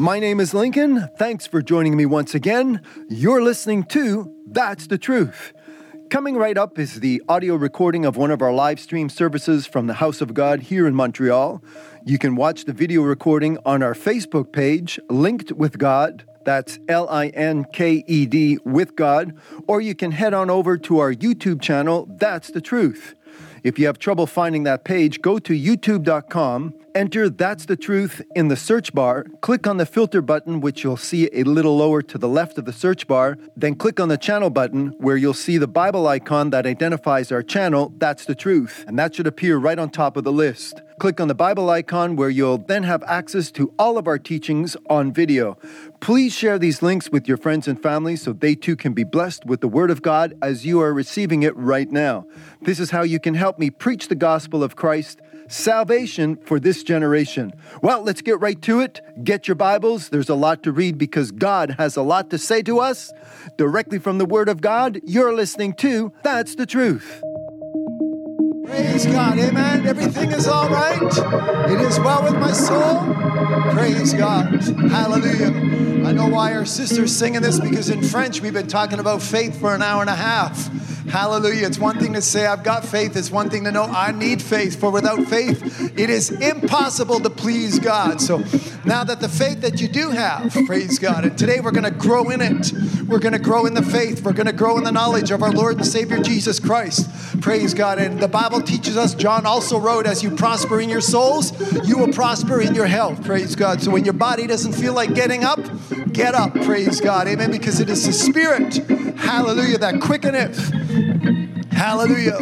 My name is Lincoln. Thanks for joining me once again. You're listening to That's the Truth. Coming right up is the audio recording of one of our live stream services from the House of God here in Montreal. You can watch the video recording on our Facebook page, Linked with God. That's L I N K E D with God. Or you can head on over to our YouTube channel, That's the Truth. If you have trouble finding that page, go to youtube.com, enter That's the Truth in the search bar, click on the filter button, which you'll see a little lower to the left of the search bar, then click on the channel button, where you'll see the Bible icon that identifies our channel, That's the Truth, and that should appear right on top of the list. Click on the Bible icon where you'll then have access to all of our teachings on video. Please share these links with your friends and family so they too can be blessed with the Word of God as you are receiving it right now. This is how you can help me preach the gospel of Christ salvation for this generation. Well, let's get right to it. Get your Bibles. There's a lot to read because God has a lot to say to us. Directly from the Word of God, you're listening to That's the Truth. Praise God. Amen. Everything is all right. It is well with my soul. Praise God. Hallelujah. I know why our sister's singing this because in French we've been talking about faith for an hour and a half. Hallelujah. It's one thing to say, I've got faith. It's one thing to know I need faith. For without faith, it is impossible to please God. So now that the faith that you do have, praise God. And today we're going to grow in it. We're going to grow in the faith. We're going to grow in the knowledge of our Lord and Savior Jesus Christ. Praise God. And the Bible teaches us, John also wrote, as you prosper in your souls, you will prosper in your health. Praise God. So when your body doesn't feel like getting up, get up. Praise God. Amen. Because it is the Spirit, hallelujah, that quickeneth. Hallelujah.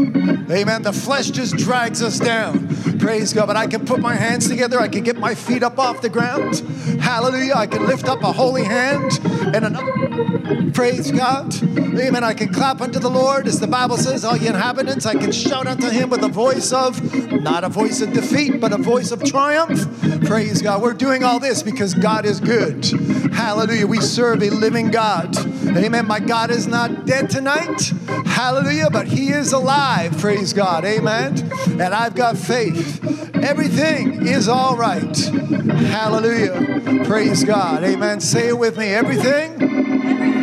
Amen. The flesh just drags us down. Praise God. But I can put my hands together. I can get my feet up off the ground. Hallelujah. I can lift up a holy hand and another. Praise God. Amen. I can clap unto the Lord. As the Bible says, all ye inhabitants, I can shout unto him with a voice of, not a voice of defeat, but a voice of triumph. Praise God. We're doing all this because God is good. Hallelujah. We serve a living God. Amen. My God is not dead tonight. Hallelujah. But he is alive. Praise God. Amen. And I've got faith. Everything is all right. Hallelujah. Praise God. Amen. Say it with me. Everything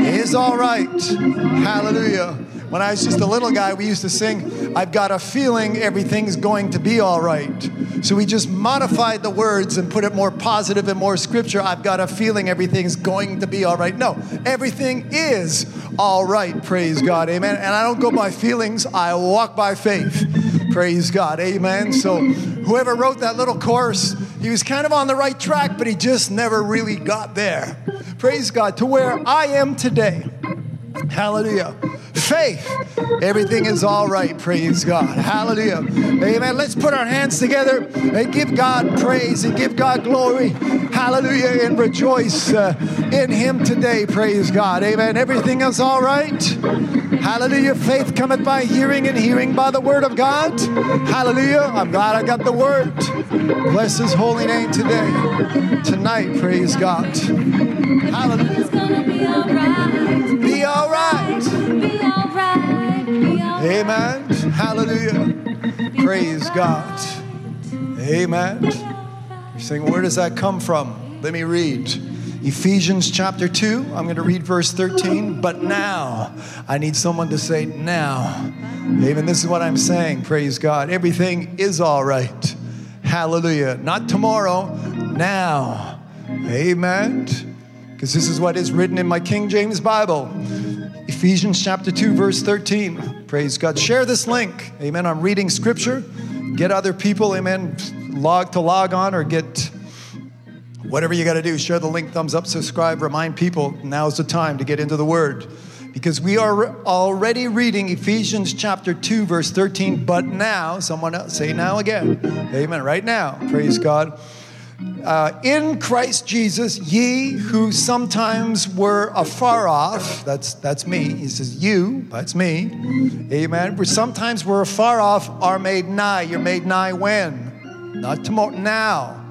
is all right. Hallelujah. When I was just a little guy, we used to sing, I've got a feeling everything's going to be all right. So we just modified the words and put it more positive and more scripture. I've got a feeling everything's going to be all right. No, everything is all right. Praise God. Amen. And I don't go by feelings, I walk by faith. Praise God. Amen. So whoever wrote that little chorus, he was kind of on the right track, but he just never really got there. Praise God. To where I am today. Hallelujah. Faith. Everything is all right. Praise God. Hallelujah. Amen. Let's put our hands together and give God praise and give God glory. Hallelujah. And rejoice uh, in Him today. Praise God. Amen. Everything is all right. Hallelujah. Faith cometh by hearing and hearing by the word of God. Hallelujah. I'm glad I got the word. Bless His holy name today. Tonight. Praise God. Hallelujah. Amen. Hallelujah. Praise God. Amen. You're saying, where does that come from? Let me read. Ephesians chapter 2, I'm going to read verse 13. But now, I need someone to say, now. Amen. This is what I'm saying. Praise God. Everything is all right. Hallelujah. Not tomorrow, now. Amen. Because this is what is written in my King James Bible. Ephesians chapter 2, verse 13. Praise God. Share this link. Amen. I'm reading scripture. Get other people, amen, log to log on or get whatever you got to do. Share the link, thumbs up, subscribe, remind people now's the time to get into the word. Because we are already reading Ephesians chapter 2, verse 13. But now, someone else, say now again. Amen. Right now. Praise God. Uh, in Christ Jesus, ye who sometimes were afar off, that's, that's me. He says, you, that's me. Amen. For sometimes we're afar off, are made nigh. You're made nigh when? Not tomorrow, now.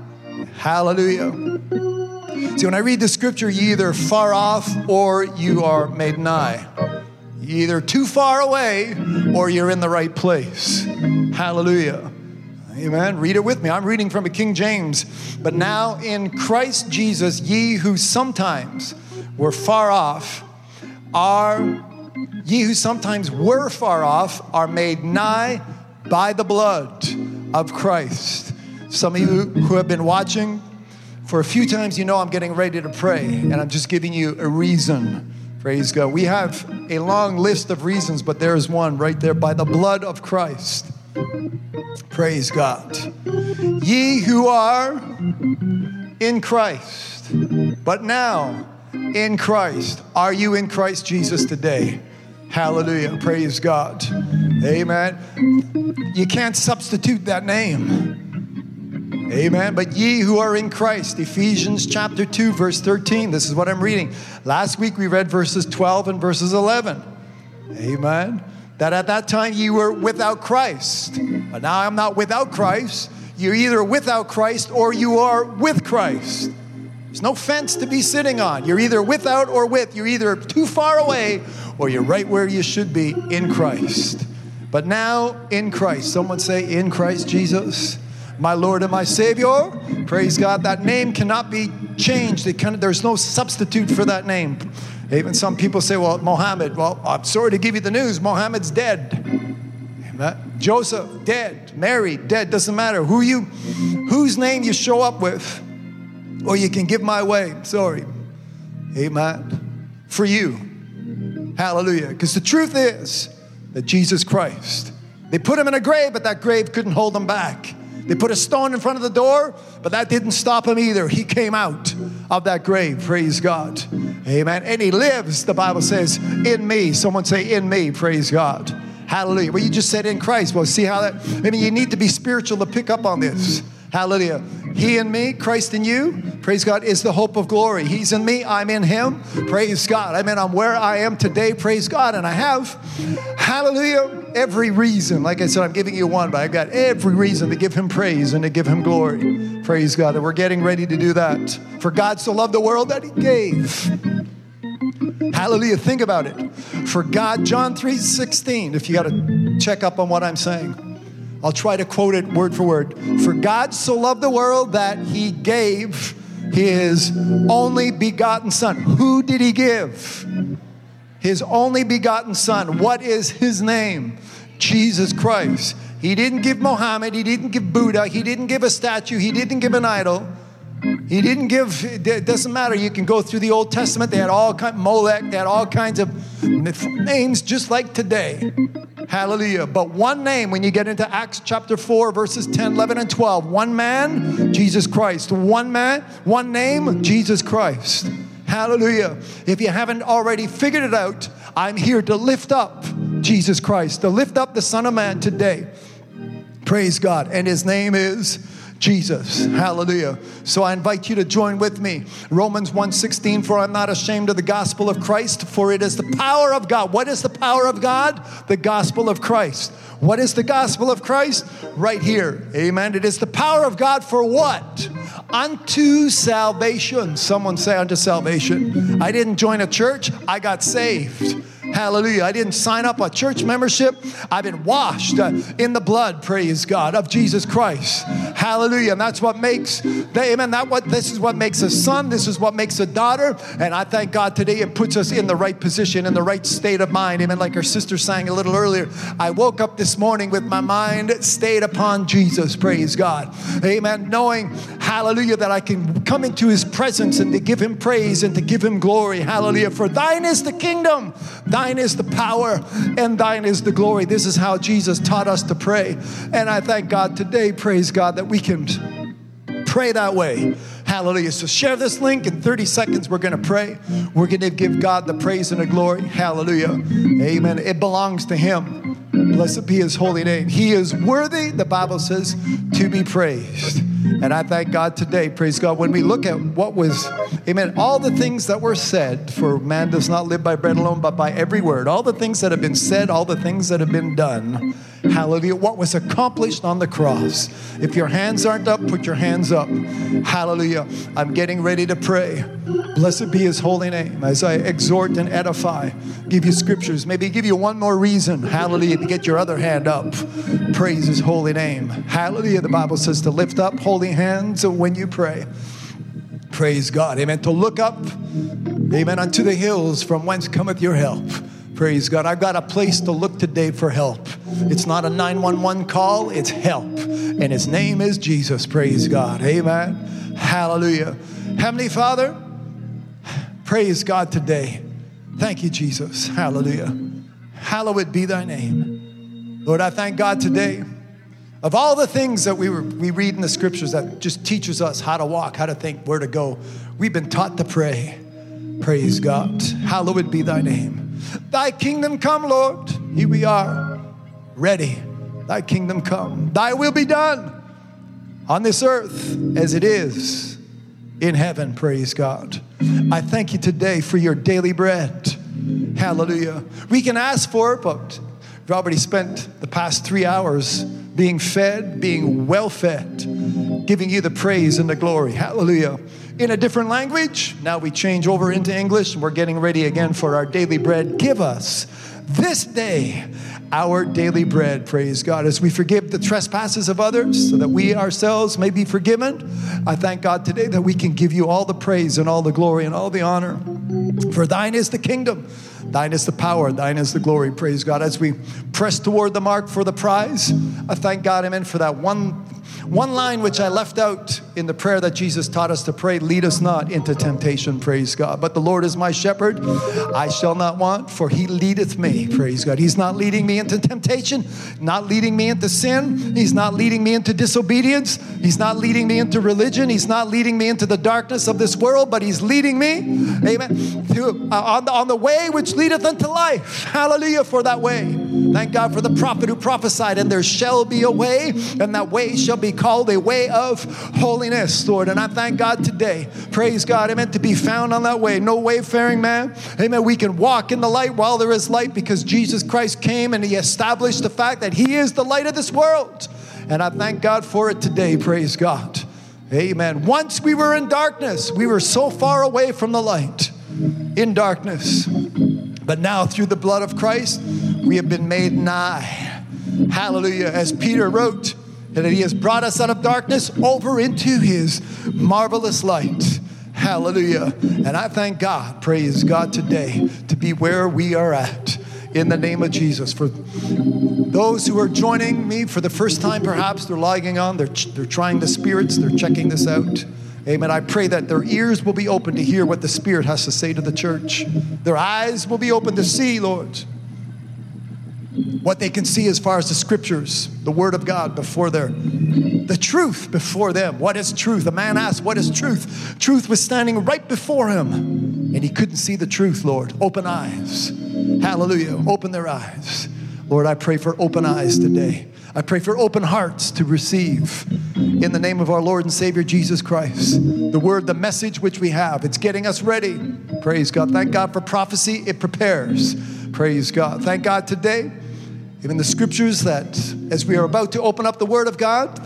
Hallelujah. See, when I read the scripture, you either far off or you are made nigh. Either too far away or you're in the right place. Hallelujah. Amen. Read it with me. I'm reading from a King James. But now in Christ Jesus, ye who sometimes were far off are, ye who sometimes were far off are made nigh by the blood of Christ. Some of you who have been watching for a few times, you know I'm getting ready to pray, and I'm just giving you a reason. Praise God. We have a long list of reasons, but there's one right there by the blood of Christ. Praise God. Ye who are in Christ, but now in Christ. Are you in Christ Jesus today? Hallelujah. Praise God. Amen. You can't substitute that name. Amen. But ye who are in Christ, Ephesians chapter 2, verse 13. This is what I'm reading. Last week we read verses 12 and verses 11. Amen that at that time you were without Christ. But now I'm not without Christ. You're either without Christ or you are with Christ. There's no fence to be sitting on. You're either without or with. You're either too far away or you're right where you should be in Christ. But now in Christ, someone say, in Christ Jesus, my Lord and my Savior. Praise God. That name cannot be changed. Can, there's no substitute for that name. Even some people say, well, Mohammed, well, I'm sorry to give you the news, Mohammed's dead. Joseph, dead. Mary, dead. Doesn't matter who you, whose name you show up with, or you can give my way. Sorry. Amen. For you. Hallelujah. Because the truth is that Jesus Christ, they put him in a grave, but that grave couldn't hold him back. They put a stone in front of the door, but that didn't stop him either. He came out of that grave. Praise God. Amen. And he lives, the Bible says, in me. Someone say, in me. Praise God. Hallelujah. Well, you just said in Christ. Well, see how that, I mean, you need to be spiritual to pick up on this. Hallelujah. He in me, Christ in you, praise God, is the hope of glory. He's in me, I'm in him. Praise God. I mean, I'm where I am today, praise God. And I have, hallelujah, every reason. Like I said, I'm giving you one, but I've got every reason to give him praise and to give him glory. Praise God. And we're getting ready to do that. For God so loved the world that he gave. Hallelujah. Think about it. For God, John 3 16, if you got to check up on what I'm saying. I'll try to quote it word for word. For God so loved the world that he gave his only begotten Son. Who did he give? His only begotten Son. What is his name? Jesus Christ. He didn't give Muhammad, he didn't give Buddha, he didn't give a statue, he didn't give an idol. He didn't give, it doesn't matter. You can go through the Old Testament. They had all kind, Molech, they had all kinds of names just like today. Hallelujah. But one name, when you get into Acts chapter 4, verses 10, 11, and 12, one man, Jesus Christ. One man, one name, Jesus Christ. Hallelujah. If you haven't already figured it out, I'm here to lift up Jesus Christ, to lift up the Son of Man today. Praise God. And his name is Jesus. Hallelujah. So I invite you to join with me. Romans 1:16 for I'm not ashamed of the gospel of Christ for it is the power of God. What is the power of God? The gospel of Christ. What is the gospel of Christ? Right here. Amen. It is the power of God for what? Unto salvation. Someone say unto salvation. I didn't join a church, I got saved. Hallelujah. I didn't sign up a church membership. I've been washed uh, in the blood, praise God, of Jesus Christ. Hallelujah. And that's what makes, the, amen, that what, this is what makes a son. This is what makes a daughter. And I thank God today it puts us in the right position, in the right state of mind. Amen. Like our sister sang a little earlier. I woke up this morning with my mind stayed upon Jesus, praise God. Amen. Knowing, hallelujah, that I can come into his presence and to give him praise and to give him glory. Hallelujah. For thine is the kingdom. Thine Thine is the power and thine is the glory. This is how Jesus taught us to pray. And I thank God today, praise God, that we can pray that way. Hallelujah. So share this link in 30 seconds. We're going to pray. We're going to give God the praise and the glory. Hallelujah. Amen. It belongs to Him. Blessed be His holy name. He is worthy, the Bible says, to be praised. And I thank God today, praise God, when we look at what was, amen, all the things that were said, for man does not live by bread alone, but by every word, all the things that have been said, all the things that have been done, hallelujah, what was accomplished on the cross. If your hands aren't up, put your hands up. Hallelujah. I'm getting ready to pray. Blessed be his holy name as I exhort and edify, give you scriptures, maybe give you one more reason, hallelujah, to get your other hand up. Praise his holy name. Hallelujah. The Bible says to lift up holy hands when you pray. Praise God. Amen. To look up, amen, unto the hills from whence cometh your help. Praise God. I've got a place to look today for help. It's not a 911 call, it's help. And his name is Jesus. Praise God. Amen. Hallelujah. Heavenly Father, praise God today. Thank you, Jesus. Hallelujah. Hallowed be thy name. Lord, I thank God today of all the things that we, were, we read in the scriptures that just teaches us how to walk, how to think, where to go. We've been taught to pray. Praise God. Hallowed be thy name. Thy kingdom come, Lord. Here we are, ready. Thy kingdom come. Thy will be done on this earth as it is in heaven. Praise God. I thank you today for your daily bread. Hallelujah. We can ask for it, but we've already spent the past three hours being fed, being well fed, giving you the praise and the glory. Hallelujah. In a different language, now we change over into English and we're getting ready again for our daily bread. Give us this day our daily bread, praise God, as we forgive the trespasses of others so that we ourselves may be forgiven. I thank God today that we can give you all the praise and all the glory and all the honor. For thine is the kingdom, thine is the power, thine is the glory, praise God. As we press toward the mark for the prize, I thank God, amen, for that one one line which I left out in the prayer that Jesus taught us to pray lead us not into temptation, praise God. But the Lord is my shepherd, I shall not want, for he leadeth me, praise God. He's not leading me into temptation, not leading me into sin, he's not leading me into disobedience, he's not leading me into religion, he's not leading me into the darkness of this world, but he's leading me, amen, to, uh, on, the, on the way which leadeth unto life. Hallelujah for that way. Thank God for the prophet who prophesied, and there shall be a way, and that way shall be called a way of holiness, Lord. And I thank God today. Praise God. Amen. To be found on that way. No wayfaring man. Amen. We can walk in the light while there is light because Jesus Christ came and he established the fact that he is the light of this world. And I thank God for it today. Praise God. Amen. Once we were in darkness, we were so far away from the light in darkness. But now, through the blood of Christ, we have been made nigh. Hallelujah. As Peter wrote, that he has brought us out of darkness over into his marvelous light. Hallelujah. And I thank God, praise God today, to be where we are at in the name of Jesus. For those who are joining me for the first time, perhaps they're logging on, they're, they're trying the spirits, they're checking this out. Amen. I pray that their ears will be open to hear what the Spirit has to say to the church. Their eyes will be open to see, Lord, what they can see as far as the scriptures, the word of God before their the truth before them. What is truth? A man asked, What is truth? Truth was standing right before him, and he couldn't see the truth, Lord. Open eyes. Hallelujah. Open their eyes. Lord, I pray for open eyes today. I pray for open hearts to receive in the name of our Lord and Savior Jesus Christ. The word, the message which we have, it's getting us ready. Praise God. Thank God for prophecy, it prepares. Praise God. Thank God today even the scriptures that as we are about to open up the Word of God,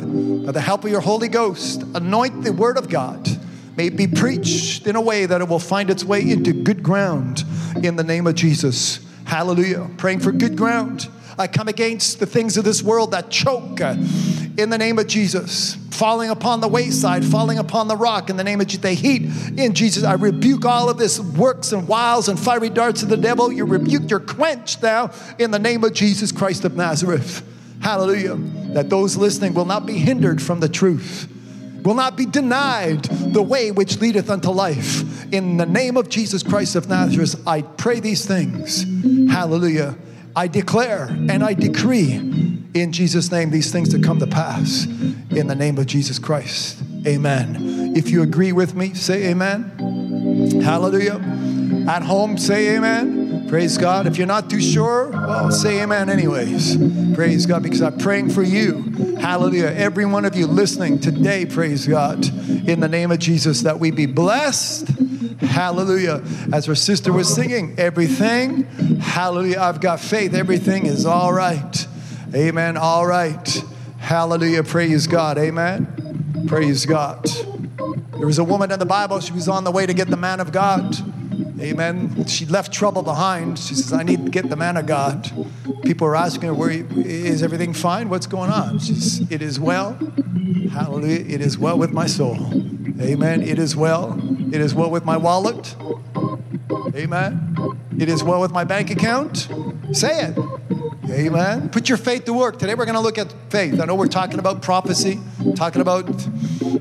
by the help of your Holy Ghost, anoint the Word of God. May it be preached in a way that it will find its way into good ground in the name of Jesus. Hallelujah. Praying for good ground. I come against the things of this world that choke in the name of Jesus. Falling upon the wayside, falling upon the rock in the name of Jesus. They heat in Jesus. I rebuke all of this works and wiles and fiery darts of the devil. You rebuke, you're quenched now in the name of Jesus Christ of Nazareth. Hallelujah. That those listening will not be hindered from the truth will not be denied the way which leadeth unto life. In the name of Jesus Christ of Nazareth, I pray these things. Hallelujah. I declare and I decree in Jesus' name these things to come to pass in the name of Jesus Christ. Amen. If you agree with me, say amen. Hallelujah. At home, say amen. Praise God. If you're not too sure, well, say amen anyways. Praise God, because I'm praying for you. Hallelujah. Every one of you listening today, praise God, in the name of Jesus, that we be blessed. Hallelujah. As her sister was singing, everything, hallelujah, I've got faith. Everything is all right. Amen. All right. Hallelujah. Praise God. Amen. Praise God. There was a woman in the Bible, she was on the way to get the man of God. Amen. She left trouble behind. She says, I need to get the man of God. People are asking her, Where is everything fine? What's going on? She says, It is well. Hallelujah. It is well with my soul. Amen. It is well. It is well with my wallet. Amen. It is well with my bank account. Say it. Amen. Put your faith to work. Today we're going to look at faith. I know we're talking about prophecy, talking about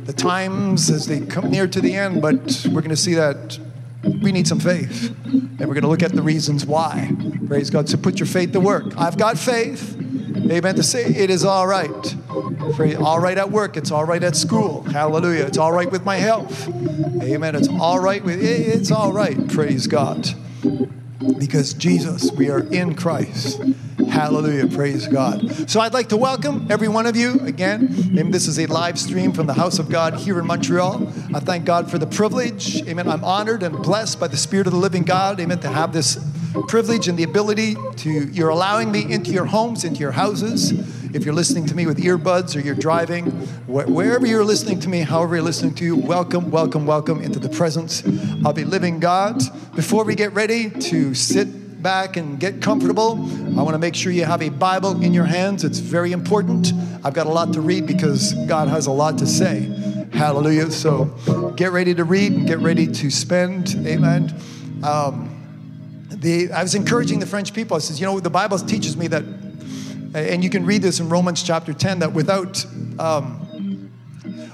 the times as they come near to the end, but we're going to see that we need some faith. And we're going to look at the reasons why. Praise God. So put your faith to work. I've got faith. Amen. To say it is all right. All right at work. It's all right at school. Hallelujah. It's all right with my health. Amen. It's all right with it's all right. Praise God. Because Jesus, we are in Christ. Hallelujah. Praise God. So I'd like to welcome every one of you again. This is a live stream from the house of God here in Montreal. I thank God for the privilege. Amen. I'm honored and blessed by the Spirit of the living God. Amen. To have this privilege and the ability to, you're allowing me into your homes, into your houses. If you're listening to me with earbuds or you're driving, wh- wherever you're listening to me, however you're listening to you, welcome, welcome, welcome into the presence of a living God. Before we get ready to sit back and get comfortable, I want to make sure you have a Bible in your hands. It's very important. I've got a lot to read because God has a lot to say. Hallelujah. So get ready to read and get ready to spend. Amen. Um, the, I was encouraging the French people. I says, you know, the Bible teaches me that, and you can read this in Romans chapter 10, that without, um,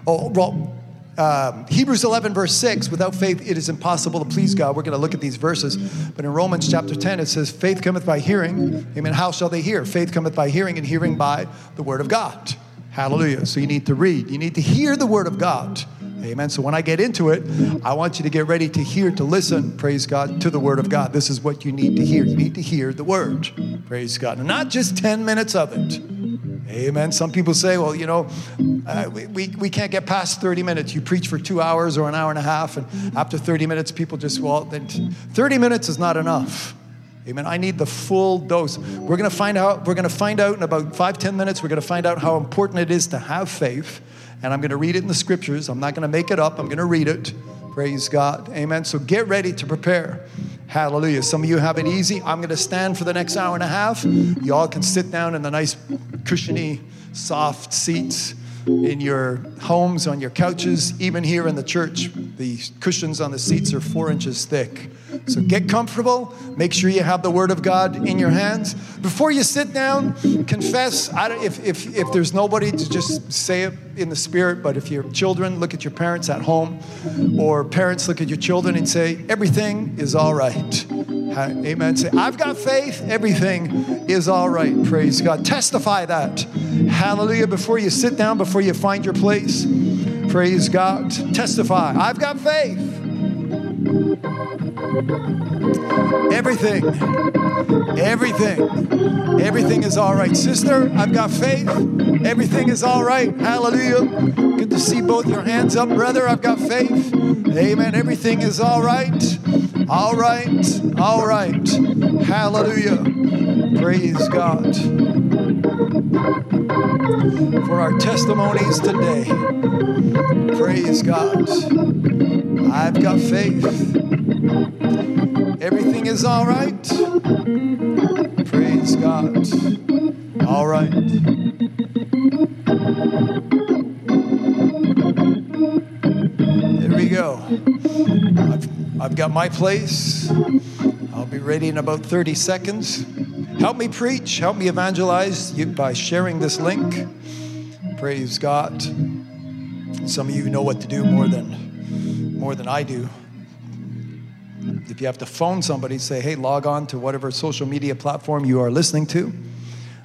oh, well, um, Hebrews 11, verse 6, without faith it is impossible to please God. We're going to look at these verses. But in Romans chapter 10, it says, faith cometh by hearing. Amen. How shall they hear? Faith cometh by hearing, and hearing by the word of God. Hallelujah. So you need to read, you need to hear the word of God. Amen. So when I get into it, I want you to get ready to hear, to listen, praise God, to the word of God. This is what you need to hear. You need to hear the word, praise God. And not just 10 minutes of it. Amen. Some people say, well, you know, uh, we, we, we can't get past 30 minutes. You preach for two hours or an hour and a half, and after 30 minutes, people just, well, then 30 minutes is not enough. Amen. I need the full dose. We're going to find out, we're going to find out in about five, 10 minutes, we're going to find out how important it is to have faith. And I'm going to read it in the scriptures. I'm not going to make it up. I'm going to read it. Praise God. Amen. So get ready to prepare. Hallelujah. Some of you have it easy. I'm going to stand for the next hour and a half. You all can sit down in the nice, cushiony, soft seats in your homes, on your couches, even here in the church. The cushions on the seats are four inches thick. So get comfortable. Make sure you have the Word of God in your hands. Before you sit down, confess. I don't, if, if, if there's nobody to just say it in the Spirit, but if you're children, look at your parents at home, or parents look at your children and say, Everything is all right. Amen. Say, I've got faith. Everything is all right. Praise God. Testify that. Hallelujah. Before you sit down, before you find your place, praise God. Testify. I've got faith. Everything, everything, everything is all right. Sister, I've got faith. Everything is all right. Hallelujah. Good to see both your hands up, brother. I've got faith. Amen. Everything is all right. All right. All right. Hallelujah. Praise God. For our testimonies today. Praise God. I've got faith. Everything is all right. Praise God. All right. There we go. I've, I've got my place. I'll be ready in about 30 seconds. Help me preach, help me evangelize you by sharing this link. Praise God. Some of you know what to do more than more than I do. If you have to phone somebody, say, hey, log on to whatever social media platform you are listening to,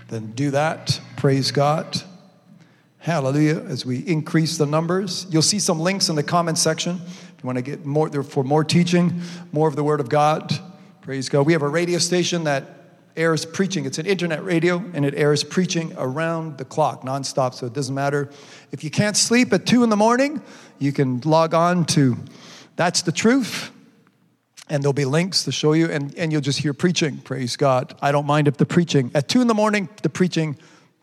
then do that. Praise God. Hallelujah. As we increase the numbers, you'll see some links in the comment section. If you want to get more for more teaching, more of the Word of God, Praise God. We have a radio station that airs preaching. It's an internet radio and it airs preaching around the clock, nonstop. So it doesn't matter. If you can't sleep at two in the morning, you can log on to That's the Truth. And there'll be links to show you, and, and you'll just hear preaching. Praise God. I don't mind if the preaching, at two in the morning, the preaching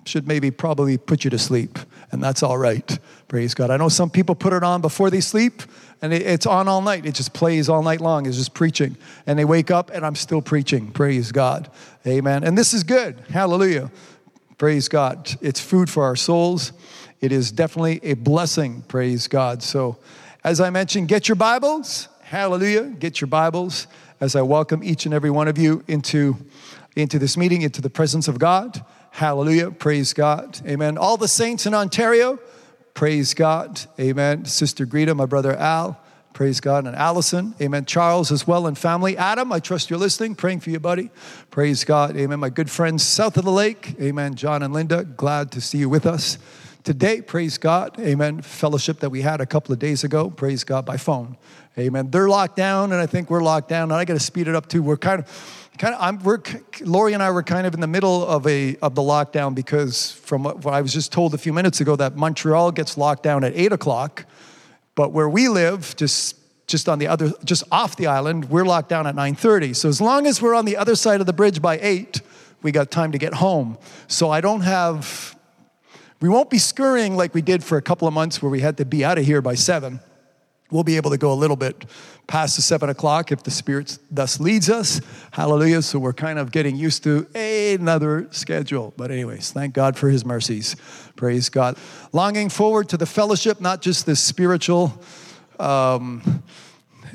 should maybe probably put you to sleep, and that's all right. Praise God. I know some people put it on before they sleep, and it, it's on all night. It just plays all night long. It's just preaching. And they wake up, and I'm still preaching. Praise God. Amen. And this is good. Hallelujah. Praise God. It's food for our souls. It is definitely a blessing. Praise God. So, as I mentioned, get your Bibles. Hallelujah. Get your Bibles as I welcome each and every one of you into, into this meeting, into the presence of God. Hallelujah. Praise God. Amen. All the saints in Ontario, praise God. Amen. Sister Greta, my brother Al, praise God. And Allison, amen. Charles as well and family. Adam, I trust you're listening. Praying for you, buddy. Praise God. Amen. My good friends south of the lake, amen. John and Linda, glad to see you with us today. Praise God. Amen. Fellowship that we had a couple of days ago. Praise God by phone. Amen. They're locked down, and I think we're locked down, and I got to speed it up too. We're kind of kind of I'm, we're Lori and I were kind of in the middle of a of the lockdown because from what, I was just told a few minutes ago that Montreal gets locked down at eight o'clock, but where we live just just on the other just off the island we're locked down at 9:30. So as long as we're on the other side of the bridge by eight, we got time to get home. So I don't have we won't be scurrying like we did for a couple of months where we had to be out of here by seven we'll be able to go a little bit past the seven o'clock if the Spirit thus leads us. Hallelujah. So we're kind of getting used to another schedule. But, anyways, thank God for His mercies. Praise God. Longing forward to the fellowship, not just the spiritual. Um,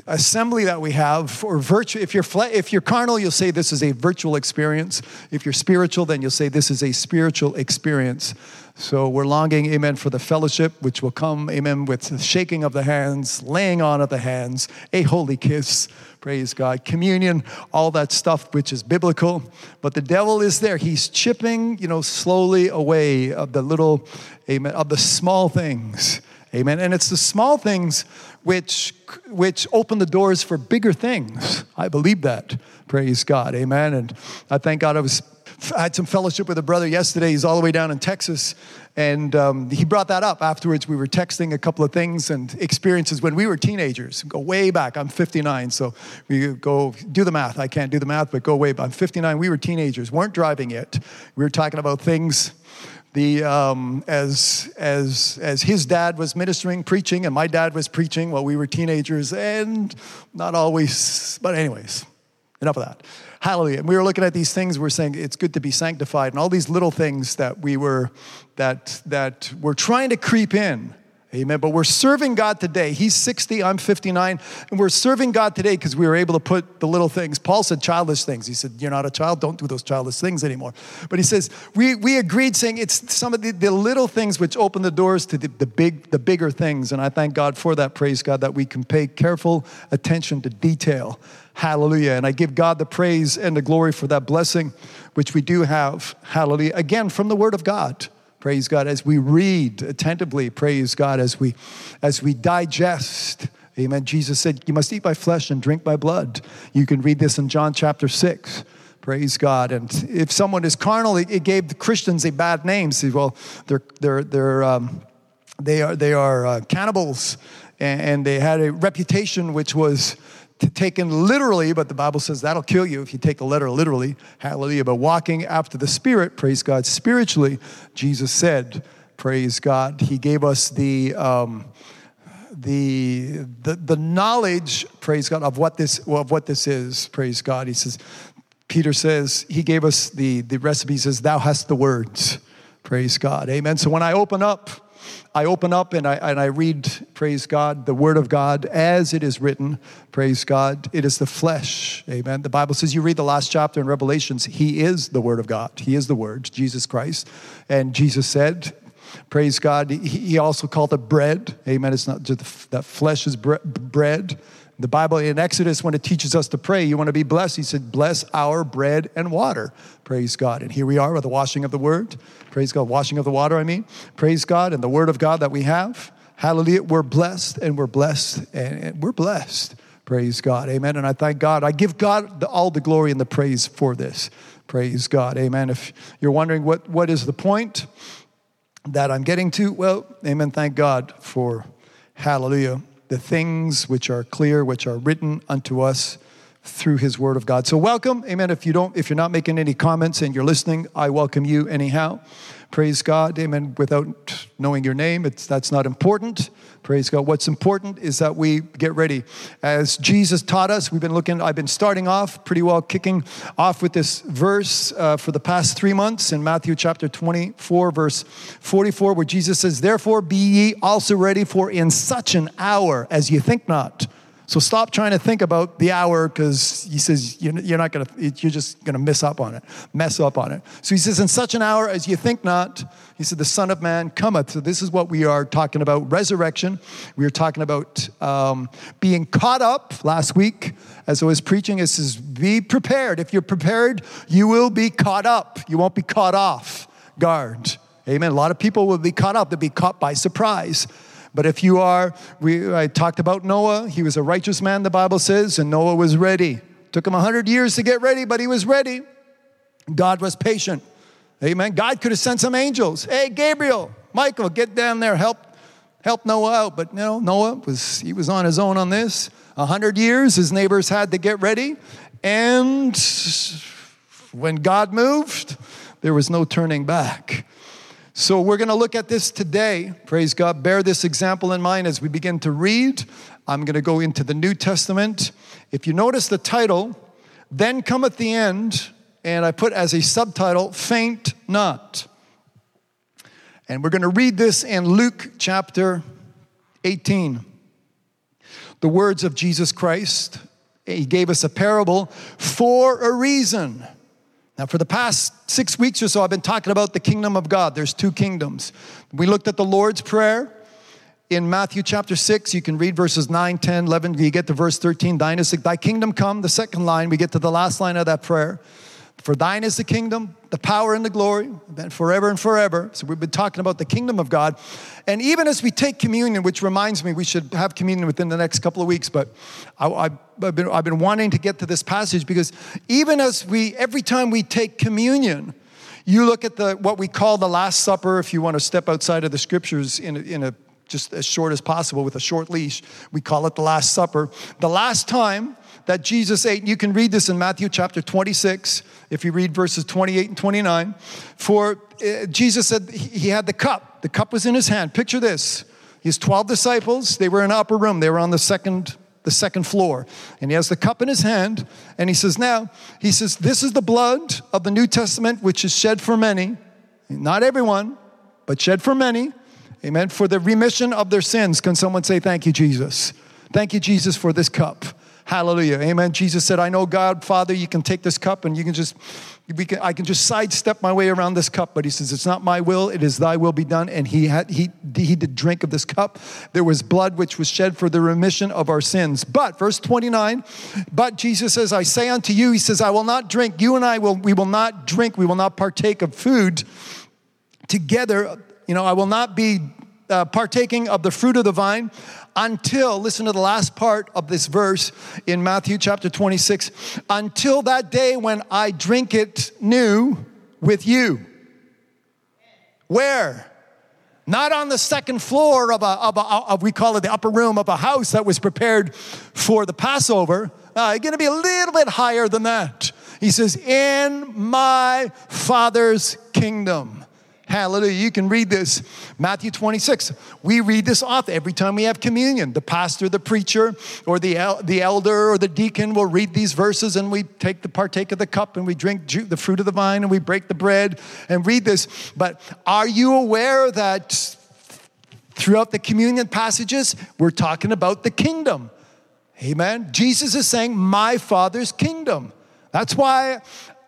assembly that we have or virtual if you're if you're carnal you'll say this is a virtual experience if you're spiritual then you'll say this is a spiritual experience so we're longing, amen, for the fellowship, which will come, amen, with the shaking of the hands, laying on of the hands, a holy kiss, praise God, communion, all that stuff which is biblical. But the devil is there. He's chipping, you know, slowly away of the little, amen, of the small things. Amen. And it's the small things which which open the doors for bigger things. I believe that. Praise God. Amen. And I thank God I was I had some fellowship with a brother yesterday. He's all the way down in Texas. And um, he brought that up afterwards. We were texting a couple of things and experiences when we were teenagers. Go way back. I'm 59, so we go do the math. I can't do the math, but go way back. I'm 59. We were teenagers, weren't driving yet. We were talking about things the um, as as as his dad was ministering preaching and my dad was preaching while we were teenagers and not always but anyways enough of that Hallelujah. And we were looking at these things, we are saying it's good to be sanctified, and all these little things that we were that that were trying to creep in. Amen. But we're serving God today. He's 60, I'm 59, and we're serving God today because we were able to put the little things. Paul said childish things. He said, You're not a child, don't do those childish things anymore. But he says, We, we agreed saying it's some of the, the little things which open the doors to the, the, big, the bigger things. And I thank God for that, praise God, that we can pay careful attention to detail. Hallelujah. And I give God the praise and the glory for that blessing, which we do have. Hallelujah. Again, from the Word of God. Praise God. As we read attentively, praise God, as we as we digest. Amen. Jesus said, You must eat my flesh and drink my blood. You can read this in John chapter 6. Praise God. And if someone is carnal, it gave the Christians a bad name. See, well, they're, they're, they're, um, they are, they are uh, cannibals, and, and they had a reputation which was taken literally, but the Bible says that'll kill you if you take the letter literally. Hallelujah. But walking after the Spirit, praise God, spiritually, Jesus said, praise God, He gave us the. Um, the, the, the knowledge, praise God, of what this of what this is, praise God. He says, Peter says, he gave us the, the recipe, he says, Thou hast the words. Praise God. Amen. So when I open up I open up and I, and I read, praise God, the Word of God as it is written. Praise God. It is the flesh. Amen. The Bible says you read the last chapter in Revelations, He is the Word of God. He is the Word, Jesus Christ. And Jesus said, Praise God. He also called it bread. Amen. It's not just that flesh is bread. The Bible in Exodus, when it teaches us to pray, you want to be blessed. He said, Bless our bread and water. Praise God. And here we are with the washing of the word. Praise God. Washing of the water, I mean. Praise God and the word of God that we have. Hallelujah. We're blessed and we're blessed and we're blessed. Praise God. Amen. And I thank God. I give God the, all the glory and the praise for this. Praise God. Amen. If you're wondering what, what is the point that I'm getting to, well, amen. Thank God for hallelujah. The things which are clear, which are written unto us through his word of God. So welcome. Amen. If you don't, if you're not making any comments and you're listening, I welcome you anyhow. Praise God. Amen. Without knowing your name, it's, that's not important. Praise God. What's important is that we get ready. As Jesus taught us, we've been looking, I've been starting off pretty well, kicking off with this verse uh, for the past three months in Matthew chapter 24, verse 44, where Jesus says, Therefore be ye also ready, for in such an hour as ye think not. So stop trying to think about the hour because he says you're not going to, you're just going to miss up on it, mess up on it. So he says, in such an hour as you think not, he said, the Son of Man cometh. So this is what we are talking about resurrection. We are talking about um, being caught up last week as I was preaching. It says, be prepared. If you're prepared, you will be caught up. You won't be caught off guard. Amen. A lot of people will be caught up, they'll be caught by surprise. But if you are, we, I talked about Noah. He was a righteous man, the Bible says, and Noah was ready. Took him 100 years to get ready, but he was ready. God was patient. Amen. God could have sent some angels. Hey, Gabriel, Michael, get down there, help, help Noah out. But you know, Noah was he was on his own on this. A hundred years, his neighbors had to get ready, and when God moved, there was no turning back. So we're going to look at this today. Praise God. Bear this example in mind as we begin to read. I'm going to go into the New Testament. If you notice the title, Then Cometh the End, and I put as a subtitle, Faint Not. And we're going to read this in Luke chapter 18. The words of Jesus Christ. He gave us a parable for a reason. Now, for the past six weeks or so, I've been talking about the kingdom of God. There's two kingdoms. We looked at the Lord's Prayer in Matthew chapter 6. You can read verses 9, 10, 11. You get to verse 13. Thine is thy kingdom come. The second line, we get to the last line of that prayer. For thine is the kingdom, the power, and the glory, and forever and forever. So we've been talking about the kingdom of God. And even as we take communion, which reminds me we should have communion within the next couple of weeks, but I, have been, I've been wanting to get to this passage because even as we, every time we take communion, you look at the what we call the Last Supper, if you want to step outside of the scriptures in a, in a just as short as possible with a short leash, we call it the Last Supper. The last time that Jesus ate. You can read this in Matthew chapter 26, if you read verses 28 and 29. For uh, Jesus said he had the cup, the cup was in his hand. Picture this. His 12 disciples, they were in an upper room, they were on the second the second floor. And he has the cup in his hand, and he says, Now, he says, This is the blood of the New Testament, which is shed for many, not everyone, but shed for many. Amen. For the remission of their sins. Can someone say, Thank you, Jesus? Thank you, Jesus, for this cup. Hallelujah. Amen. Jesus said, I know, God, Father, you can take this cup and you can just, can, I can just sidestep my way around this cup. But he says, It's not my will, it is thy will be done. And he, had, he, he did drink of this cup. There was blood which was shed for the remission of our sins. But, verse 29, but Jesus says, I say unto you, he says, I will not drink. You and I will, we will not drink, we will not partake of food together. You know, I will not be uh, partaking of the fruit of the vine until, listen to the last part of this verse in Matthew chapter 26, until that day when I drink it new with you. Where? Not on the second floor of a, of a of, we call it the upper room of a house that was prepared for the Passover. Uh, going to be a little bit higher than that. He says, in my Father's kingdom. Hallelujah. You can read this. Matthew 26. We read this off every time we have communion. The pastor, the preacher, or the, el- the elder or the deacon will read these verses and we take the partake of the cup and we drink ju- the fruit of the vine and we break the bread and read this. But are you aware that throughout the communion passages, we're talking about the kingdom? Amen. Jesus is saying, My Father's kingdom. That's why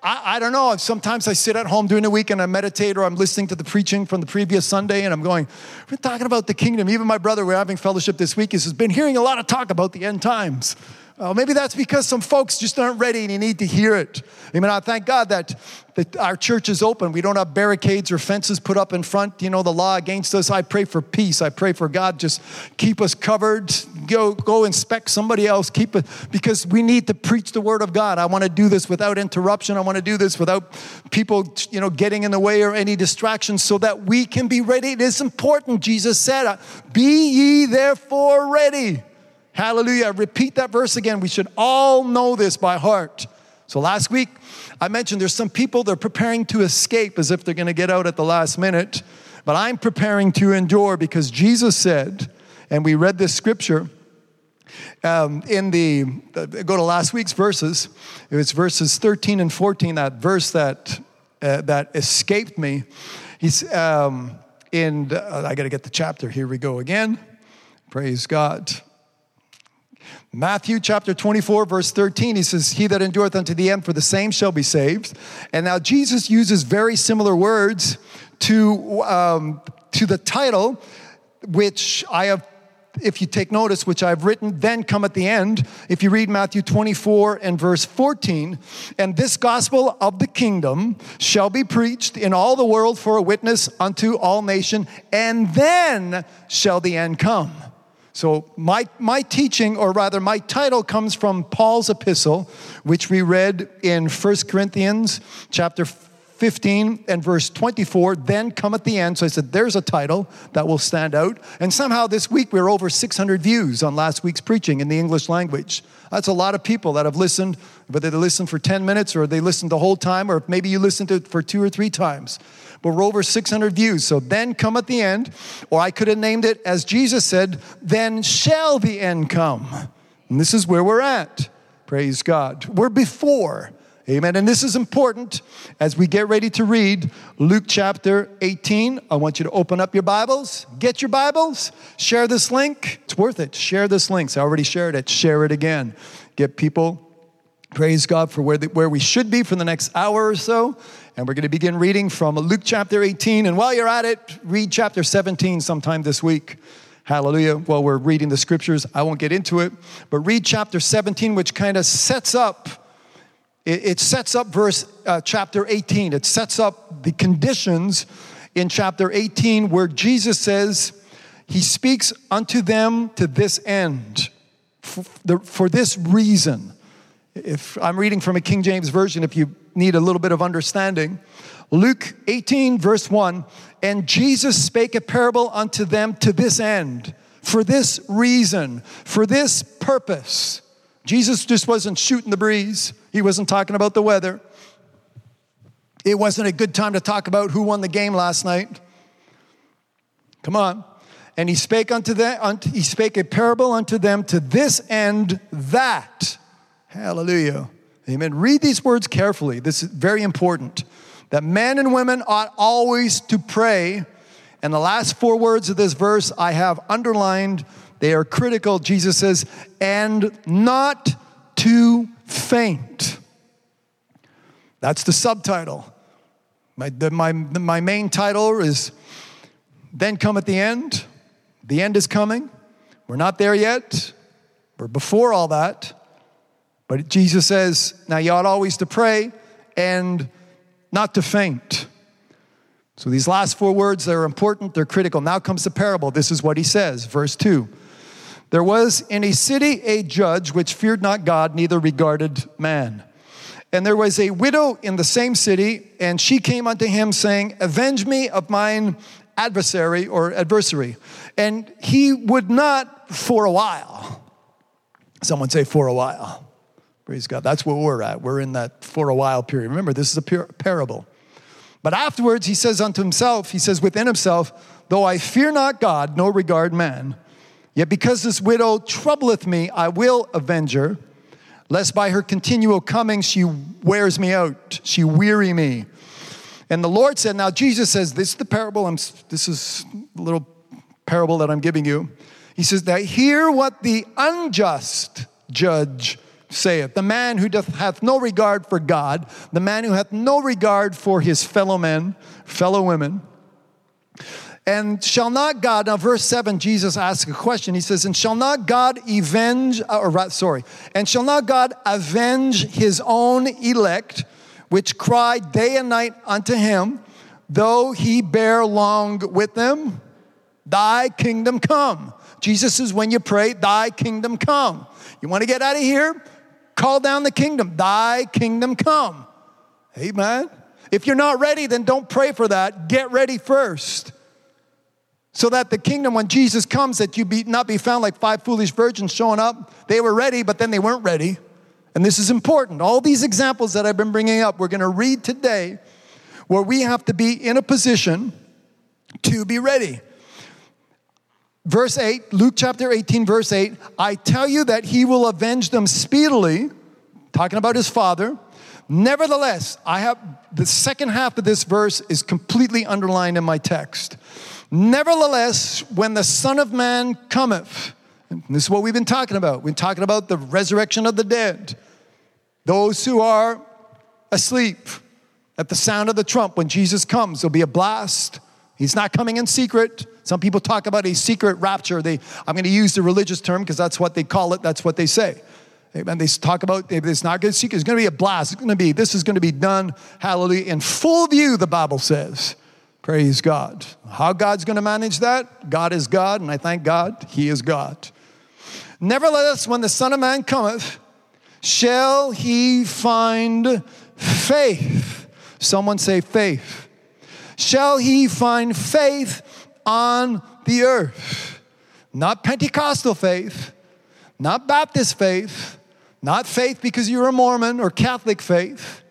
I, I, don't know. Sometimes I sit at home during the week and I meditate or I'm listening to the preaching from the previous Sunday and I'm going, we're talking about the kingdom. Even my brother, we're having fellowship this week, has been hearing a lot of talk about the end times. Well, maybe that's because some folks just aren't ready and you need to hear it. Amen. I thank God that, that our church is open. We don't have barricades or fences put up in front, you know, the law against us. I pray for peace. I pray for God just keep us covered. Go, go inspect somebody else. Keep it because we need to preach the word of God. I want to do this without interruption. I want to do this without people, you know, getting in the way or any distractions so that we can be ready. It is important. Jesus said, Be ye therefore ready. Hallelujah. Repeat that verse again. We should all know this by heart. So last week, I mentioned there's some people they're preparing to escape as if they're going to get out at the last minute. But I'm preparing to endure because Jesus said, and we read this scripture um, in the, go to last week's verses. It was verses 13 and 14, that verse that, uh, that escaped me. He's um, in, uh, I got to get the chapter. Here we go again. Praise God. Matthew chapter 24, verse 13, he says, He that endureth unto the end, for the same shall be saved. And now Jesus uses very similar words to, um, to the title, which I have, if you take notice, which I've written, then come at the end. If you read Matthew 24 and verse 14, and this gospel of the kingdom shall be preached in all the world for a witness unto all nation, and then shall the end come. So my, my teaching, or rather my title, comes from Paul's epistle, which we read in 1 Corinthians chapter 15 and verse 24, then come at the end. So I said, there's a title that will stand out. And somehow this week we're over 600 views on last week's preaching in the English language. That's a lot of people that have listened, whether they listened for 10 minutes or they listened the whole time, or maybe you listened to it for two or three times but we're over 600 views. So then come at the end, or I could have named it as Jesus said, then shall the end come. And this is where we're at. Praise God. We're before. Amen. And this is important as we get ready to read Luke chapter 18. I want you to open up your Bibles, get your Bibles, share this link. It's worth it. Share this link. So I already shared it. Share it again. Get people, praise God, for where, the, where we should be for the next hour or so. And we're going to begin reading from Luke chapter 18. And while you're at it, read chapter 17 sometime this week. Hallelujah. While we're reading the scriptures, I won't get into it, but read chapter 17, which kind of sets up. It, sets up verse uh, chapter 18. It sets up the conditions in chapter 18 where Jesus says, He speaks unto them to this end, for, the, for this reason. If I'm reading from a King James Version, if you need a little bit of understanding. Luke 18, verse 1 And Jesus spake a parable unto them to this end, for this reason, for this purpose. Jesus just wasn't shooting the breeze, he wasn't talking about the weather. It wasn't a good time to talk about who won the game last night. Come on. And he spake unto them, he spake a parable unto them to this end that, hallelujah, Amen. Read these words carefully. This is very important. That men and women ought always to pray. And the last four words of this verse I have underlined. They are critical. Jesus says, and not to faint. That's the subtitle. My, the, my, my main title is Then Come at the End. The end is coming. We're not there yet. We're before all that. But Jesus says, now you ought always to pray and not to faint. So these last four words, they're important, they're critical. Now comes the parable. This is what he says, verse 2. There was in a city a judge which feared not God, neither regarded man. And there was a widow in the same city, and she came unto him, saying, Avenge me of mine adversary or adversary. And he would not for a while. Someone say, for a while. Praise God. That's where we're at. We're in that for a while period. Remember, this is a parable. But afterwards, he says unto himself, he says within himself, Though I fear not God, nor regard man, yet because this widow troubleth me, I will avenge her, lest by her continual coming she wears me out, she weary me. And the Lord said, Now Jesus says, This is the parable, I'm, this is a little parable that I'm giving you. He says, That hear what the unjust judge saith, the man who doth, hath no regard for God, the man who hath no regard for his fellow men, fellow women, And shall not God, now verse 7, Jesus asks a question. He says, And shall not God avenge, uh, or sorry, and shall not God avenge his own elect, which cry day and night unto him, though he bear long with them? Thy kingdom come. Jesus says, when you pray, thy kingdom come. You want to get out of here? Call down the kingdom. Thy kingdom come. Amen. If you're not ready, then don't pray for that. Get ready first. So that the kingdom, when Jesus comes, that you be not be found like five foolish virgins showing up. They were ready, but then they weren't ready. And this is important. All these examples that I've been bringing up, we're going to read today where we have to be in a position to be ready. Verse 8, Luke chapter 18, verse 8 I tell you that he will avenge them speedily, talking about his father. Nevertheless, I have the second half of this verse is completely underlined in my text. Nevertheless, when the Son of Man cometh, this is what we've been talking about. We've been talking about the resurrection of the dead. Those who are asleep at the sound of the trump, when Jesus comes, there'll be a blast. He's not coming in secret. Some people talk about a secret rapture. They, I'm going to use the religious term because that's what they call it. That's what they say. And they talk about it's not going to secret. It's going to be a blast. It's going to be this is going to be done. Hallelujah in full view. The Bible says. Praise God. How God's going to manage that? God is God, and I thank God He is God. Nevertheless, when the Son of Man cometh, shall He find faith? Someone say faith. Shall He find faith on the earth. Not Pentecostal faith, not Baptist faith, not faith because you're a Mormon or Catholic faith.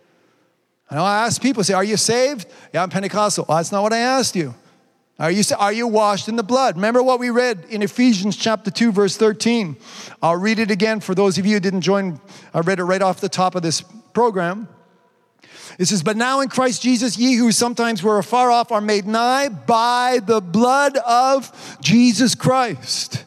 I know I ask people, say, Are you saved? Yeah, I'm Pentecostal. Well, that's not what I asked you. Are you, are you washed in the blood? Remember what we read in Ephesians chapter 2, verse 13. I'll read it again for those of you who didn't join. I read it right off the top of this program. It says, But now in Christ Jesus, ye who sometimes were afar off are made nigh by the blood of Jesus Christ.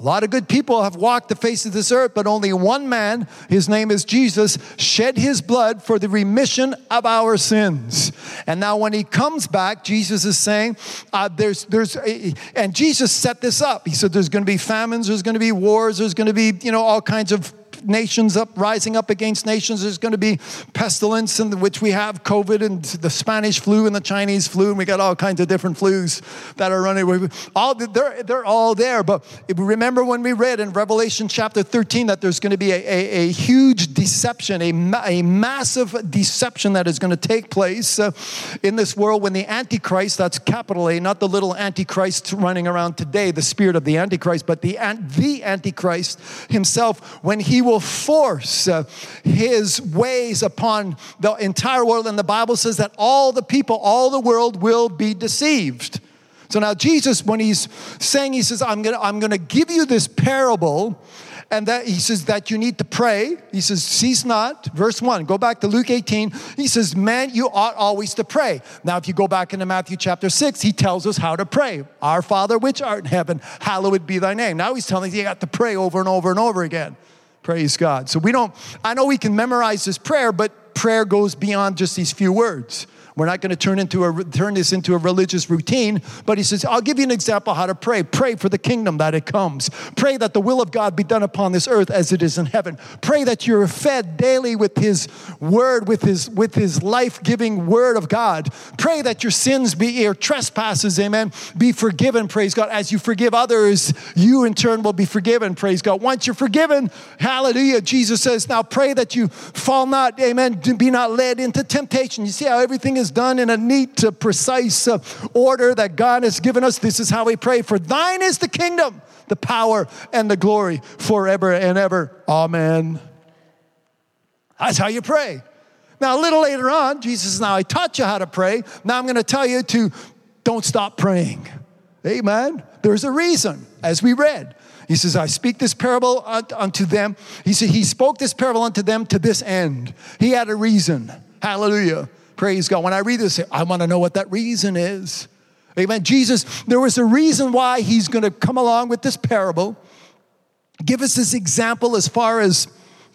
A lot of good people have walked the face of this earth, but only one man, his name is Jesus, shed his blood for the remission of our sins. And now, when he comes back, Jesus is saying, uh, "There's, there's," and Jesus set this up. He said, "There's going to be famines, there's going to be wars, there's going to be, you know, all kinds of nations up rising up against nations. There's going to be pestilence in which we have COVID and the Spanish flu and the Chinese flu, and we got all kinds of different flus that are running. All they're they're all there. But remember when we read in Revelation chapter 13 that there's going to be a, a, a huge deception, a, a massive deception that is going to take place uh, in this world when the Antichrist, that's capital A, not the little Antichrist running around today, the spirit of the Antichrist, but the, the Antichrist himself, when he will will force uh, his ways upon the entire world. And the Bible says that all the people, all the world will be deceived. So now Jesus, when he's saying, he says, I'm gonna, I'm gonna give you this parable, and that he says that you need to pray. He says, cease not. Verse 1, go back to Luke 18. He says, man, you ought always to pray. Now, if you go back into Matthew chapter 6, he tells us how to pray. Our Father which art in heaven, hallowed be thy name. Now he's telling us you got to pray over and over and over again. Praise God. So we don't, I know we can memorize this prayer, but prayer goes beyond just these few words. We're not going to turn into a turn this into a religious routine, but he says, I'll give you an example how to pray. Pray for the kingdom that it comes. Pray that the will of God be done upon this earth as it is in heaven. Pray that you're fed daily with his word, with his with his life-giving word of God. Pray that your sins be your trespasses, amen, be forgiven, praise God. As you forgive others, you in turn will be forgiven, praise God. Once you're forgiven, hallelujah, Jesus says, now pray that you fall not, amen, be not led into temptation. You see how everything is is done in a neat, uh, precise uh, order that God has given us. This is how we pray. For thine is the kingdom, the power, and the glory forever and ever. Amen. That's how you pray. Now, a little later on, Jesus Now I taught you how to pray. Now I'm going to tell you to don't stop praying. Amen. There's a reason, as we read. He says, I speak this parable unto them. He said, He spoke this parable unto them to this end. He had a reason. Hallelujah. Praise God. When I read this, I want to know what that reason is. Amen. Jesus, there was a reason why he's going to come along with this parable, give us this example as far as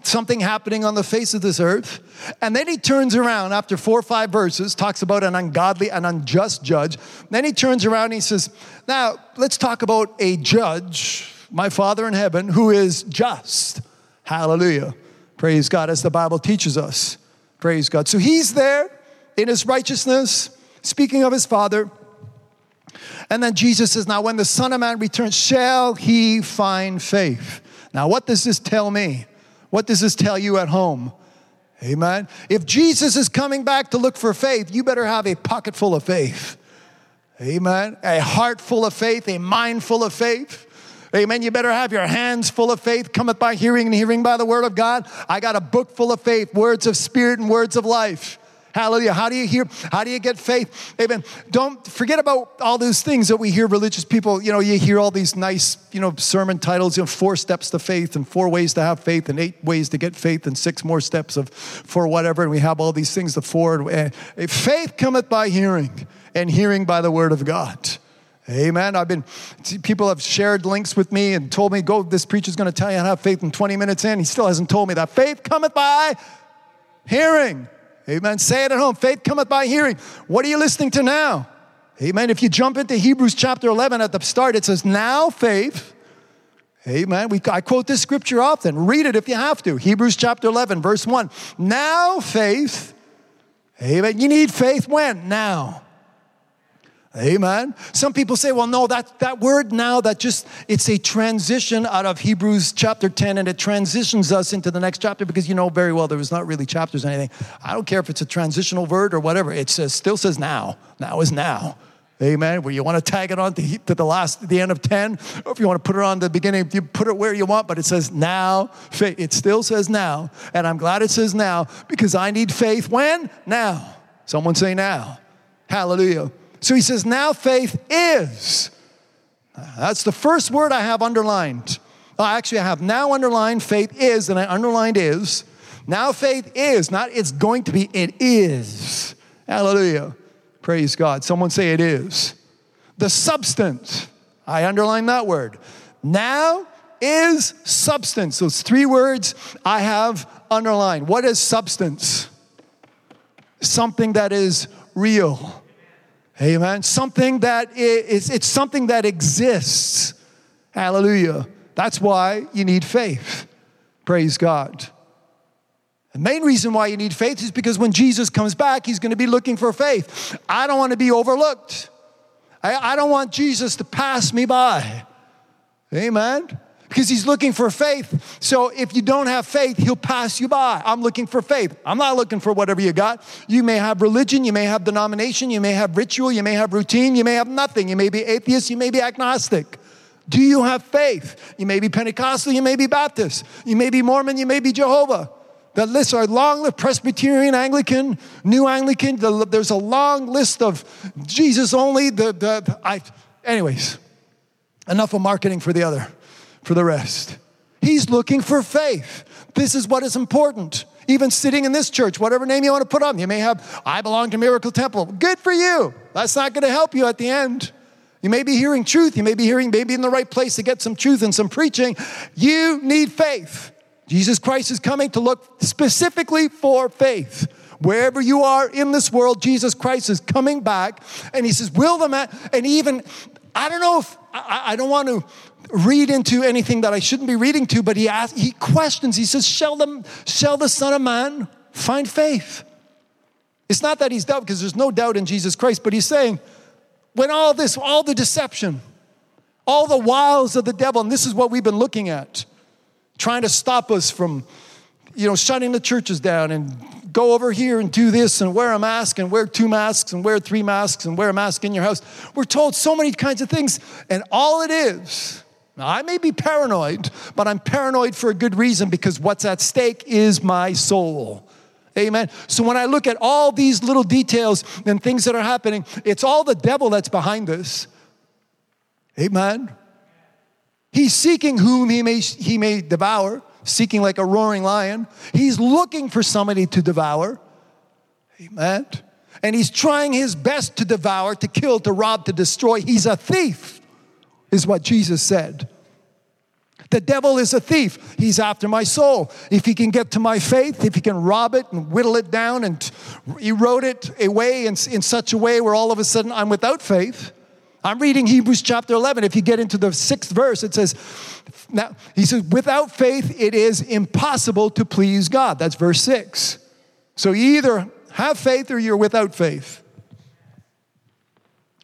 something happening on the face of this earth. And then he turns around after four or five verses, talks about an ungodly and unjust judge. Then he turns around and he says, Now, let's talk about a judge, my Father in heaven, who is just. Hallelujah. Praise God, as the Bible teaches us. Praise God. So he's there in his righteousness, speaking of his Father. And then Jesus says, Now, when the Son of Man returns, shall he find faith? Now, what does this tell me? What does this tell you at home? Amen. If Jesus is coming back to look for faith, you better have a pocket full of faith. Amen. A heart full of faith, a mind full of faith. Amen. You better have your hands full of faith, cometh by hearing and hearing by the word of God. I got a book full of faith, words of spirit and words of life. Hallelujah. How do you hear? How do you get faith? Amen. Don't forget about all those things that we hear religious people, you know, you hear all these nice, you know, sermon titles, you know, four steps to faith and four ways to have faith and eight ways to get faith and six more steps of for whatever. And we have all these things, the four. And faith cometh by hearing and hearing by the word of God. Amen. I've been, people have shared links with me and told me, go, this preacher's going to tell you how to have faith in 20 minutes in. He still hasn't told me that. Faith cometh by hearing. Amen. Say it at home. Faith cometh by hearing. What are you listening to now? Amen. If you jump into Hebrews chapter 11 at the start, it says, Now faith. Amen. We, I quote this scripture often. Read it if you have to. Hebrews chapter 11, verse 1. Now faith. Amen. You need faith when? Now. Amen. Some people say, well, no, that, that word now, that just, it's a transition out of Hebrews chapter 10 and it transitions us into the next chapter because you know very well there was not really chapters or anything. I don't care if it's a transitional word or whatever. It says, still says now. Now is now. Amen. Where you want to tag it on to, to the last, the end of 10, or if you want to put it on the beginning, you put it where you want, but it says now. It still says now. And I'm glad it says now because I need faith when? Now. Someone say now. Hallelujah. So he says, now faith is. That's the first word I have underlined. Oh, actually, I have now underlined faith is, and I underlined is. Now faith is, not it's going to be, it is. Hallelujah. Praise God. Someone say it is. The substance, I underline that word. Now is substance. Those three words I have underlined. What is substance? Something that is real Amen. Something that is, it's something that exists. Hallelujah. That's why you need faith. Praise God. The main reason why you need faith is because when Jesus comes back, he's going to be looking for faith. I don't want to be overlooked. I, I don't want Jesus to pass me by. Amen because he's looking for faith. So if you don't have faith, he'll pass you by. I'm looking for faith. I'm not looking for whatever you got. You may have religion, you may have denomination, you may have ritual, you may have routine, you may have nothing. You may be atheist, you may be agnostic. Do you have faith? You may be Pentecostal, you may be Baptist, you may be Mormon, you may be Jehovah. The lists are long list Presbyterian, Anglican, New Anglican. The, there's a long list of Jesus only. The, the, I, anyways, enough of marketing for the other for the rest. He's looking for faith. This is what is important. Even sitting in this church, whatever name you want to put on, you may have, I belong to Miracle Temple. Good for you. That's not going to help you at the end. You may be hearing truth. You may be hearing, maybe in the right place to get some truth and some preaching. You need faith. Jesus Christ is coming to look specifically for faith. Wherever you are in this world, Jesus Christ is coming back and he says, Will the man, and even, I don't know if, I, I don't want to read into anything that I shouldn't be reading to, but he asks, he questions, he says, Shall the, shall the Son of Man find faith? It's not that he's doubt, because there's no doubt in Jesus Christ, but he's saying, when all this, all the deception, all the wiles of the devil, and this is what we've been looking at, trying to stop us from, you know, shutting the churches down and go over here and do this and wear a mask and wear two masks and wear three masks and wear a mask in your house. We're told so many kinds of things, and all it is now, I may be paranoid, but I'm paranoid for a good reason because what's at stake is my soul. Amen. So when I look at all these little details and things that are happening, it's all the devil that's behind this. Amen. He's seeking whom he may, he may devour, seeking like a roaring lion. He's looking for somebody to devour. Amen. And he's trying his best to devour, to kill, to rob, to destroy. He's a thief is what Jesus said. The devil is a thief. He's after my soul. If he can get to my faith, if he can rob it and whittle it down and erode it away in, in such a way where all of a sudden I'm without faith. I'm reading Hebrews chapter 11. If you get into the sixth verse, it says, now, he says, without faith, it is impossible to please God. That's verse six. So you either have faith or you're without faith.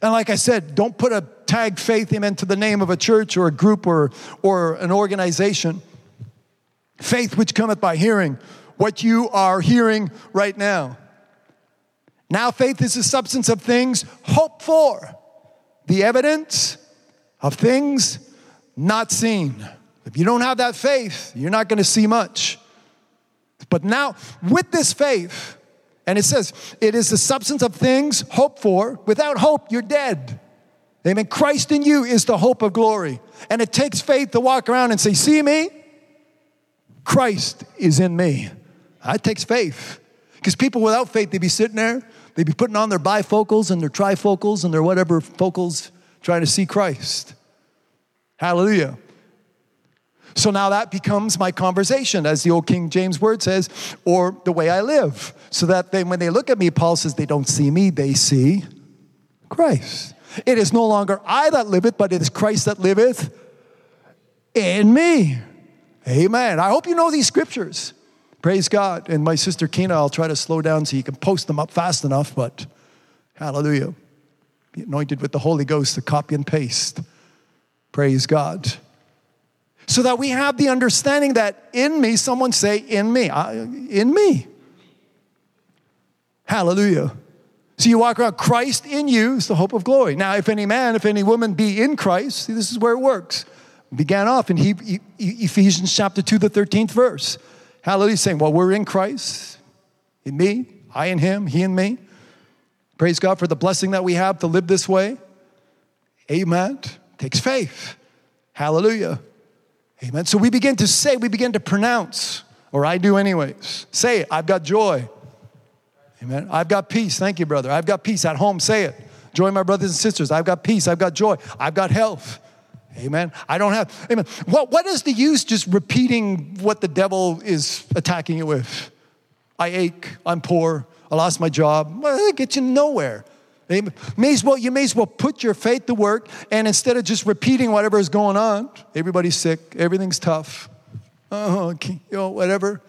And like I said, don't put a tag faith into the name of a church or a group or, or an organization. Faith which cometh by hearing, what you are hearing right now. Now, faith is the substance of things hoped for, the evidence of things not seen. If you don't have that faith, you're not going to see much. But now, with this faith, and it says, it is the substance of things hoped for. Without hope, you're dead. Amen. Christ in you is the hope of glory. And it takes faith to walk around and say, See me? Christ is in me. That takes faith. Because people without faith, they'd be sitting there, they'd be putting on their bifocals and their trifocals and their whatever focals trying to see Christ. Hallelujah. So now that becomes my conversation, as the old King James word says, or the way I live. So that they, when they look at me, Paul says, they don't see me, they see Christ. It is no longer I that liveth, but it is Christ that liveth in me. Amen. I hope you know these scriptures. Praise God. And my sister Kina, I'll try to slow down so you can post them up fast enough, but hallelujah. Be anointed with the Holy Ghost to copy and paste. Praise God so that we have the understanding that in me, someone say, in me, in me. Hallelujah. So you walk around, Christ in you is the hope of glory. Now, if any man, if any woman be in Christ, see, this is where it works. began off in Ephesians chapter 2, the 13th verse. Hallelujah, saying, well, we're in Christ, in me, I in him, he in me. Praise God for the blessing that we have to live this way. Amen. Takes faith. Hallelujah. Amen. So we begin to say, we begin to pronounce, or I do anyways. Say it. I've got joy. Amen. I've got peace. Thank you, brother. I've got peace at home. Say it. Join my brothers and sisters. I've got peace. I've got joy. I've got health. Amen. I don't have, amen. What, what is the use just repeating what the devil is attacking you with? I ache. I'm poor. I lost my job. Well, that gets you nowhere. Amen. May as well, you may as well put your faith to work and instead of just repeating whatever is going on, everybody's sick, everything's tough, oh, okay, you know, whatever.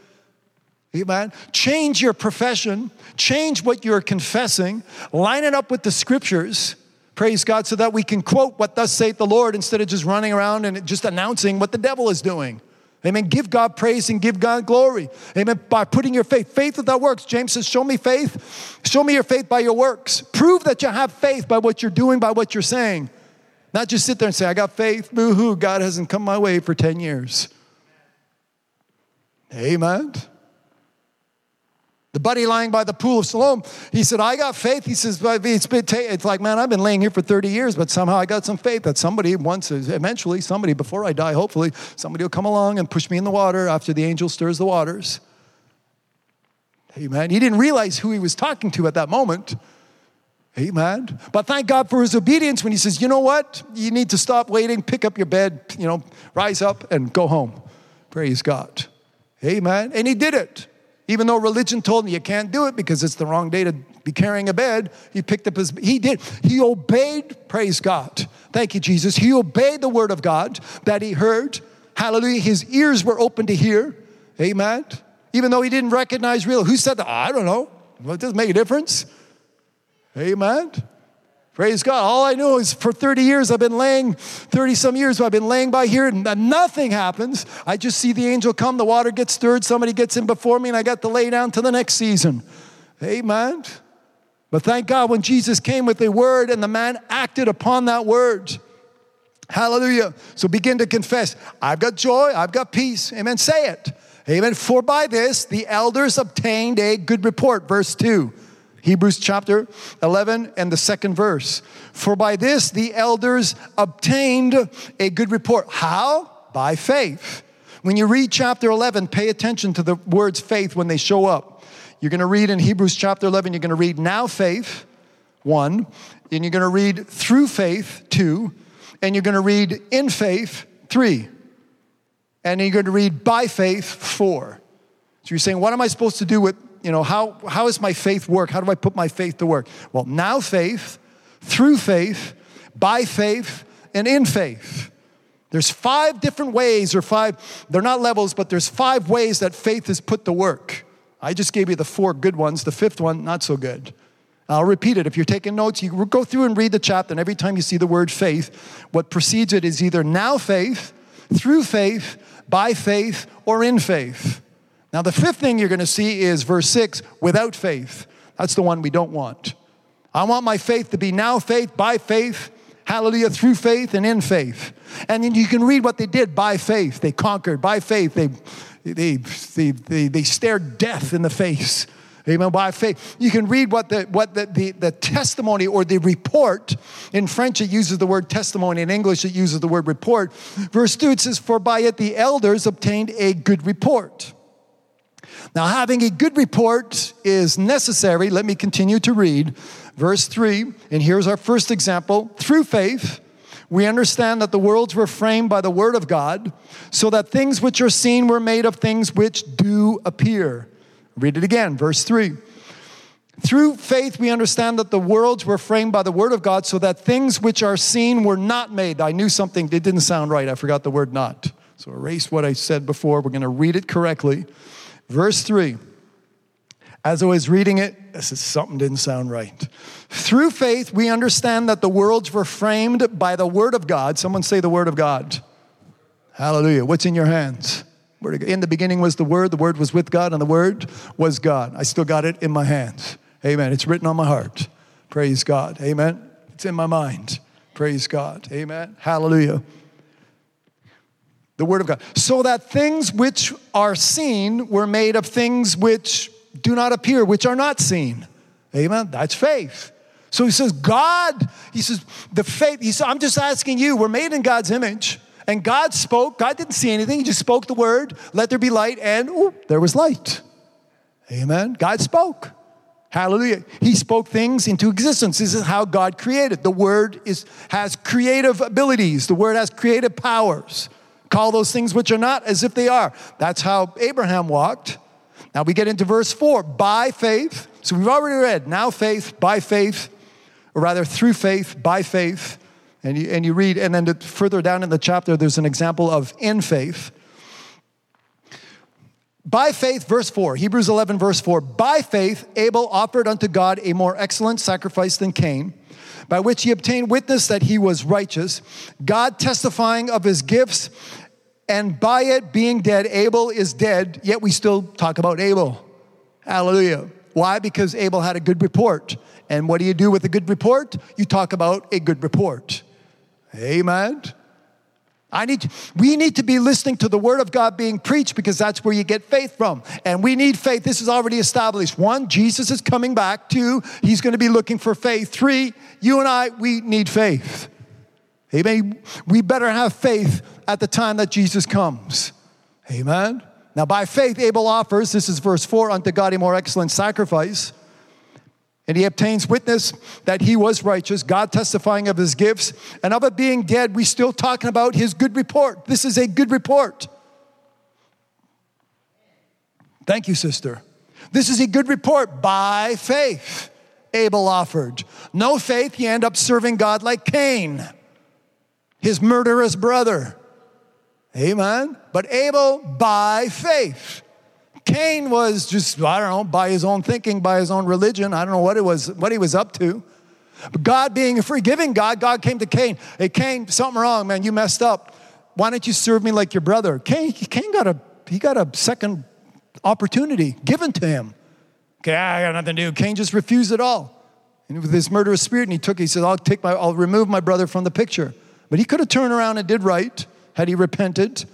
Amen. Change your profession, change what you're confessing, line it up with the scriptures. Praise God, so that we can quote what thus saith the Lord instead of just running around and just announcing what the devil is doing. Amen. Give God praise and give God glory. Amen. By putting your faith, faith without works. James says, Show me faith. Show me your faith by your works. Prove that you have faith by what you're doing, by what you're saying. Not just sit there and say, I got faith, boo hoo, God hasn't come my way for 10 years. Amen. The buddy lying by the pool of Siloam, he said, I got faith. He says, it's, been it's like, man, I've been laying here for 30 years, but somehow I got some faith that somebody once, eventually, somebody, before I die, hopefully, somebody will come along and push me in the water after the angel stirs the waters. Amen. He didn't realize who he was talking to at that moment. Amen. But thank God for his obedience when he says, you know what? You need to stop waiting, pick up your bed, you know, rise up and go home. Praise God. Amen. And he did it. Even though religion told him you can't do it because it's the wrong day to be carrying a bed, he picked up his, he did. He obeyed, praise God. Thank you, Jesus. He obeyed the word of God that he heard. Hallelujah. His ears were open to hear. Amen. Even though he didn't recognize real. Who said that? I don't know. Well, it doesn't make a difference. Amen. Praise God. All I know is for 30 years, I've been laying, 30 some years, I've been laying by here and nothing happens. I just see the angel come, the water gets stirred, somebody gets in before me, and I got to lay down to the next season. Amen. But thank God when Jesus came with a word and the man acted upon that word. Hallelujah. So begin to confess I've got joy, I've got peace. Amen. Say it. Amen. For by this the elders obtained a good report. Verse 2. Hebrews chapter 11 and the second verse. For by this the elders obtained a good report. How? By faith. When you read chapter 11, pay attention to the words faith when they show up. You're going to read in Hebrews chapter 11, you're going to read now faith, one, and you're going to read through faith, two, and you're going to read in faith, three. And you're going to read by faith, four. So you're saying, what am I supposed to do with, you know, how, how does my faith work? How do I put my faith to work? Well, now faith, through faith, by faith, and in faith. There's five different ways, or five, they're not levels, but there's five ways that faith is put to work. I just gave you the four good ones, the fifth one, not so good. I'll repeat it. If you're taking notes, you go through and read the chapter, and every time you see the word faith, what precedes it is either now faith, through faith, by faith, or in faith. Now, the fifth thing you're going to see is verse six without faith. That's the one we don't want. I want my faith to be now faith, by faith, hallelujah, through faith, and in faith. And then you can read what they did by faith. They conquered, by faith, they, they, they, they, they stared death in the face. Amen. By faith. You can read what the what the, the, the testimony or the report. In French, it uses the word testimony. In English, it uses the word report. Verse 2, it says, For by it the elders obtained a good report. Now, having a good report is necessary. Let me continue to read. Verse 3, and here's our first example. Through faith, we understand that the worlds were framed by the word of God, so that things which are seen were made of things which do appear. Read it again, verse 3. Through faith, we understand that the worlds were framed by the word of God, so that things which are seen were not made. I knew something, it didn't sound right. I forgot the word not. So erase what I said before. We're going to read it correctly. Verse 3. As I was reading it, I said something didn't sound right. Through faith, we understand that the worlds were framed by the word of God. Someone say the word of God. Hallelujah. What's in your hands? In the beginning was the Word, the Word was with God, and the Word was God. I still got it in my hands. Amen. It's written on my heart. Praise God. Amen. It's in my mind. Praise God. Amen. Hallelujah. The Word of God. So that things which are seen were made of things which do not appear, which are not seen. Amen. That's faith. So he says, God, he says, the faith, he says, I'm just asking you, we're made in God's image. And God spoke. God didn't see anything. He just spoke the word, let there be light, and ooh, there was light. Amen. God spoke. Hallelujah. He spoke things into existence. This is how God created. The word is, has creative abilities, the word has creative powers. Call those things which are not as if they are. That's how Abraham walked. Now we get into verse 4 by faith. So we've already read now faith, by faith, or rather through faith, by faith. And you, and you read, and then further down in the chapter, there's an example of in faith. By faith, verse 4, Hebrews 11, verse 4, by faith, Abel offered unto God a more excellent sacrifice than Cain, by which he obtained witness that he was righteous, God testifying of his gifts, and by it being dead, Abel is dead, yet we still talk about Abel. Hallelujah. Why? Because Abel had a good report. And what do you do with a good report? You talk about a good report. Amen. I need we need to be listening to the word of God being preached because that's where you get faith from. And we need faith. This is already established. One, Jesus is coming back. Two, he's going to be looking for faith. Three, you and I, we need faith. Amen. We better have faith at the time that Jesus comes. Amen. Now, by faith, Abel offers, this is verse 4, unto God a more excellent sacrifice and he obtains witness that he was righteous, God testifying of his gifts, and of it being dead, we still talking about his good report. This is a good report. Thank you, sister. This is a good report by faith. Abel offered. No faith, he end up serving God like Cain, his murderous brother. Amen. But Abel by faith. Cain was just, I don't know, by his own thinking, by his own religion. I don't know what it was, what he was up to. But God being a forgiving God, God came to Cain. Hey, Cain, something wrong, man. You messed up. Why don't you serve me like your brother? Cain, Cain got a he got a second opportunity given to him. Okay, I got nothing to do. Cain just refused it all. And with his murderous spirit, and he took, he said, I'll take my, I'll remove my brother from the picture. But he could have turned around and did right had he repented.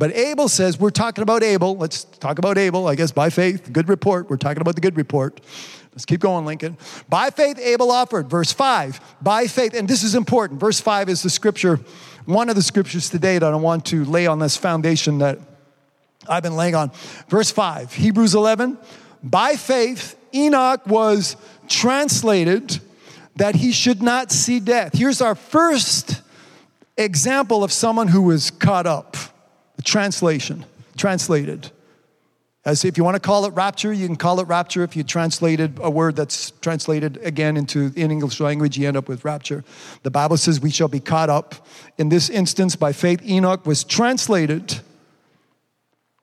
But Abel says, we're talking about Abel. Let's talk about Abel, I guess, by faith. Good report. We're talking about the good report. Let's keep going, Lincoln. By faith, Abel offered. Verse 5. By faith, and this is important. Verse 5 is the scripture, one of the scriptures today that I want to lay on this foundation that I've been laying on. Verse 5, Hebrews 11. By faith, Enoch was translated that he should not see death. Here's our first example of someone who was caught up. Translation, translated. As if you want to call it rapture, you can call it rapture. If you translated a word that's translated again into in English language, you end up with rapture. The Bible says we shall be caught up. In this instance, by faith, Enoch was translated.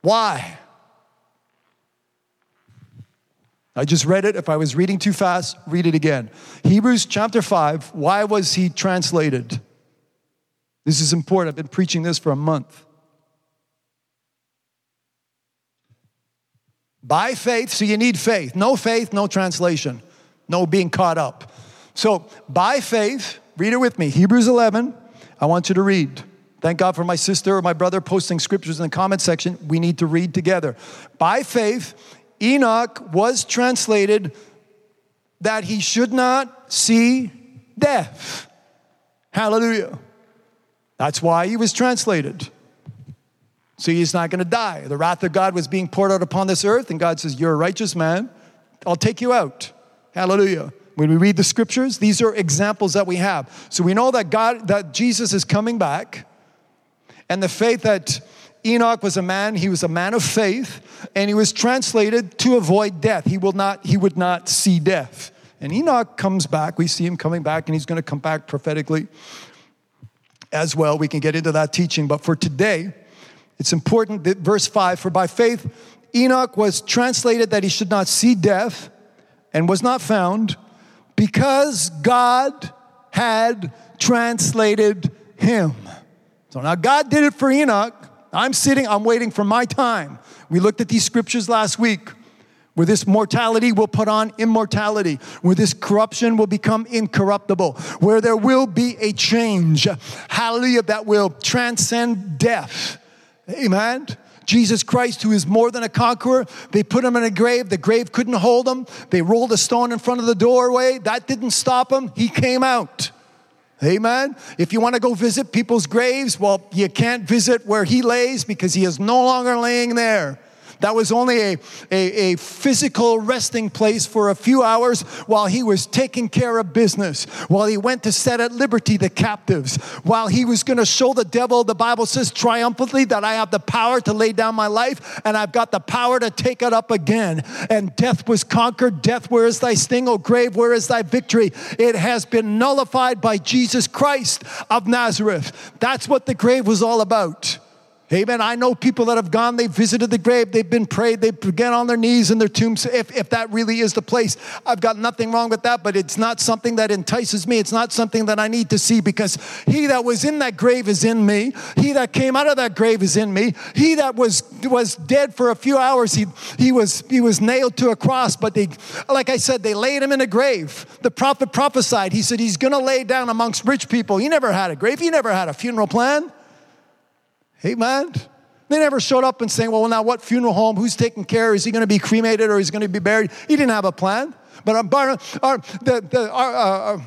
Why? I just read it. If I was reading too fast, read it again. Hebrews chapter 5. Why was he translated? This is important. I've been preaching this for a month. By faith, so you need faith. No faith, no translation, no being caught up. So, by faith, read it with me. Hebrews 11, I want you to read. Thank God for my sister or my brother posting scriptures in the comment section. We need to read together. By faith, Enoch was translated that he should not see death. Hallelujah. That's why he was translated. So he's not going to die. The wrath of God was being poured out upon this earth, and God says, You're a righteous man. I'll take you out. Hallelujah. When we read the scriptures, these are examples that we have. So we know that God, that Jesus is coming back, and the faith that Enoch was a man, he was a man of faith, and he was translated to avoid death. He will not, he would not see death. And Enoch comes back. We see him coming back, and he's going to come back prophetically as well. We can get into that teaching. But for today, it's important that verse 5 For by faith Enoch was translated that he should not see death and was not found because God had translated him. So now God did it for Enoch. I'm sitting, I'm waiting for my time. We looked at these scriptures last week where this mortality will put on immortality, where this corruption will become incorruptible, where there will be a change, hallelujah, that will transcend death. Amen. Jesus Christ, who is more than a conqueror, they put him in a grave. The grave couldn't hold him. They rolled a stone in front of the doorway. That didn't stop him. He came out. Amen. If you want to go visit people's graves, well, you can't visit where he lays because he is no longer laying there. That was only a, a, a, physical resting place for a few hours while he was taking care of business, while he went to set at liberty the captives, while he was going to show the devil, the Bible says triumphantly, that I have the power to lay down my life and I've got the power to take it up again. And death was conquered. Death, where is thy sting? O grave, where is thy victory? It has been nullified by Jesus Christ of Nazareth. That's what the grave was all about. Amen. I know people that have gone, they've visited the grave, they've been prayed, they've get on their knees in their tombs. If, if that really is the place, I've got nothing wrong with that, but it's not something that entices me. It's not something that I need to see because he that was in that grave is in me. He that came out of that grave is in me. He that was was dead for a few hours, he, he was he was nailed to a cross, but they like I said, they laid him in a grave. The prophet prophesied, he said he's gonna lay down amongst rich people. He never had a grave, he never had a funeral plan. Amen. They never showed up and saying, well, now what funeral home? Who's taking care? Is he going to be cremated or is he going to be buried? He didn't have a plan. But our, our, the, the, our, uh,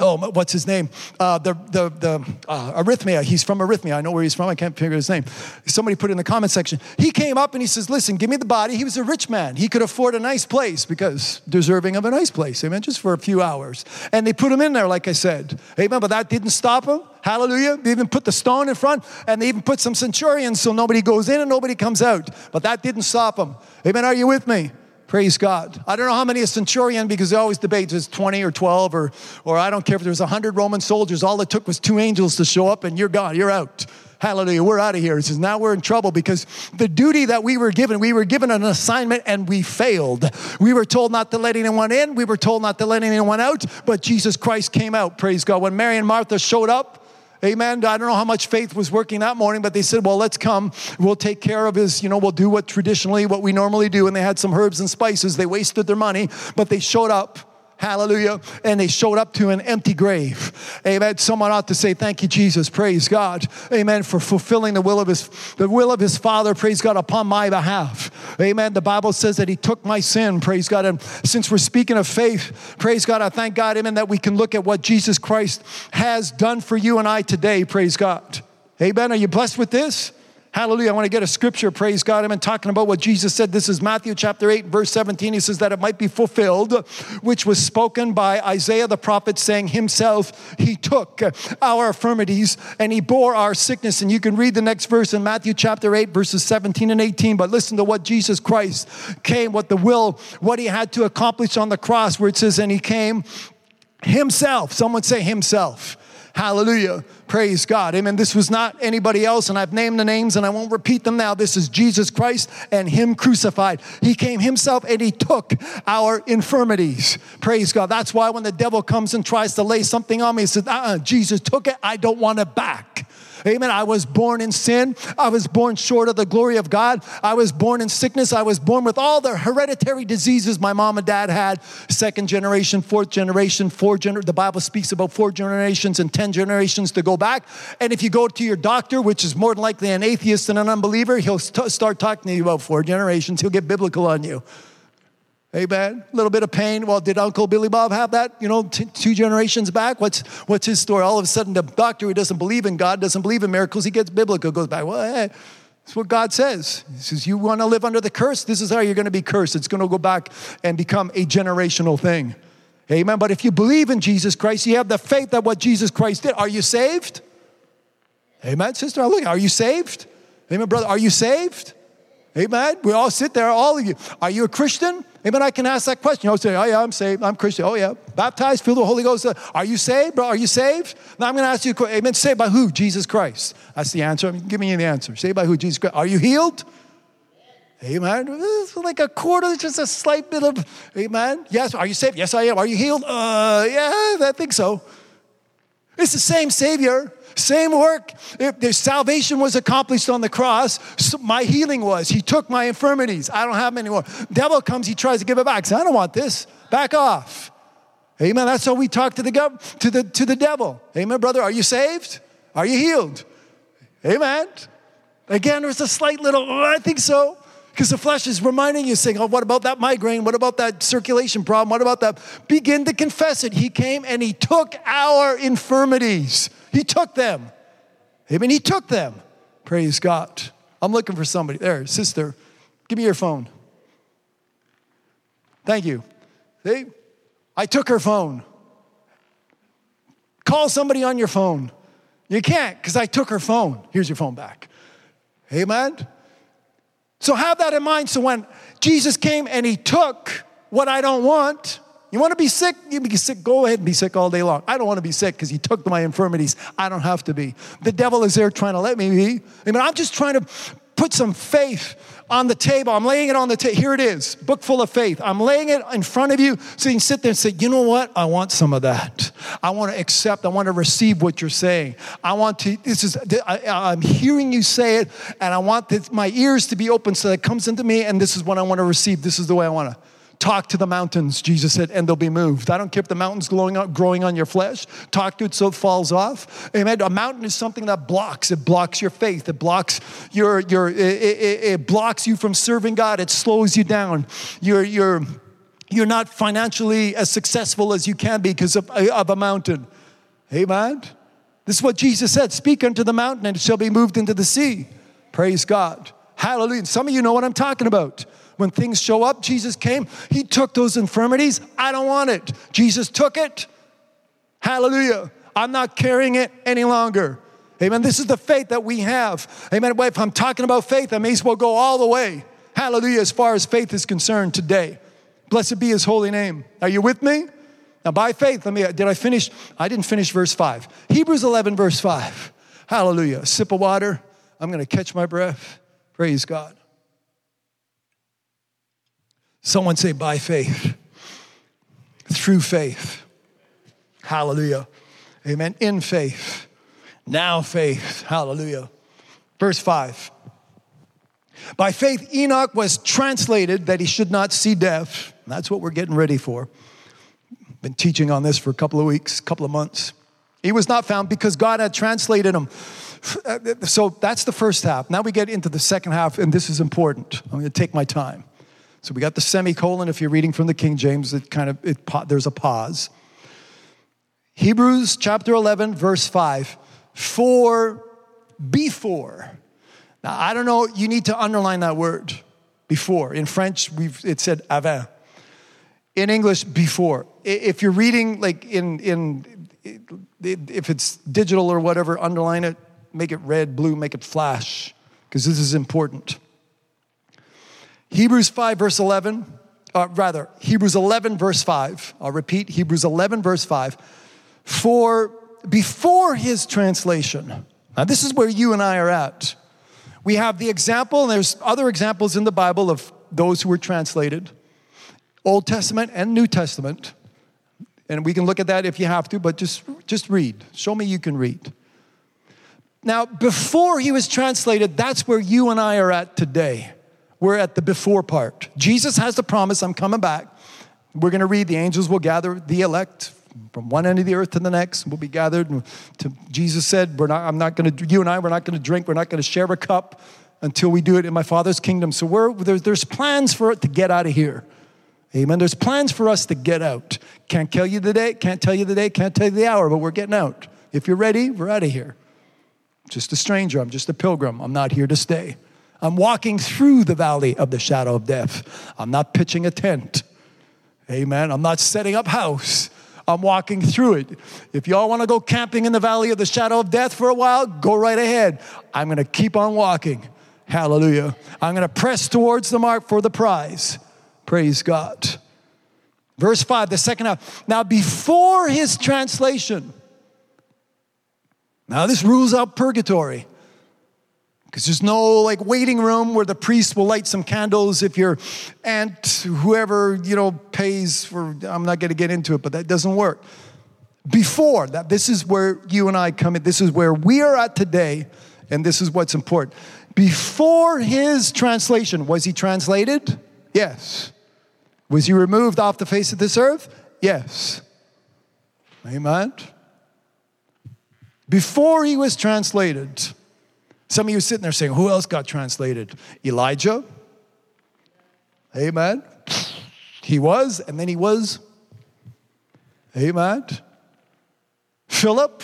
oh, what's his name? Uh, the the, the uh, Arimathea. He's from Arimathea. I know where he's from. I can't figure his name. Somebody put it in the comment section. He came up and he says, Listen, give me the body. He was a rich man. He could afford a nice place because deserving of a nice place. Amen. Just for a few hours. And they put him in there, like I said. Amen. But that didn't stop him. Hallelujah. They even put the stone in front and they even put some centurions so nobody goes in and nobody comes out. But that didn't stop them. Amen. Are you with me? Praise God. I don't know how many a centurion because they always debate is 20 or 12 or, or I don't care if there's 100 Roman soldiers. All it took was two angels to show up and you're gone. You're out. Hallelujah. We're out of here. It says, now we're in trouble because the duty that we were given, we were given an assignment and we failed. We were told not to let anyone in. We were told not to let anyone out, but Jesus Christ came out. Praise God. When Mary and Martha showed up, Amen. I don't know how much faith was working that morning, but they said, well, let's come. We'll take care of his, you know, we'll do what traditionally, what we normally do. And they had some herbs and spices. They wasted their money, but they showed up. Hallelujah. And they showed up to an empty grave. Amen. Someone ought to say, Thank you, Jesus. Praise God. Amen. For fulfilling the will of his the will of his Father, praise God, upon my behalf. Amen. The Bible says that he took my sin, praise God. And since we're speaking of faith, praise God, I thank God, amen, that we can look at what Jesus Christ has done for you and I today. Praise God. Amen. Are you blessed with this? Hallelujah. I want to get a scripture, praise God. I've been talking about what Jesus said. This is Matthew chapter 8, verse 17. He says that it might be fulfilled, which was spoken by Isaiah the prophet, saying, Himself, He took our infirmities and He bore our sickness. And you can read the next verse in Matthew chapter 8, verses 17 and 18. But listen to what Jesus Christ came, what the will, what He had to accomplish on the cross, where it says, And He came Himself. Someone say, Himself. Hallelujah. Praise God. Amen. This was not anybody else, and I've named the names and I won't repeat them now. This is Jesus Christ and Him crucified. He came Himself and He took our infirmities. Praise God. That's why when the devil comes and tries to lay something on me, he says, uh-uh, Jesus took it. I don't want it back. Amen. I was born in sin. I was born short of the glory of God. I was born in sickness. I was born with all the hereditary diseases my mom and dad had. Second generation, fourth generation, four gener- The Bible speaks about four generations and 10 generations to go back. And if you go to your doctor, which is more than likely an atheist and an unbeliever, he'll st- start talking to you about four generations. He'll get biblical on you. Amen. A little bit of pain. Well, did Uncle Billy Bob have that? You know, t- two generations back. What's what's his story? All of a sudden, the doctor who doesn't believe in God, doesn't believe in miracles, he gets biblical. Goes back. Well, hey, that's what God says. He says, "You want to live under the curse? This is how you're going to be cursed. It's going to go back and become a generational thing." Amen. But if you believe in Jesus Christ, you have the faith that what Jesus Christ did. Are you saved? Amen, sister. Look, are you saved? Amen, brother. Are you saved? Amen. We all sit there, all of you. Are you a Christian? Amen. I can ask that question. I'll say, Oh, yeah, I'm saved. I'm Christian. Oh, yeah. Baptized, filled with the Holy Ghost. Are you saved, bro? Are you saved? Now I'm going to ask you, a question. Amen. Saved by who? Jesus Christ. That's the answer. Give me the answer. Saved by who? Jesus Christ. Are you healed? Amen. It's like a quarter, just a slight bit of, amen. Yes. Are you saved? Yes, I am. Are you healed? Uh, yeah, I think so. It's the same Savior. Same work. If their salvation was accomplished on the cross, so my healing was. He took my infirmities. I don't have them anymore. Devil comes, he tries to give it back. Say, I don't want this. Back off. Amen. That's how we talk to the gov- to the to the devil. Amen, brother. Are you saved? Are you healed? Amen. Again, there's a slight little, oh, I think so. Because the flesh is reminding you, saying, Oh, what about that migraine? What about that circulation problem? What about that? Begin to confess it. He came and He took our infirmities. He took them. Amen. He took them. Praise God. I'm looking for somebody. There, sister, give me your phone. Thank you. See? I took her phone. Call somebody on your phone. You can't because I took her phone. Here's your phone back. Amen. So have that in mind. So when Jesus came and he took what I don't want, you want to be sick? You be sick. Go ahead and be sick all day long. I don't want to be sick because he took my infirmities. I don't have to be. The devil is there trying to let me be. I mean, I'm just trying to put some faith on the table. I'm laying it on the table. Here it is, book full of faith. I'm laying it in front of you so you can sit there and say, you know what? I want some of that. I want to accept. I want to receive what you're saying. I want to, this is, I, am hearing you say it, and I want this, my ears to be open so that it comes into me, and this is what I want to receive. This is the way I want to. Talk to the mountains, Jesus said, and they'll be moved. I don't care if the mountain's growing, up, growing on your flesh. Talk to it so it falls off. Amen. A mountain is something that blocks. It blocks your faith. It blocks your your. It, it, it blocks you from serving God. It slows you down. You're you're you're not financially as successful as you can be because of, of a mountain. Amen. This is what Jesus said: "Speak unto the mountain, and it shall be moved into the sea." Praise God. Hallelujah. Some of you know what I'm talking about. When things show up, Jesus came. He took those infirmities. I don't want it. Jesus took it. Hallelujah. I'm not carrying it any longer. Amen. This is the faith that we have. Amen. If I'm talking about faith, I may as well go all the way. Hallelujah, as far as faith is concerned today. Blessed be his holy name. Are you with me? Now, by faith, let me, did I finish? I didn't finish verse 5. Hebrews 11, verse 5. Hallelujah. A sip of water. I'm going to catch my breath. Praise God. Someone say, by faith, through faith. Hallelujah. Amen. In faith. Now faith. Hallelujah. Verse 5. By faith, Enoch was translated that he should not see death. That's what we're getting ready for. Been teaching on this for a couple of weeks, couple of months. He was not found because God had translated him. So that's the first half. Now we get into the second half, and this is important. I'm going to take my time. So we got the semicolon. If you're reading from the King James, it kind of it, there's a pause. Hebrews chapter 11, verse 5. For before Now, I don't know, you need to underline that word before. In French, we've, it said avant. In English, before. If you're reading, like in, in, if it's digital or whatever, underline it, make it red, blue, make it flash, because this is important. Hebrews 5, verse 11, uh, rather, Hebrews 11, verse 5. I'll repeat Hebrews 11, verse 5. For before his translation, now this is where you and I are at. We have the example, and there's other examples in the Bible of those who were translated Old Testament and New Testament. And we can look at that if you have to, but just, just read. Show me you can read. Now, before he was translated, that's where you and I are at today. We're at the before part. Jesus has the promise, I'm coming back. We're going to read, the angels will gather the elect from one end of the earth to the next. We'll be gathered. To, Jesus said, we're not, I'm not going to, you and I, we're not going to drink, we're not going to share a cup until we do it in my Father's kingdom. So we're, there's, there's plans for it to get out of here. Amen. There's plans for us to get out. Can't tell you the day, can't tell you the day, can't tell you the hour, but we're getting out. If you're ready, we're out of here. Just a stranger. I'm just a pilgrim. I'm not here to stay. I'm walking through the valley of the shadow of death. I'm not pitching a tent. Amen. I'm not setting up house. I'm walking through it. If y'all want to go camping in the valley of the shadow of death for a while, go right ahead. I'm going to keep on walking. Hallelujah. I'm going to press towards the mark for the prize. Praise God. Verse 5, the second half. Now, before his translation, now this rules out purgatory. Because there's no like waiting room where the priest will light some candles if your aunt, whoever, you know, pays for, I'm not going to get into it, but that doesn't work. Before that, this is where you and I come in. This is where we are at today, and this is what's important. Before his translation, was he translated? Yes. Was he removed off the face of this earth? Yes. Amen. Before he was translated, some of you sitting there saying, Who else got translated? Elijah. Amen. He was, and then he was. Amen. Philip,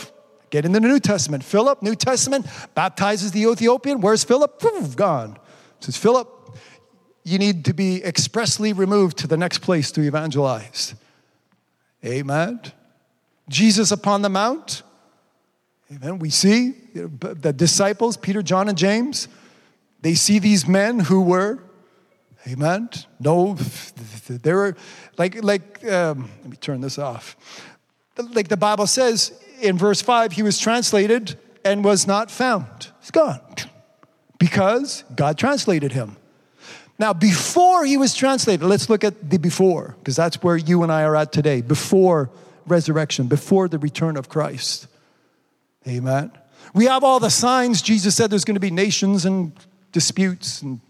get into the New Testament. Philip, New Testament, baptizes the Ethiopian. Where's Philip? Poof, gone. Says, Philip, you need to be expressly removed to the next place to evangelize. Amen. Jesus upon the mount. Amen. We see the disciples, Peter, John, and James, they see these men who were, amen. No, they were like, like, um, let me turn this off. Like the Bible says in verse 5, he was translated and was not found. He's gone because God translated him. Now, before he was translated, let's look at the before, because that's where you and I are at today, before resurrection, before the return of Christ. Amen. We have all the signs. Jesus said there's going to be nations and disputes and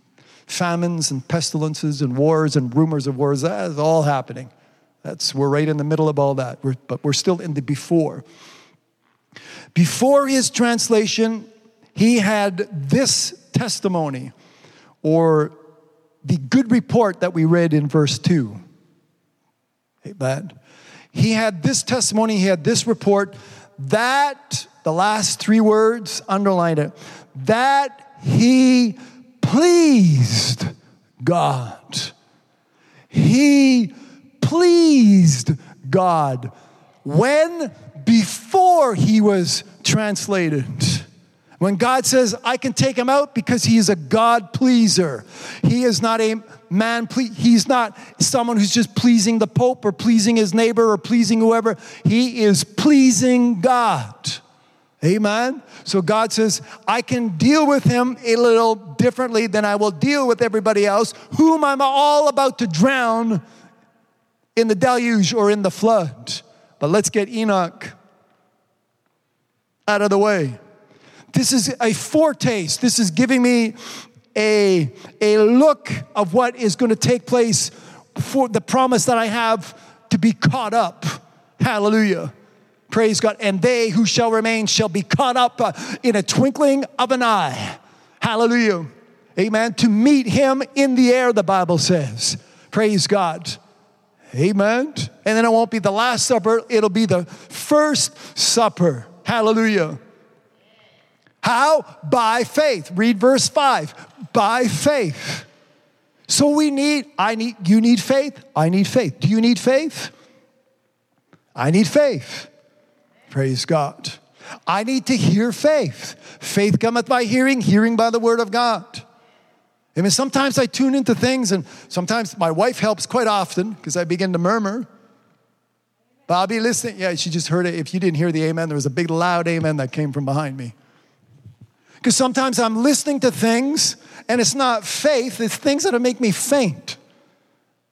famines and pestilences and wars and rumors of wars. That is all happening. That's we're right in the middle of all that. We're, but we're still in the before. Before his translation, he had this testimony or the good report that we read in verse 2. Amen. He had this testimony, he had this report that, the last three words, underline it, that he pleased God. He pleased God when before he was translated. When God says, I can take him out because he is a God pleaser. He is not a man, ple- he's not someone who's just pleasing the Pope or pleasing his neighbor or pleasing whoever. He is pleasing God. Amen. So God says, I can deal with him a little differently than I will deal with everybody else, whom I'm all about to drown in the deluge or in the flood. But let's get Enoch out of the way. This is a foretaste. This is giving me a, a look of what is going to take place for the promise that I have to be caught up. Hallelujah. Praise God. And they who shall remain shall be caught up uh, in a twinkling of an eye. Hallelujah. Amen. To meet him in the air, the Bible says. Praise God. Amen. And then it won't be the last supper, it'll be the first supper. Hallelujah. How? By faith. Read verse 5. By faith. So we need, I need, you need faith, I need faith. Do you need faith? I need faith. Praise God. I need to hear faith. Faith cometh by hearing, hearing by the word of God. I mean, sometimes I tune into things, and sometimes my wife helps quite often because I begin to murmur. But I'll be listening. Yeah, she just heard it. If you didn't hear the amen, there was a big loud amen that came from behind me. Because sometimes I'm listening to things and it's not faith, it's things that'll make me faint.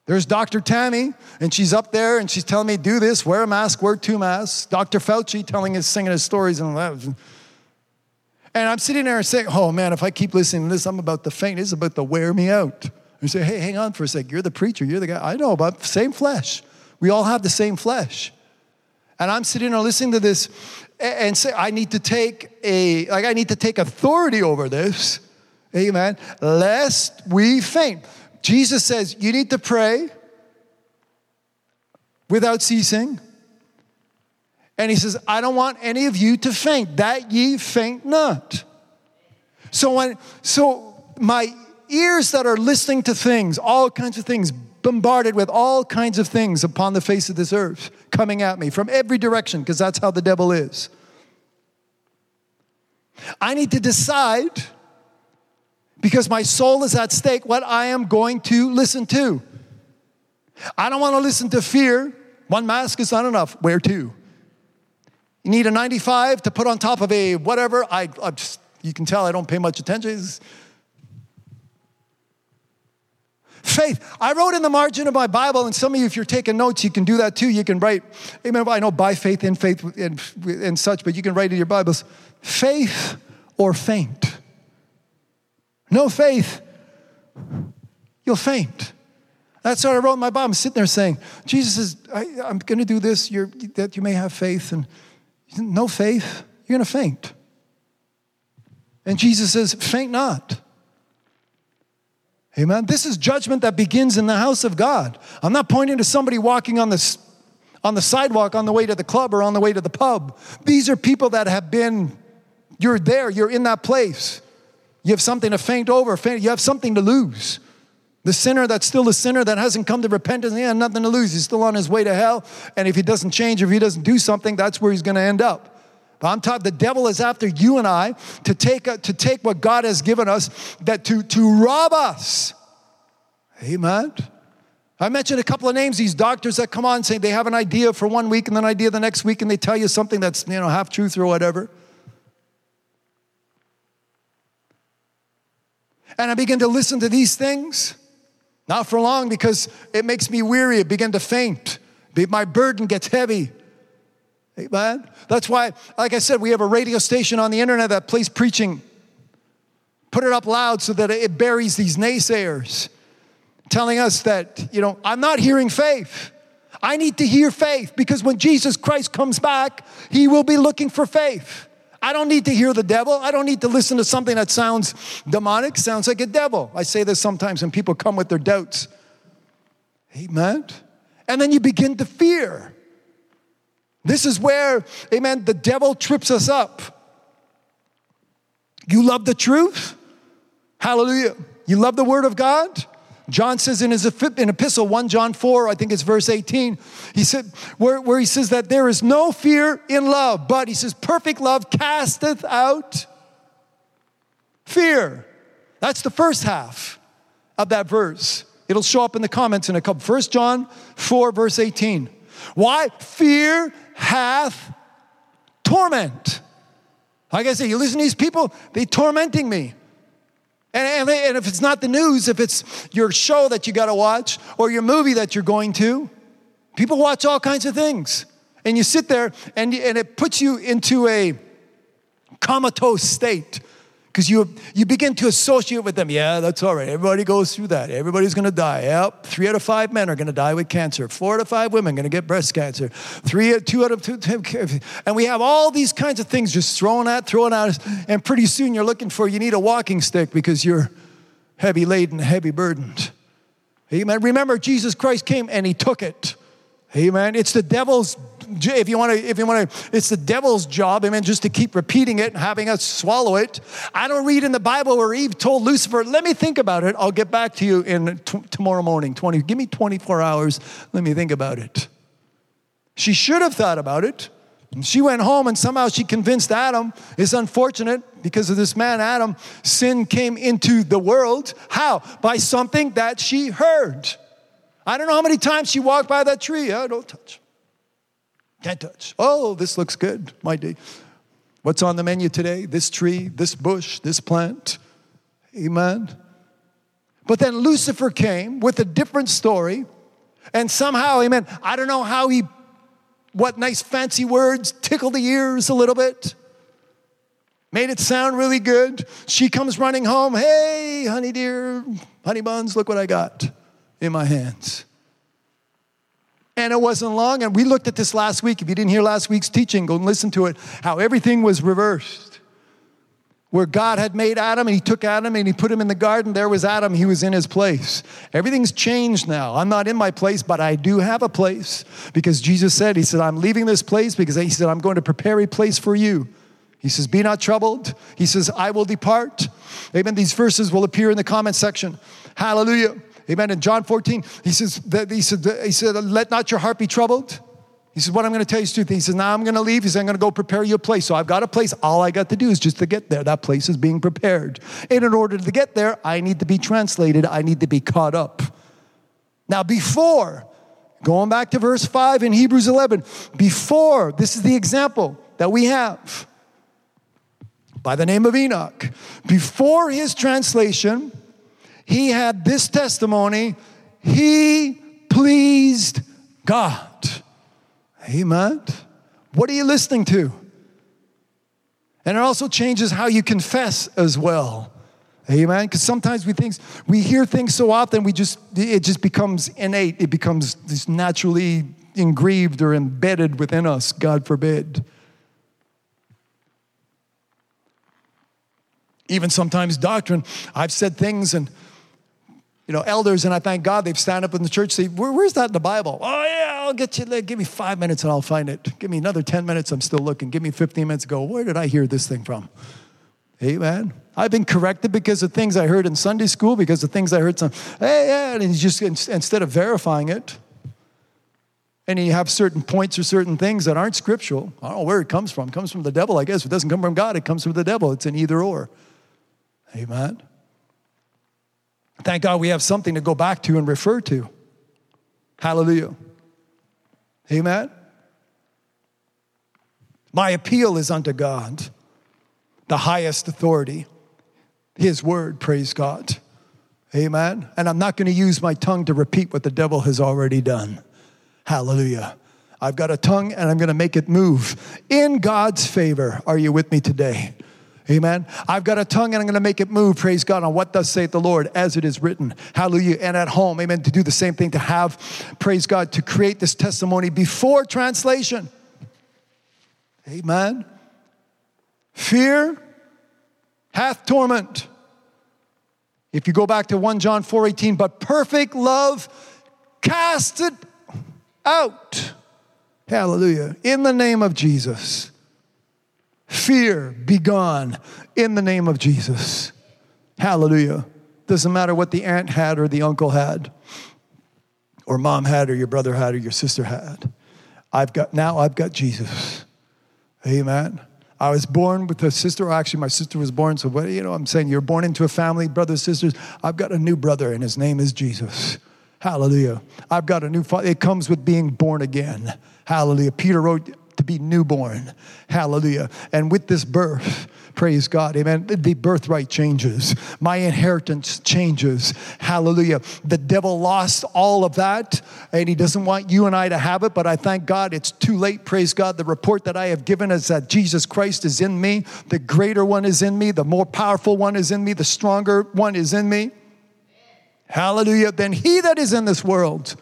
There's Dr. Tammy, and she's up there and she's telling me, do this, wear a mask, wear two masks. Dr. Fauci telling us, singing his stories, and that. and I'm sitting there and saying, oh man, if I keep listening to this, I'm about to faint. It's about to wear me out. You say, hey, hang on for a sec. You're the preacher, you're the guy. I know, but same flesh. We all have the same flesh. And I'm sitting there listening to this and say, I need to take a, like, I need to take authority over this. Amen. Lest we faint. Jesus says, you need to pray without ceasing. And he says, I don't want any of you to faint, that ye faint not. So when so my ears that are listening to things, all kinds of things, bombarded with all kinds of things upon the face of this earth coming at me from every direction, because that's how the devil is. I need to decide, because my soul is at stake, what I am going to listen to. I don't want to listen to fear. One mask is not enough. Wear two. You need a 95 to put on top of a whatever. I, I just, you can tell I don't pay much attention. Faith. I wrote in the margin of my Bible, and some of you, if you're taking notes, you can do that too. You can write, amen. I know by faith, in faith, and, and such, but you can write in your Bibles faith or faint. No faith, you'll faint. That's what I wrote in my Bible. I'm sitting there saying, Jesus is, I, am going to do this you're, that you may have faith. And no faith, you're going to faint. And Jesus says, faint not. Amen. This is judgment that begins in the house of God. I'm not pointing to somebody walking on the, on the sidewalk on the way to the club or on the way to the pub. These are people that have been, you're there, you're in that place. You have something to faint over, faint, you have something to lose. The sinner that's still a sinner that hasn't come to repentance, he has nothing to lose. He's still on his way to hell. And if he doesn't change, if he doesn't do something, that's where he's going to end up. But I'm talking, the devil is after you and I to take, a, to take what God has given us, that to, to rob us. Amen. I mentioned a couple of names, these doctors that come on saying they have an idea for one week and then an idea the next week, and they tell you something that's, you know, half truth or whatever. And I begin to listen to these things, not for long because it makes me weary. It begin to faint. My burden gets heavy. Amen. That's why, like I said, we have a radio station on the internet that plays preaching. Put it up loud so that it buries these naysayers, telling us that, you know, I'm not hearing faith. I need to hear faith because when Jesus Christ comes back, he will be looking for faith. I don't need to hear the devil. I don't need to listen to something that sounds demonic, sounds like a devil. I say this sometimes when people come with their doubts. Amen. And then you begin to fear. This is where, amen, the devil trips us up. You love the truth? Hallelujah. You love the word of God? John says in his in epistle, 1 John 4, I think it's verse 18, he said, where, where he says that there is no fear in love, but he says, perfect love casteth out fear. That's the first half of that verse. It'll show up in the comments in a couple. 1 John 4, verse 18. Why? Fear hath torment. Like I say, you listen to these people, they tormenting me. And, and, and if it's not the news, if it's your show that you got to watch or your movie that you're going to, people watch all kinds of things. And you sit there and, and it puts you into a comatose state because you, you begin to associate with them. Yeah, that's all right. Everybody goes through that. Everybody's going to die. Yep. Three out of five men are going to die with cancer. Four out of five women are going to get breast cancer. Three, two out of two, and we have all these kinds of things just thrown at, thrown at And pretty soon you're looking for, you need a walking stick because you're heavy laden, heavy burdened. Amen. Remember, Jesus Christ came and he took it. Amen. It's the devil's if you want to, if you want to, it's the devil's job, amen, just to keep repeating it and having us swallow it. I don't read in the Bible where Eve told Lucifer, let me think about it. I'll get back to you in t- tomorrow morning. 20, give me 24 hours. Let me think about it. She should have thought about it. She went home and somehow she convinced Adam. It's unfortunate because of this man, Adam, sin came into the world. How? By something that she heard. I don't know how many times she walked by that tree. Oh, don't touch. Can't touch. Oh, this looks good. My day. What's on the menu today? This tree, this bush, this plant. Amen. But then Lucifer came with a different story. And somehow, amen, I don't know how he what nice fancy words tickle the ears a little bit. Made it sound really good. She comes running home. Hey, honey dear, honey buns, look what I got in my hands. And it wasn't long. And we looked at this last week. If you didn't hear last week's teaching, go and listen to it. How everything was reversed where God had made Adam and he took Adam and he put him in the garden. There was Adam, he was in his place. Everything's changed now. I'm not in my place, but I do have a place because Jesus said, He said, I'm leaving this place because He said, I'm going to prepare a place for you. He says, Be not troubled. He says, I will depart. Amen. These verses will appear in the comment section. Hallelujah. Amen. In John 14, he says, that, he, said, he said, Let not your heart be troubled. He says, What I'm going to tell you is two things. He says, Now I'm going to leave. He says, I'm going to go prepare you a place. So I've got a place. All I got to do is just to get there. That place is being prepared. And in order to get there, I need to be translated, I need to be caught up. Now, before, going back to verse 5 in Hebrews 11, before, this is the example that we have by the name of Enoch. Before his translation, he had this testimony he pleased God. Amen. What are you listening to? And it also changes how you confess as well. Amen. Because sometimes we think we hear things so often we just it just becomes innate. It becomes just naturally engraved or embedded within us. God forbid. Even sometimes doctrine. I've said things and you know, elders, and I thank God they've stand up in the church. Say, Where, "Where's that in the Bible?" Oh yeah, I'll get you. Give me five minutes and I'll find it. Give me another ten minutes. I'm still looking. Give me fifteen minutes. Go. Where did I hear this thing from? Amen. I've been corrected because of things I heard in Sunday school, because of things I heard some. Hey, yeah, and he's just instead of verifying it, and you have certain points or certain things that aren't scriptural. I don't know where it comes from. It comes from the devil, I guess. If it doesn't come from God, it comes from the devil. It's an either or. Amen. Thank God we have something to go back to and refer to. Hallelujah. Amen. My appeal is unto God, the highest authority, His word, praise God. Amen. And I'm not going to use my tongue to repeat what the devil has already done. Hallelujah. I've got a tongue and I'm going to make it move in God's favor. Are you with me today? Amen. I've got a tongue and I'm going to make it move, praise God, on what thus saith the Lord as it is written. Hallelujah. And at home, amen, to do the same thing, to have, praise God, to create this testimony before translation. Amen. Fear hath torment. If you go back to 1 John 4:18, but perfect love cast it out. Hallelujah. In the name of Jesus. Fear be gone in the name of Jesus. Hallelujah. Doesn't matter what the aunt had or the uncle had, or mom had, or your brother had, or your sister had. I've got now I've got Jesus. Amen. I was born with a sister. Actually, my sister was born. So, what you know, I'm saying you're born into a family, brothers, sisters. I've got a new brother, and his name is Jesus. Hallelujah. I've got a new father. It comes with being born again. Hallelujah. Peter wrote, to be newborn. Hallelujah. And with this birth, praise God, amen, the birthright changes. My inheritance changes. Hallelujah. The devil lost all of that, and he doesn't want you and I to have it, but I thank God it's too late. Praise God. The report that I have given is that Jesus Christ is in me, the greater one is in me, the more powerful one is in me, the stronger one is in me. Hallelujah. Then he that is in this world.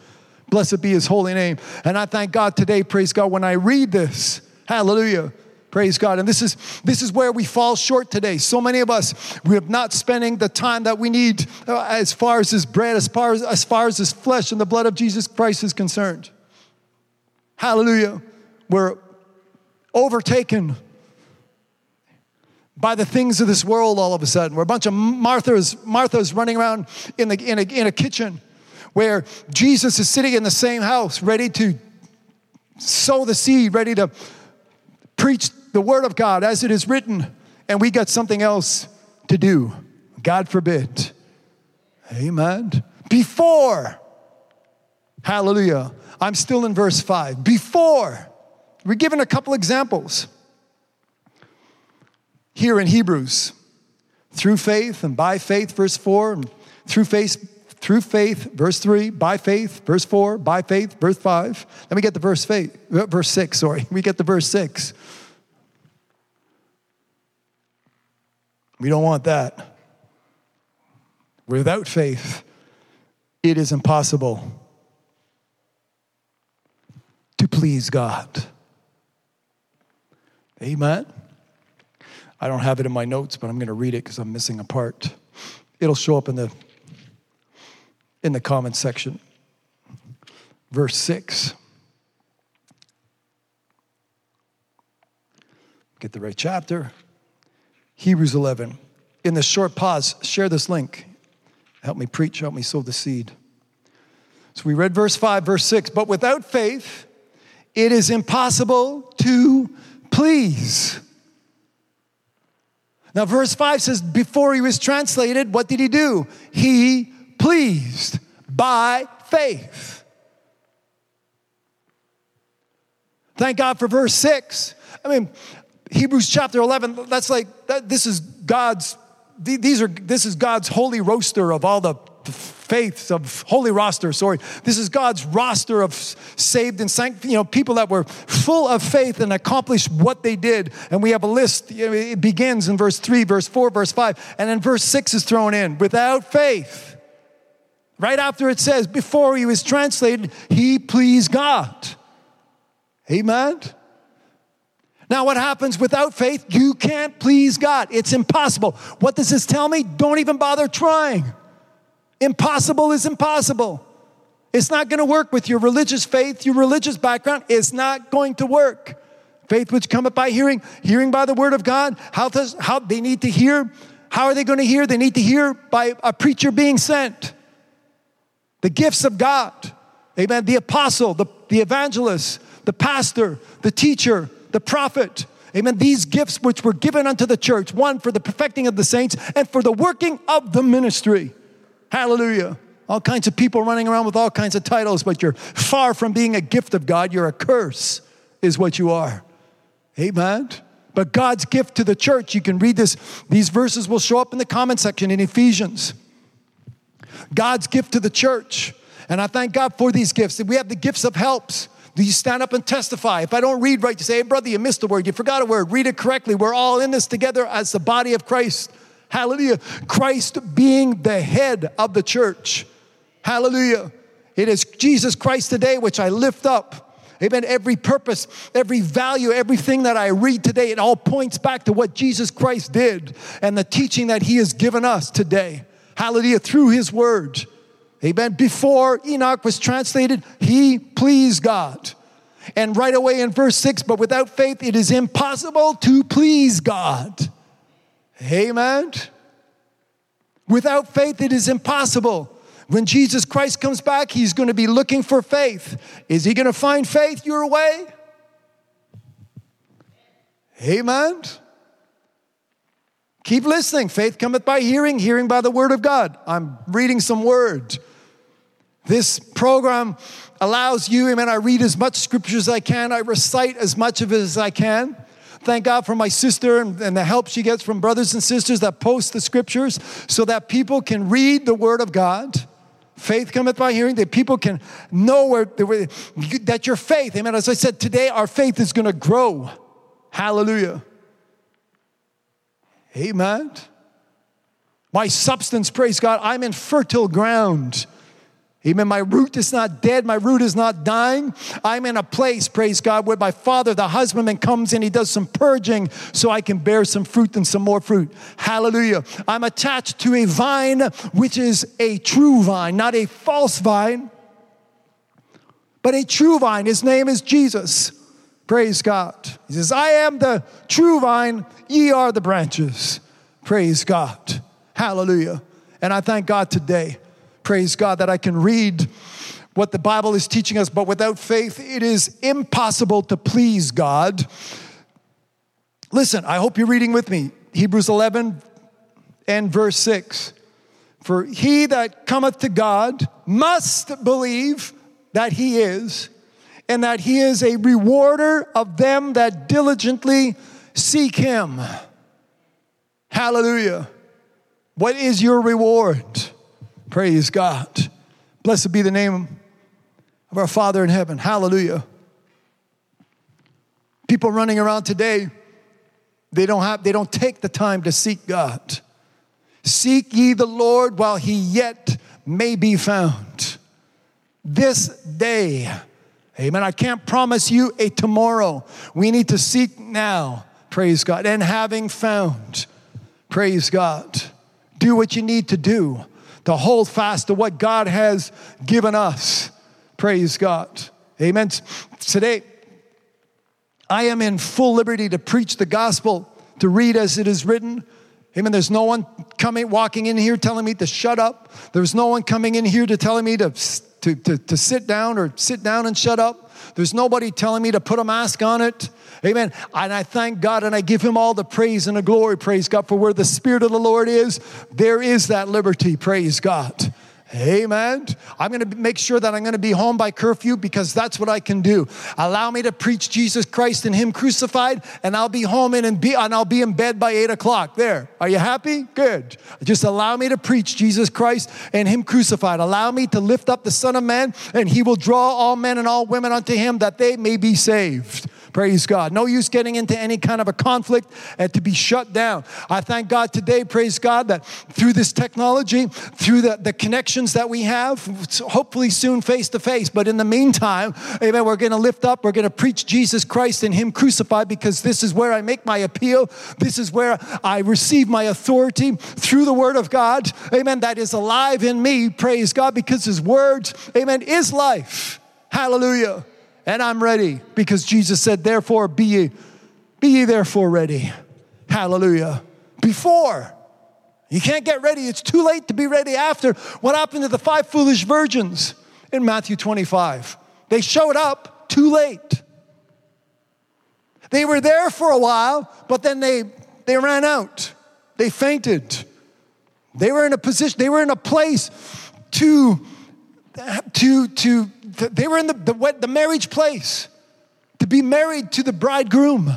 Blessed be his holy name. And I thank God today, praise God, when I read this, hallelujah. Praise God. And this is this is where we fall short today. So many of us we are not spending the time that we need uh, as far as his bread, as far as, as far as his flesh and the blood of Jesus Christ is concerned. Hallelujah. we're overtaken by the things of this world all of a sudden. We're a bunch of Marthas, Marthas running around in, the, in, a, in a kitchen where Jesus is sitting in the same house, ready to sow the seed, ready to preach the word of God as it is written, and we got something else to do. God forbid. Amen. Before, hallelujah. I'm still in verse 5. Before, we're given a couple examples here in Hebrews. Through faith and by faith, verse 4, and through faith, through faith, verse 3, by faith, verse 4, by faith, verse 5. Let me get the verse, faith, uh, verse 6, sorry. We get the verse 6. We don't want that. Without faith, it is impossible to please God. Amen. I don't have it in my notes, but I'm going to read it because I'm missing a part. It'll show up in the in the comment section. Verse 6. Get the right chapter. Hebrews 11. In this short pause, share this link. Help me preach, help me sow the seed. So we read verse 5, verse 6. But without faith, it is impossible to please. Now, verse 5 says, Before he was translated, what did he do? He pleased by faith. Thank God for verse 6. I mean, Hebrews chapter 11, that's like, that, this is God's, these are, this is God's holy roster of all the faiths of holy roster sorry this is god's roster of saved and sanct you know people that were full of faith and accomplished what they did and we have a list it begins in verse 3 verse 4 verse 5 and then verse 6 is thrown in without faith right after it says before he was translated he pleased god amen now, what happens without faith? You can't please God. It's impossible. What does this tell me? Don't even bother trying. Impossible is impossible. It's not going to work with your religious faith, your religious background. It's not going to work. Faith which cometh by hearing, hearing by the word of God. How does how they need to hear? How are they going to hear? They need to hear by a preacher being sent. The gifts of God. Amen. The apostle, the, the evangelist, the pastor, the teacher, the prophet. Amen. These gifts which were given unto the church, one for the perfecting of the saints and for the working of the ministry. Hallelujah. All kinds of people running around with all kinds of titles, but you're far from being a gift of God. You're a curse, is what you are. Amen. But God's gift to the church, you can read this. These verses will show up in the comment section in Ephesians. God's gift to the church. And I thank God for these gifts. We have the gifts of helps. Do you stand up and testify? If I don't read right, you say, hey, brother, you missed a word. You forgot a word. Read it correctly. We're all in this together as the body of Christ. Hallelujah. Christ being the head of the church. Hallelujah. It is Jesus Christ today which I lift up. Amen. Every purpose, every value, everything that I read today, it all points back to what Jesus Christ did and the teaching that he has given us today. Hallelujah. Through his word. Amen. Before Enoch was translated, he pleased God. And right away in verse 6, but without faith, it is impossible to please God. Amen. Without faith, it is impossible. When Jesus Christ comes back, he's going to be looking for faith. Is he going to find faith your way? Amen. Keep listening. Faith cometh by hearing, hearing by the word of God. I'm reading some word. This program allows you, amen. I read as much scripture as I can, I recite as much of it as I can. Thank God for my sister and, and, the help she gets from brothers and sisters that post the scriptures so that people can read the word of God. Faith cometh by hearing, that people can know where, that your faith, amen. As I said today, our faith is going to grow. Hallelujah. Amen. My substance, praise God, I'm in fertile ground. Amen. My root is not dead. My root is not dying. I'm in a place, praise God, where my father, the husbandman, comes in. He does some purging so I can bear some fruit and some more fruit. Hallelujah. I'm attached to a vine, which is a true vine, not a false vine, but a true vine. His name is Jesus. Praise God. He says, I am the true vine, ye are the branches. Praise God. Hallelujah. And I thank God today, praise God, that I can read what the Bible is teaching us, but without faith, it is impossible to please God. Listen, I hope you're reading with me. Hebrews 11 and verse 6. For he that cometh to God must believe that he is, and that he is a rewarder of them that diligently seek him. Hallelujah. What is your reward? Praise God. Blessed be the name of our Father in heaven. Hallelujah. People running around today, they don't have they don't take the time to seek God. Seek ye the Lord while he yet may be found. This day, amen. I can't promise you a tomorrow. We need to seek now, praise God. And having found, praise God, do what you need to do to hold fast to what God has given us. Praise God. Amen. Today, I am in full liberty to preach the gospel, to read as it is written. Amen. There's no one coming, walking in here telling me to shut up. There's no one coming in here to telling me to, to, to, to sit down or sit down and shut up. There's nobody telling me to put a mask on it. Amen. And I thank God and I give him all the praise and the glory. Praise God. For where the Spirit of the Lord is, there is that liberty. Praise God. Amen. I'm going to make sure that I'm going to be home by curfew because that's what I can do. Allow me to preach Jesus Christ and Him crucified, and I'll be home and, and, be, and I'll be in bed by eight o'clock. There. Are you happy? Good. Just allow me to preach Jesus Christ and Him crucified. Allow me to lift up the Son of Man, and He will draw all men and all women unto Him that they may be saved. Praise God. No use getting into any kind of a conflict and to be shut down. I thank God today, praise God, that through this technology, through the, the connections that we have, hopefully soon face to face, but in the meantime, amen, we're going to lift up, we're going to preach Jesus Christ and Him crucified because this is where I make my appeal. This is where I receive my authority through the Word of God, amen, that is alive in me, praise God, because His Word, amen, is life. Hallelujah and I'm ready because Jesus said, Therefore, be ye, be ye therefore ready. Hallelujah. Before. You can't get ready. It's too late to be ready after. What happened to the five foolish virgins in Matthew 25? They showed up too late. They were there for a while, but then they, they ran out. They fainted. They were in a position, they were in a place to, to, to they were in the, the, marriage place. To be married to the bridegroom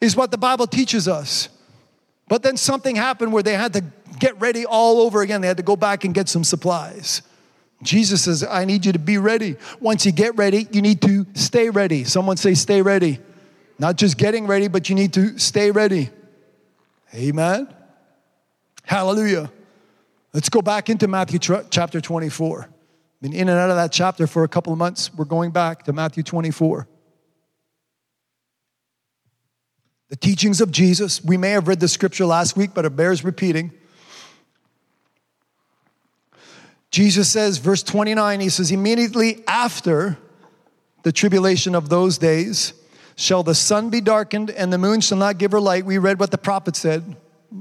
is what the Bible teaches us. But then something happened where they had to get ready all over again. They had to go back and get some supplies. Jesus says, I need you to be ready. Once you get ready, you need to stay ready. Someone say, stay ready. Not just getting ready, but you need to stay ready. Amen. Hallelujah. Let's go back into Matthew chapter 24. Been in and out of that chapter for a couple of months. We're going back to Matthew 24. The teachings of Jesus. We may have read the scripture last week, but it bears repeating. Jesus says, verse 29, he says, immediately after the tribulation of those days, shall the sun be darkened and the moon shall not give her light. We read what the prophet said.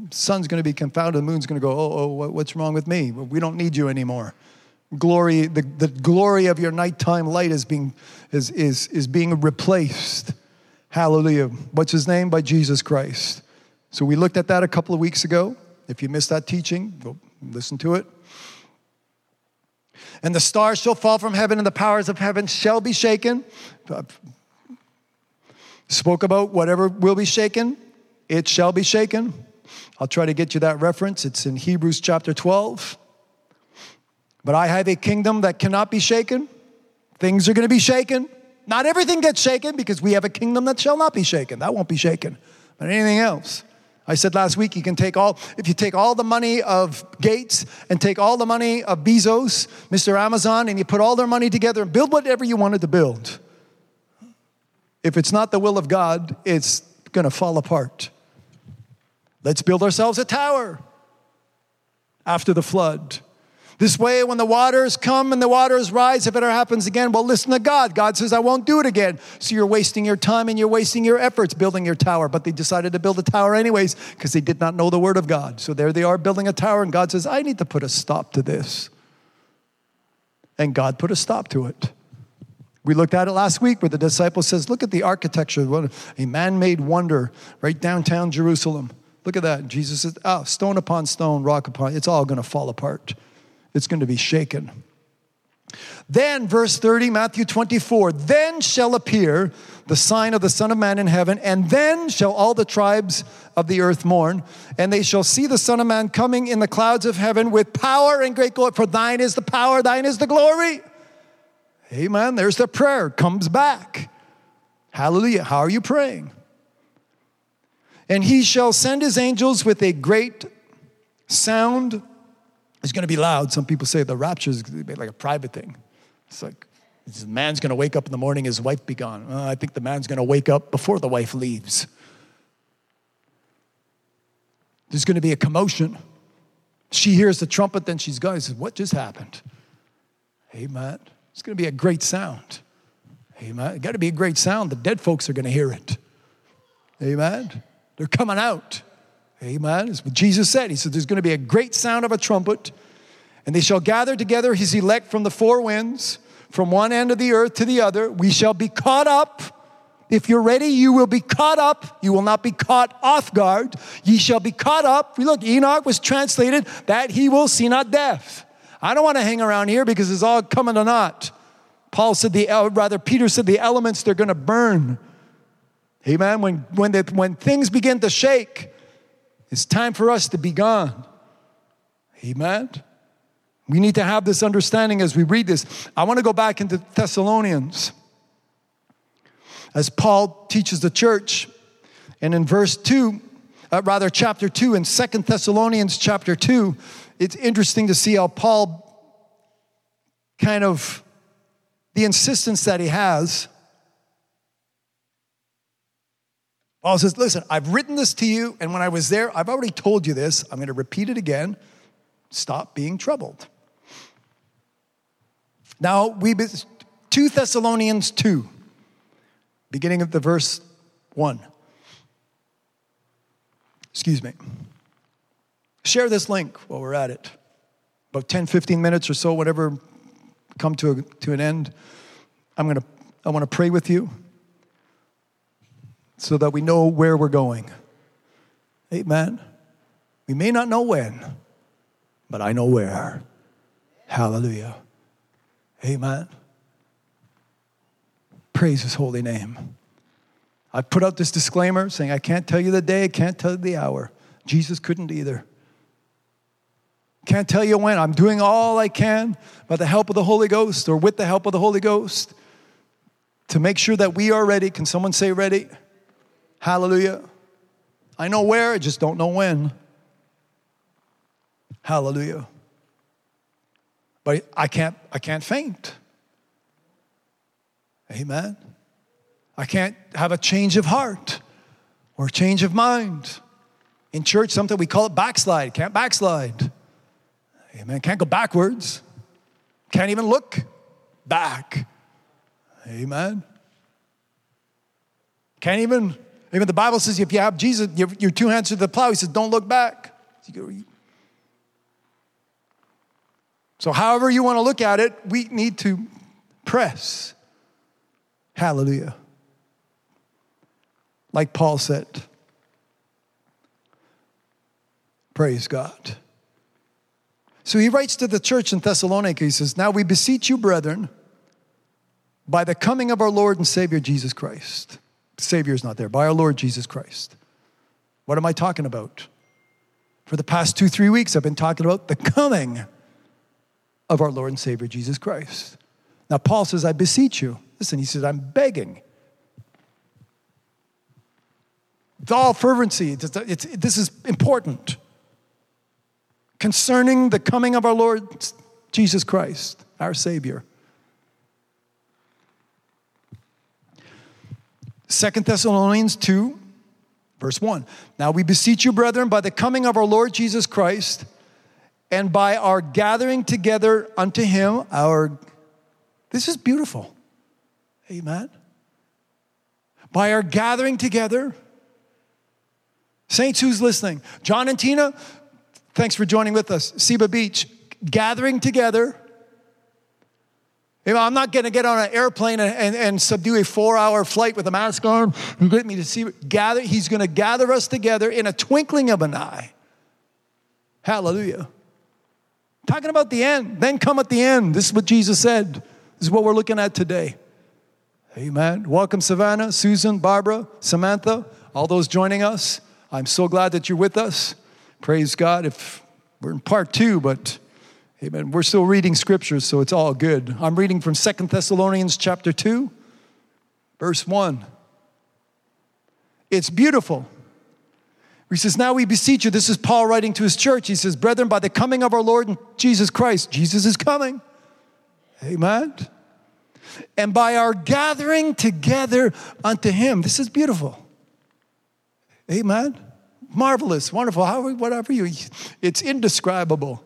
Sun's going to be confounded, the moon's going to go, oh, oh, what's wrong with me? We don't need you anymore glory the, the glory of your nighttime light is being is, is, is being replaced. Hallelujah. What's his name? By jesus christ. So we looked at that a couple of weeks ago. If you missed that teaching go listen to it. And the stars shall fall from heaven and the powers of heaven shall be shaken. Spoke about whatever will be shaken it shall be shaken. I'll try to get you that reference. It's in hebrews chapter 12 but I have a kingdom that cannot be shaken. Things are going to be shaken. Not everything gets shaken because we have a kingdom that shall not be shaken. That won't be shaken. But anything else. I said last week, you can take all, if you take all the money of Gates and take all the money of Bezos, Mr. Amazon, and you put all their money together and build whatever you wanted to build. If it's not the will of God, it's going to fall apart. Let's build ourselves a tower after the flood. This way, when the waters come and the waters rise, if it ever happens again, well, listen to God. God says, I won't do it again. So you're wasting your time and you're wasting your efforts building your tower. But they decided to build a tower anyways because they did not know the word of God. So there they are building a tower, and God says, I need to put a stop to this. And God put a stop to it. We looked at it last week where the disciple says, Look at the architecture, what a man made wonder right downtown Jerusalem. Look at that. Jesus says, Oh, stone upon stone, rock upon, it's all going to fall apart it's going to be shaken. Then, verse 30, Matthew 24, then shall appear the sign of the Son of Man in heaven, and then shall all the tribes of the earth mourn, and they shall see the Son of Man coming in the clouds of heaven with power and great glory. For thine is the power, thine is the glory. Amen. There's the prayer, comes back. Hallelujah. How are you praying? And he shall send his angels with a great sound it's going to be loud. Some people say the rapture is like a private thing. It's like, the man's going to wake up in the morning, his wife be gone. Uh, I think the man's going to wake up before the wife leaves. There's going to be a commotion. She hears the trumpet, then she's gone. He says, What just happened? Amen. It's going to be a great sound. Amen. It's got to be a great sound. The dead folks are going to hear it. Amen. They're coming out. Amen. It's what Jesus said. He said, There's going to be a great sound of a trumpet, and they shall gather together his elect from the four winds, from one end of the earth to the other. We shall be caught up. If you're ready, you will be caught up. You will not be caught off guard. Ye shall be caught up. Look, Enoch was translated that he will see not death. I don't want to hang around here because it's all coming to naught. Paul said the, uh, rather, Peter said the elements, they're going to burn. Amen. When, when, the, when things begin to shake, it's time for us to be gone. Amen. We need to have this understanding as we read this. I want to go back into Thessalonians as Paul teaches the church. And in verse 2, uh, rather, chapter 2, in Second Thessalonians chapter 2, it's interesting to see how Paul kind of the insistence that he has Paul says, Listen, I've written this to you, and when I was there, I've already told you this. I'm going to repeat it again. Stop being troubled. Now, we 2 Thessalonians 2, beginning of the verse 1. Excuse me. Share this link while we're at it. About 10, 15 minutes or so, whatever, come to, a, to an end. I'm going to, I want to pray with you so that we know where we're going. Amen. We may not know when, but I know where. Hallelujah. Amen. Praise his holy name. I put out this disclaimer saying I can't tell you the day, I can't tell you the hour. Jesus couldn't either. Can't tell you when. I'm doing all I can by the help of the Holy Ghost or with the help of the Holy Ghost to make sure that we are ready. Can someone say ready? Hallelujah. I know where, I just don't know when. Hallelujah. But I can't I can't faint. Amen. I can't have a change of heart or a change of mind. In church, something we call it backslide. Can't backslide. Amen. Can't go backwards. Can't even look back. Amen. Can't even even the Bible says if you have Jesus, your, your two hands to the plow, he says, don't look back. So, however you want to look at it, we need to press. Hallelujah. Like Paul said. Praise God. So he writes to the church in Thessalonica, he says, Now we beseech you, brethren, by the coming of our Lord and Savior Jesus Christ Savior is not there, by our Lord Jesus Christ. What am I talking about? For the past two, three weeks, I've been talking about the coming of our Lord and Savior Jesus Christ. Now, Paul says, I beseech you. Listen, he says, I'm begging. With all fervency, it's, it's, this is important. Concerning the coming of our Lord Jesus Christ, our Savior. Second Thessalonians 2, verse 1. Now we beseech you, brethren, by the coming of our Lord Jesus Christ and by our gathering together unto him, our this is beautiful. Amen. By our gathering together, Saints, who's listening? John and Tina, thanks for joining with us. Seba Beach, gathering together. You know, I'm not going to get on an airplane and, and, and subdue a four hour flight with a mask on and get me to see. Gather, he's going to gather us together in a twinkling of an eye. Hallelujah. Talking about the end, then come at the end. This is what Jesus said. This is what we're looking at today. Amen. Welcome, Savannah, Susan, Barbara, Samantha, all those joining us. I'm so glad that you're with us. Praise God. If we're in part two, but amen, we're still reading scriptures, so it's all good. I'm reading from Second Thessalonians chapter 2, verse 1. It's beautiful. He says, Now we beseech you. This is Paul writing to his church. He says, Brethren, by the coming of our Lord Jesus Christ, Jesus is coming. Amen. And by our gathering together unto him. This is beautiful. Amen. Marvelous, wonderful, however, whatever you, it's indescribable.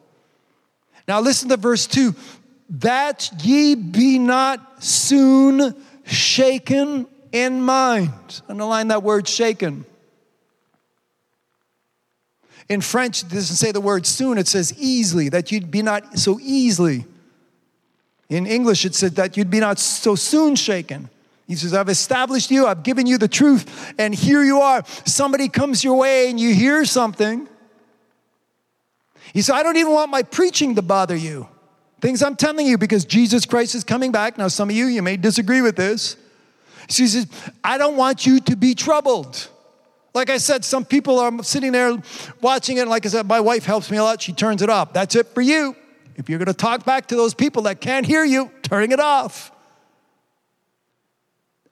Now listen to verse 2 that ye be not soon shaken in mind. Underline that word shaken. In French, it doesn't say the word soon, it says easily, that you'd be not so easily. In English, it said that you'd be not so soon shaken. He says, I've established you, I've given you the truth, and here you are. Somebody comes your way and you hear something. He said, I don't even want my preaching to bother you. Things I'm telling you because Jesus Christ is coming back. Now, some of you, you may disagree with this. He says, I don't want you to be troubled. Like I said, some people are sitting there watching it. Like I said, my wife helps me a lot. She turns it off. That's it for you. If you're going to talk back to those people that can't hear you, turning it off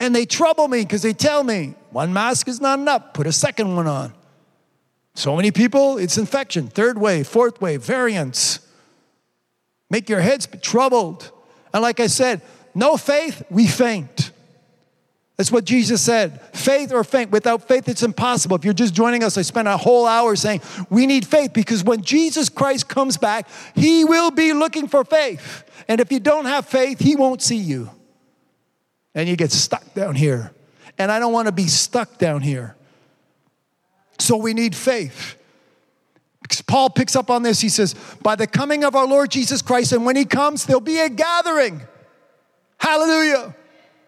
and they trouble me because they tell me one mask is not enough, put a second one on. So many people, it's infection, third wave, fourth wave, variants. Make your heads troubled. And like I said, no faith, we faint. That's what Jesus said. Faith or faint. Without faith, it's impossible. If you're just joining us, I spent a whole hour saying we need faith because when Jesus Christ comes back, he will be looking for faith. And if you don't have faith, he won't see you and you get stuck down here. And I don't want to be stuck down here. So we need faith. Because Paul picks up on this. He says, By the coming of our Lord Jesus Christ, and when he comes, there'll be a gathering. Hallelujah.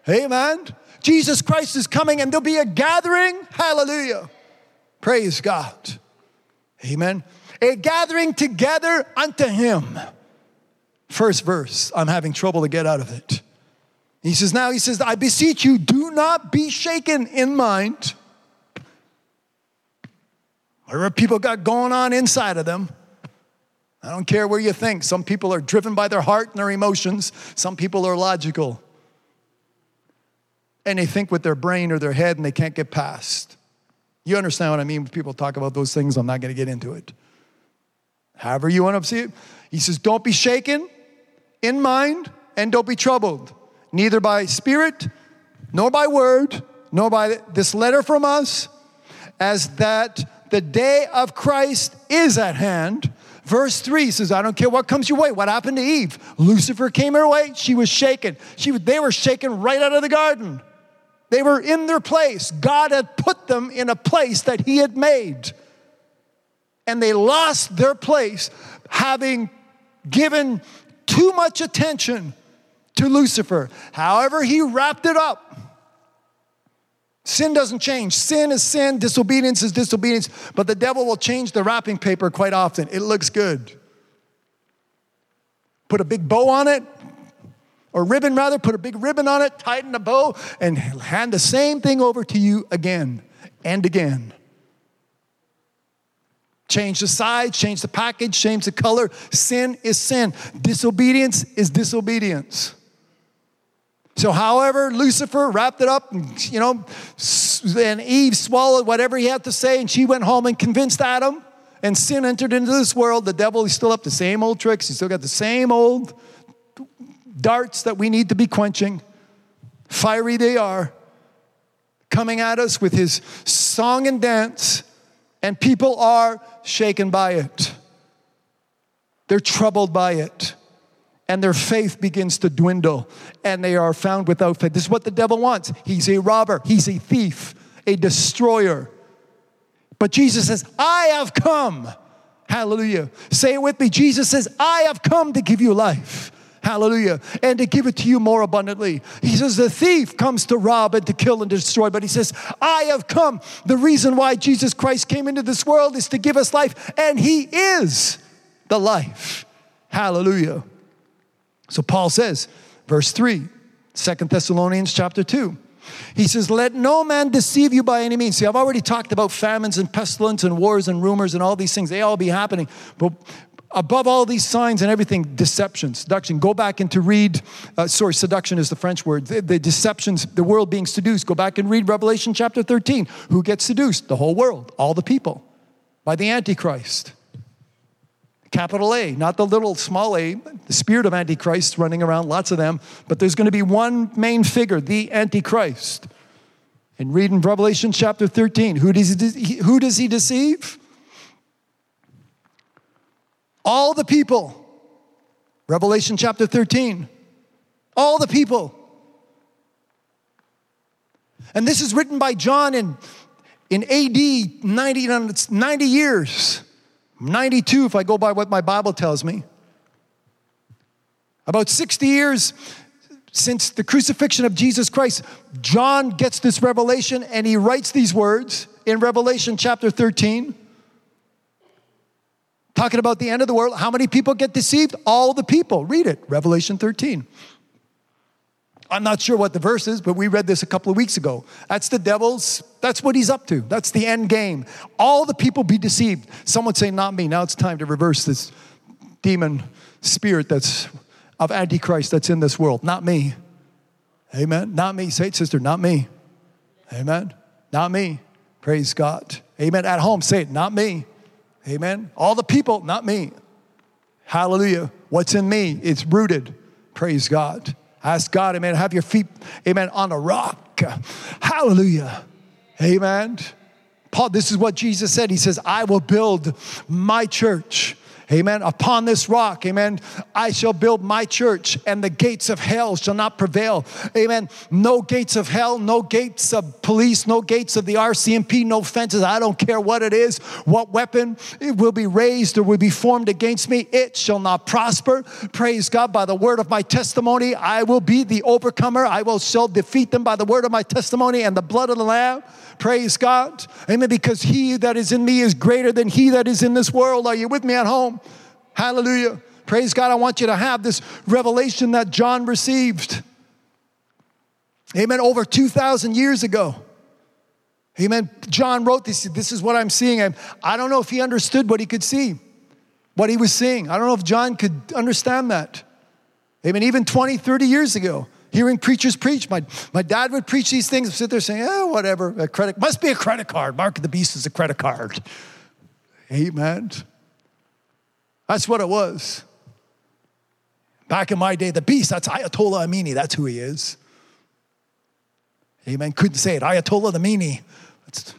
Amen. Jesus Christ is coming, and there'll be a gathering. Hallelujah. Praise God. Amen. A gathering together unto him. First verse. I'm having trouble to get out of it. He says, Now, he says, I beseech you, do not be shaken in mind. Whatever people got going on inside of them, I don't care where you think. Some people are driven by their heart and their emotions, some people are logical. And they think with their brain or their head and they can't get past. You understand what I mean when people talk about those things? I'm not going to get into it. However, you want to see it. He says, Don't be shaken in mind and don't be troubled neither by spirit, nor by word, nor by this letter from us, as that the day of Christ is at hand. Verse 3 says, I don't care what comes your way. What happened to Eve? Lucifer came her way. She was shaken. She, they were shaken right out of the garden. They were in their place. God had put them in a place that He had made. And they lost their place having given too much attention to Lucifer. However, he wrapped it up. Sin doesn't change. Sin is sin, disobedience is disobedience, but the devil will change the wrapping paper quite often. It looks good. Put a big bow on it, or ribbon rather, put a big ribbon on it, tighten the bow, and hand the same thing over to you again and again. Change the size, change the package, change the color. Sin is sin. Disobedience is disobedience. So, however, Lucifer wrapped it up, and, you know, and Eve swallowed whatever he had to say, and she went home and convinced Adam, and sin entered into this world. The devil is still up the same old tricks, he's still got the same old darts that we need to be quenching. Fiery they are, coming at us with his song and dance, and people are shaken by it. They're troubled by it. And their faith begins to dwindle, and they are found without faith. This is what the devil wants. He's a robber, he's a thief, a destroyer. But Jesus says, I have come. Hallelujah. Say it with me. Jesus says, I have come to give you life. Hallelujah. And to give it to you more abundantly. He says, The thief comes to rob and to kill and destroy, but he says, I have come. The reason why Jesus Christ came into this world is to give us life, and he is the life. Hallelujah. So Paul says, verse 3, 2 Thessalonians chapter 2. He says, Let no man deceive you by any means. See, I've already talked about famines and pestilence and wars and rumors and all these things. They all be happening. But above all these signs and everything, deception, seduction. Go back and to read, uh, sorry, seduction is the French word. The, the deceptions, the world being seduced. Go back and read Revelation chapter 13. Who gets seduced? The whole world, all the people, by the Antichrist. Capital A, not the little small a, the spirit of Antichrist running around, lots of them, but there's going to be one main figure, the Antichrist. And read in Revelation chapter 13, who does he, who does he deceive? All the people. Revelation chapter 13. All the people. And this is written by John in, in AD 90, 90 years. 92, if I go by what my Bible tells me. About 60 years since the crucifixion of Jesus Christ, John gets this revelation and he writes these words in Revelation chapter 13. Talking about the end of the world. How many people get deceived? All the people. Read it, Revelation 13. I'm not sure what the verse is, but we read this a couple of weeks ago. That's the devil's, that's what he's up to. That's the end game. All the people be deceived. Someone say, Not me. Now it's time to reverse this demon spirit that's of Antichrist that's in this world. Not me. Amen. Not me. Say it, sister, not me. Amen. Not me. Praise God. Amen. At home, say it, not me. Amen. All the people, not me. Hallelujah. What's in me? It's rooted. Praise God. Ask God, amen, have your feet, amen, on a rock. Hallelujah. Amen. Paul, this is what Jesus said. He says, I will build my church Amen. Upon this rock, amen, I shall build my church, and the gates of hell shall not prevail. Amen. No gates of hell, no gates of police, no gates of the RCMP, no fences. I don't care what it is, what weapon it will be raised or will be formed against me. It shall not prosper. Praise God. By the word of my testimony, I will be the overcomer. I will shall defeat them by the word of my testimony and the blood of the Lamb. Praise God. Amen. Because he that is in me is greater than he that is in this world. Are you with me at home? Hallelujah. Praise God. I want you to have this revelation that John received. Amen. Over 2,000 years ago. Amen. John wrote this. This is what I'm seeing. I don't know if he understood what he could see, what he was seeing. I don't know if John could understand that. Amen. Even 20, 30 years ago hearing preachers preach. My, my dad would preach these things, sit there saying, oh, whatever, a credit, must be a credit card. Mark of the Beast is a credit card. Amen. That's what it was. Back in my day, the beast, that's Ayatollah Amini, that's who he is. Amen. Couldn't say it. Ayatollah Amini. That's,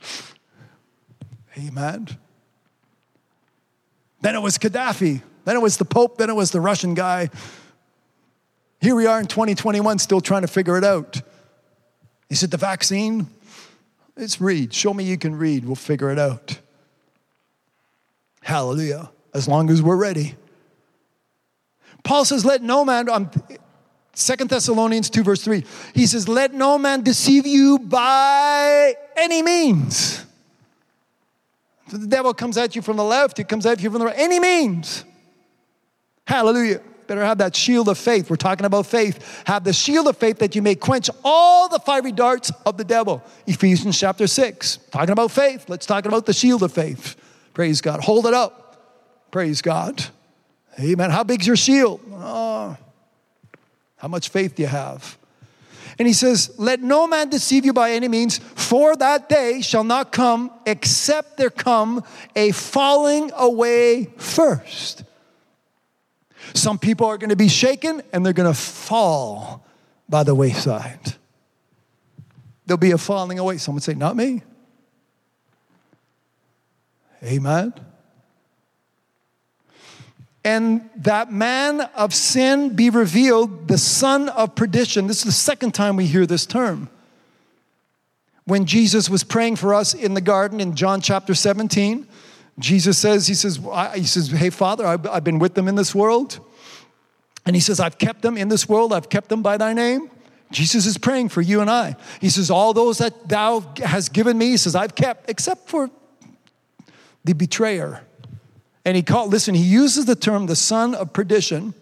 amen. Then it was Gaddafi. Then it was the Pope. Then it was the Russian guy. Here we are in 2021 still trying to figure it out. Is it the vaccine? Let's read. Show me you can read. We'll figure it out. Hallelujah. As long as we're ready. Paul says, Let no man, um, 2 Thessalonians 2, verse 3, he says, Let no man deceive you by any means. So the devil comes at you from the left, he comes at you from the right, any means. Hallelujah. Better have that shield of faith. We're talking about faith. Have the shield of faith that you may quench all the fiery darts of the devil. Ephesians chapter 6. Talking about faith. Let's talk about the shield of faith. Praise God. Hold it up. Praise God. Amen. How big's your shield? Oh, how much faith do you have? And he says, Let no man deceive you by any means, for that day shall not come except there come a falling away first. Some people are going to be shaken and they're going to fall by the wayside. There'll be a falling away. Someone say, Not me. And that man of sin be revealed, the son of perdition. This is the second time we hear this term. When Jesus was praying for us in the garden in John chapter 17, Jesus says, He says, He says, Hey, Father, I've, I've been with them in this world. And He says, I've kept them in this world, I've kept them by thy name. Jesus is praying for you and I. He says, All those that thou hast given me, he says, I've kept, except for the betrayer. And he called, listen, he uses the term the son of perdition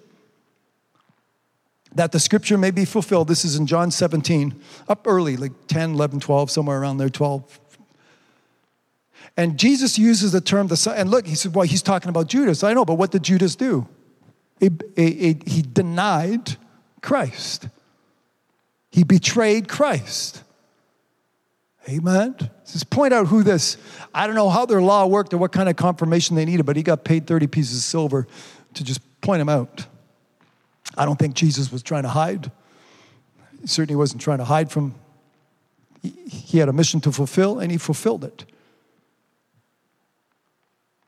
that the scripture may be fulfilled. This is in John 17, up early, like 10, 11, 12, somewhere around there, 12. And Jesus uses the term the son, and look, he said, well, he's talking about Judas. I know, but what did Judas do? He, he, he denied Christ. He betrayed Christ. Amen. Just point out who this, I don't know how their law worked or what kind of confirmation they needed, but he got paid 30 pieces of silver to just point him out. I don't think Jesus was trying to hide. He certainly wasn't trying to hide from, he had a mission to fulfill and he fulfilled it.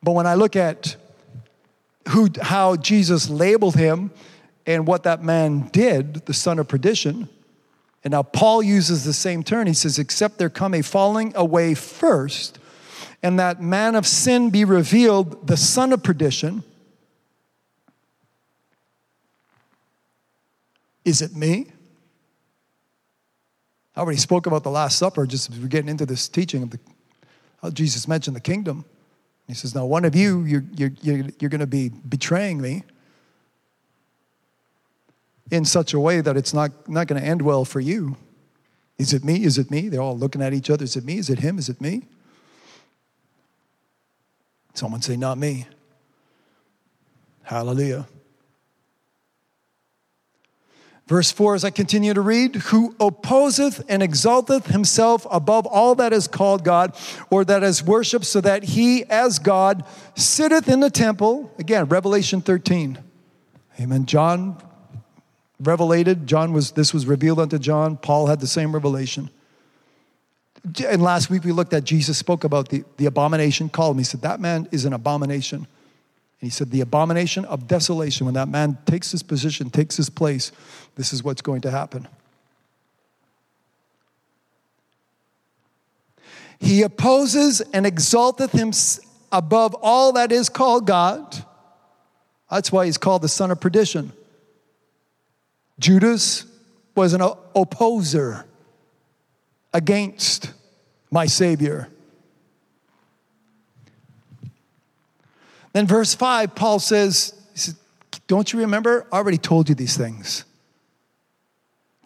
But when I look at who, how Jesus labeled him and what that man did, the son of perdition, and now Paul uses the same term. He says, Except there come a falling away first, and that man of sin be revealed, the son of perdition. Is it me? I already spoke about the Last Supper, just we're getting into this teaching of the, how Jesus mentioned the kingdom. He says, Now, one of you, you're, you're, you're, you're going to be betraying me in such a way that it's not, not going to end well for you. Is it me? Is it me? They're all looking at each other. Is it me? Is it him? Is it me? Someone say, Not me. Hallelujah. Verse 4, as I continue to read, who opposeth and exalteth himself above all that is called God or that is worshiped, so that he, as God, sitteth in the temple. Again, Revelation 13. Amen. John revelated. John was, this was revealed unto John. Paul had the same revelation. And last week we looked at Jesus spoke about the, the abomination called him. He said, That man is an abomination. And he said, The abomination of desolation, when that man takes his position, takes his place, this is what's going to happen. He opposes and exalteth him above all that is called God. That's why he's called the son of perdition. Judas was an opposer against my Savior. Then, verse 5, Paul says, Don't you remember? I already told you these things.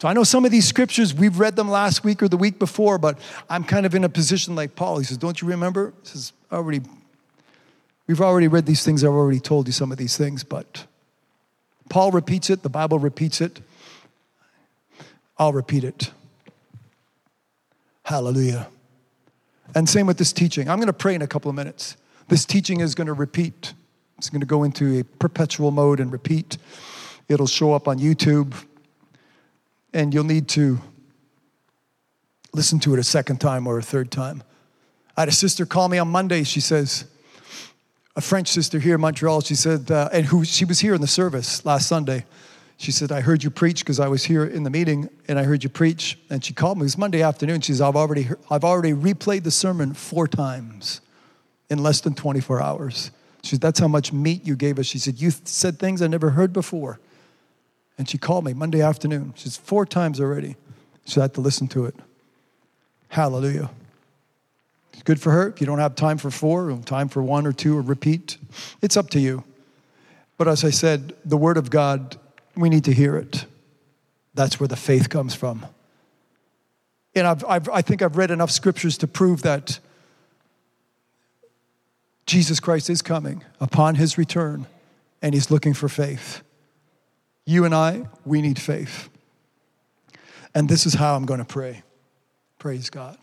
So I know some of these scriptures, we've read them last week or the week before, but I'm kind of in a position like Paul. He says, Don't you remember? He says, I already, we've already read these things. I've already told you some of these things, but Paul repeats it, the Bible repeats it. I'll repeat it. Hallelujah. And same with this teaching. I'm going to pray in a couple of minutes. This teaching is going to repeat. It's going to go into a perpetual mode and repeat. It'll show up on YouTube, and you'll need to listen to it a second time or a third time. I had a sister call me on Monday. She says, a French sister here in Montreal. She said, uh, and who she was here in the service last Sunday. She said, I heard you preach because I was here in the meeting and I heard you preach. And she called me. It was Monday afternoon. She says, I've already, I've already replayed the sermon four times in less than 24 hours. She said, That's how much meat you gave us. She said, You said things I never heard before. And she called me Monday afternoon. She said, Four times already. I had to listen to it. Hallelujah. Good for her. If you don't have time for four, time for one or two, or repeat, it's up to you. But as I said, the Word of God, we need to hear it. That's where the faith comes from. And I've, I've, i think I've read enough scriptures to prove that Jesus Christ is coming upon his return and he's looking for faith. You and I, we need faith. And this is how I'm going to pray. Praise God.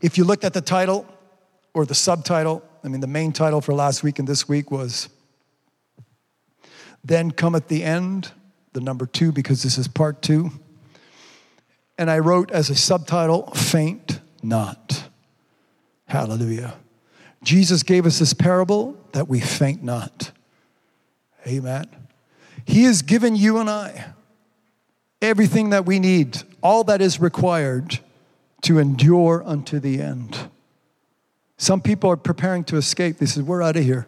If you looked at the title or the subtitle, I mean, the main title for last week and this week was Then Cometh the End, the number two, because this is part two. And I wrote as a subtitle, Faint Not. Hallelujah. Jesus gave us this parable that we faint not. Amen. He has given you and I everything that we need, all that is required to endure unto the end. Some people are preparing to escape. They said, We're out of here.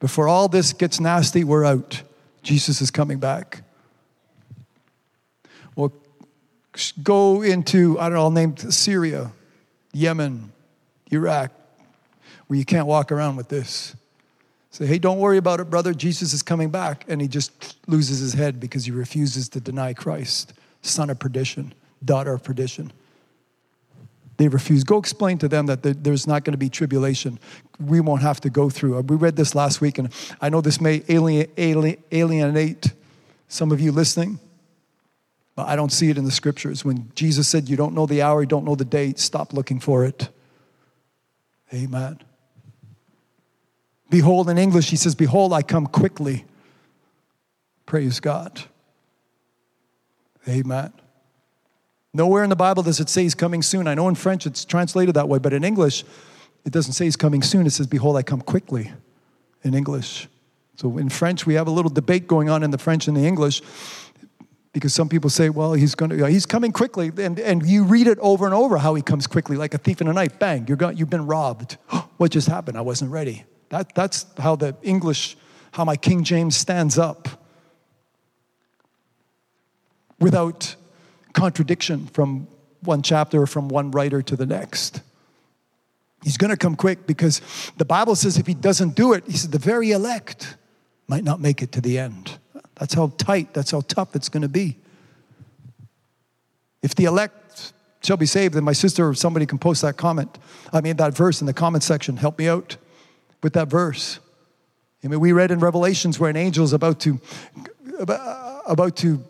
Before all this gets nasty, we're out. Jesus is coming back. Well, go into, I don't know, I'll name Syria, Yemen, Iraq, where you can't walk around with this. Say, hey, don't worry about it, brother. Jesus is coming back. And he just loses his head because he refuses to deny Christ, son of perdition, daughter of perdition. They refuse. Go explain to them that there's not going to be tribulation. We won't have to go through. We read this last week, and I know this may alien, alien, alienate some of you listening, but I don't see it in the scriptures. When Jesus said, You don't know the hour, you don't know the date, stop looking for it. Amen. Behold, in English, he says, Behold, I come quickly. Praise God. Amen. Nowhere in the Bible does it say he's coming soon. I know in French it's translated that way, but in English, it doesn't say he's coming soon. It says, Behold, I come quickly in English. So in French, we have a little debate going on in the French and the English because some people say, well, he's going to, he's coming quickly. And, and you read it over and over how he comes quickly, like a thief in the night. Bang, you're got, you've been robbed. what just happened? I wasn't ready. That, that's how the English, how my King James stands up without contradiction from one chapter or from one writer to the next. He's going to come quick because the Bible says if he doesn't do it, he said the very elect might not make it to the end. That's how tight, that's how tough it's going to be. If the elect shall be saved, then my sister or somebody can post that comment, I mean, that verse in the comment section. Help me out with that verse. I mean, we read in Revelations where an angel is about to, about to,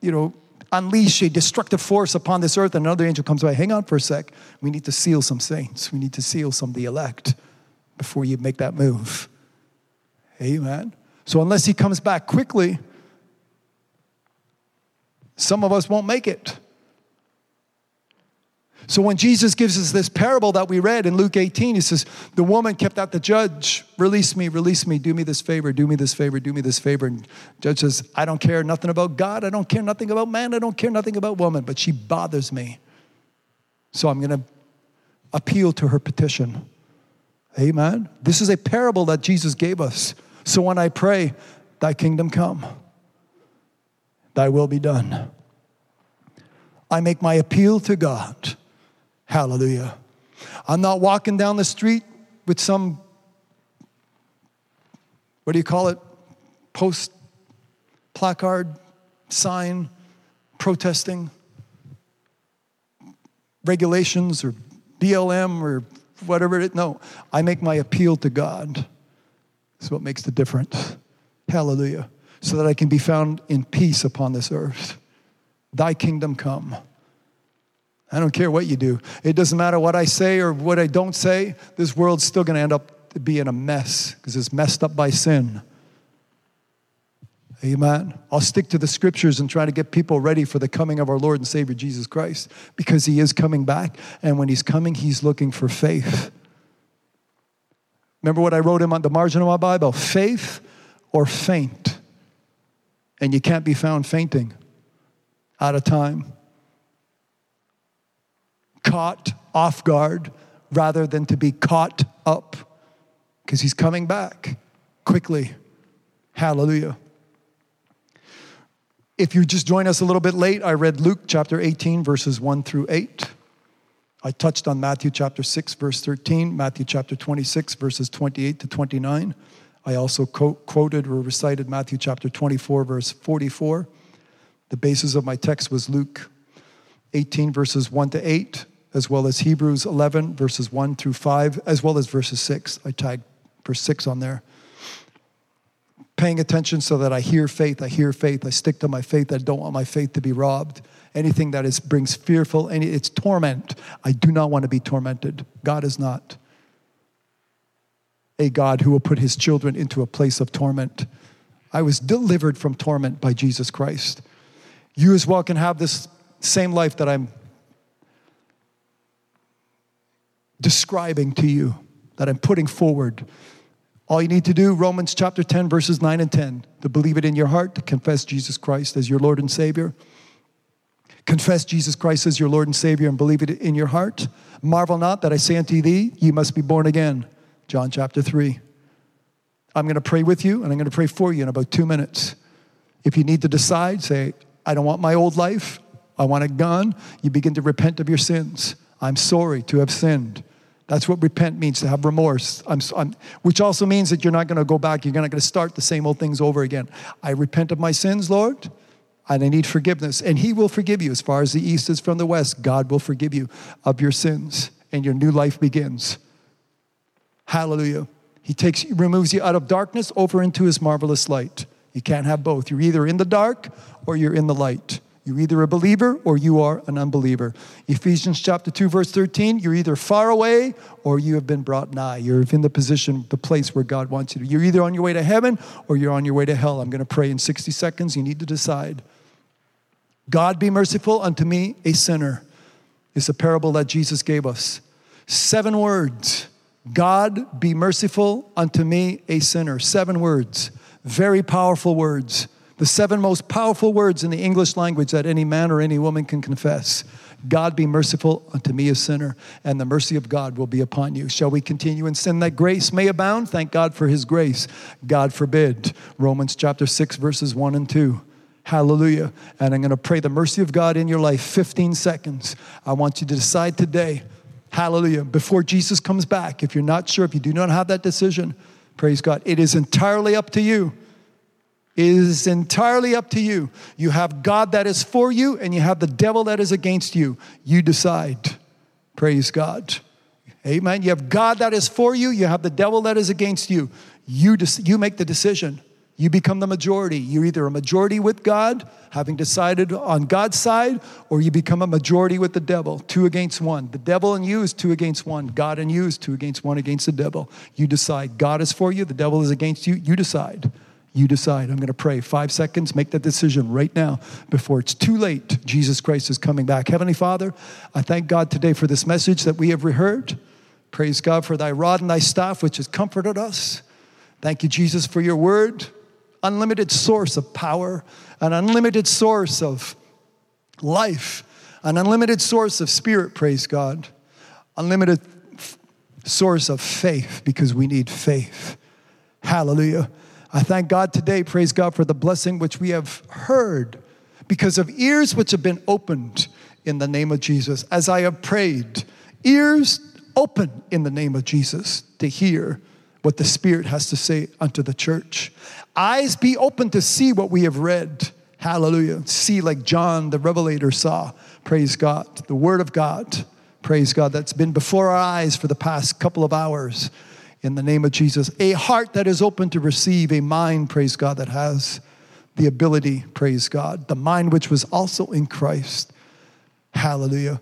you know, unleash a destructive force upon this earth, and another angel comes by. Hang on for a sec. We need to seal some saints. We need to seal some of the elect before you make that move. Amen. So unless he comes back quickly, some of us won't make it. So when Jesus gives us this parable that we read in Luke 18, he says, The woman kept at the judge, release me, release me, do me this favor, do me this favor, do me this favor. And judge says, I don't care nothing about God, I don't care nothing about man, I don't care nothing about woman, but she bothers me. So I'm gonna appeal to her petition. Amen. This is a parable that Jesus gave us. So when I pray, Thy kingdom come, Thy will be done. I make my appeal to God. Hallelujah. I'm not walking down the street with some, what do you call it? Post placard, sign, protesting regulations or BLM or whatever it is. No, I make my appeal to God. That's what makes the difference. Hallelujah. So that I can be found in peace upon this earth. Thy kingdom come. I don't care what you do. It doesn't matter what I say or what I don't say. This world's still going to end up being a mess because it's messed up by sin. Amen. I'll stick to the scriptures and try to get people ready for the coming of our Lord and Savior Jesus Christ because he is coming back. And when he's coming, he's looking for faith. Remember what I wrote him on the margin of my Bible? Faith or faint. And you can't be found fainting out of time caught off guard rather than to be caught up because he's coming back quickly. Hallelujah. If you just join us a little bit late, I read Luke chapter 18, verses 1 through 8. I touched on Matthew chapter 6, verse 13, Matthew chapter 26, verses 28 to 29. I also co- quoted or recited Matthew chapter 24, verse 44. The basis of my text was Luke 18, verses 1 to 8, as well as Hebrews 11, verses 1 through 5, as well as verses 6. I tagged verse 6 on there. Paying attention so that I hear faith, I hear faith, I stick to my faith, I don't want my faith to be robbed. Anything that is, brings fearful, any, it's torment. I do not want to be tormented. God is not a God who will put his children into a place of torment. I was delivered from torment by Jesus Christ. You as well can have this same life that I'm describing to you that I'm putting forward. All you need to do, Romans chapter 10, verses 9 and 10, to believe it in your heart, to confess Jesus Christ as your Lord and Savior. Confess Jesus Christ as your Lord and Savior and believe it in your heart. Marvel not that I say unto thee, you must be born again. John chapter 3. I'm going to pray with you and I'm going to pray for you in about two minutes. If you need to decide, say, I don't want my old life, I want it gone. You begin to repent of your sins. I'm sorry to have sinned. That's what repent means to have remorse, I'm, I'm, which also means that you're not going to go back, you're not going to start the same old things over again. I repent of my sins, Lord, and I need forgiveness. And He will forgive you as far as the east is from the west. God will forgive you of your sins, and your new life begins. Hallelujah. He takes, removes you out of darkness over into His marvelous light. You can't have both. You're either in the dark or you're in the light. You're either a believer or you are an unbeliever. Ephesians chapter 2, verse 13, you're either far away or you have been brought nigh. You're in the position, the place where God wants you to. You're either on your way to heaven or you're on your way to hell. I'm going to pray in 60 seconds. You need to decide. God be merciful unto me, a sinner, is a parable that Jesus gave us. Seven words. God be merciful unto me, a sinner. Seven words. Very powerful words the seven most powerful words in the English language that any man or any woman can confess. God be merciful unto me, a sinner, and the mercy of God will be upon you. Shall we continue in sin that grace may abound? Thank God for his grace. God forbid. Romans chapter 6, verses 1 and 2. Hallelujah. And I'm going to pray the mercy of God in your life 15 seconds. I want you to decide today, hallelujah, before Jesus comes back. If you're not sure, if you do not have that decision, praise God. It is entirely up to you is entirely up to you. You have God that is for you, and you have the devil that is against you. You decide. Praise God. Amen. You have God that is for you, you have the devil that is against you. You, de- you make the decision. You become the majority. You're either a majority with God, having decided on God's side, or you become a majority with the devil, two against one. The devil and you is two against one. God and you is two against one against the devil. You decide. God is for you, the devil is against you. You decide. You decide. I'm going to pray. Five seconds. Make that decision right now before it's too late. Jesus Christ is coming back. Heavenly Father, I thank God today for this message that we have reheard. Praise God for thy rod and thy staff, which has comforted us. Thank you, Jesus, for your word. Unlimited source of power, an unlimited source of life, an unlimited source of spirit, praise God. Unlimited source of faith because we need faith. Hallelujah. I thank God today, praise God, for the blessing which we have heard because of ears which have been opened in the name of Jesus. As I have prayed, ears open in the name of Jesus to hear what the Spirit has to say unto the church. Eyes be open to see what we have read. Hallelujah. See like John the Revelator saw. Praise God. The Word of God. Praise God. That's been before our eyes for the past couple of hours in the name of Jesus. A heart that is open to receive, a mind, praise God, that has the ability, praise God, the mind which was also in Christ. Hallelujah.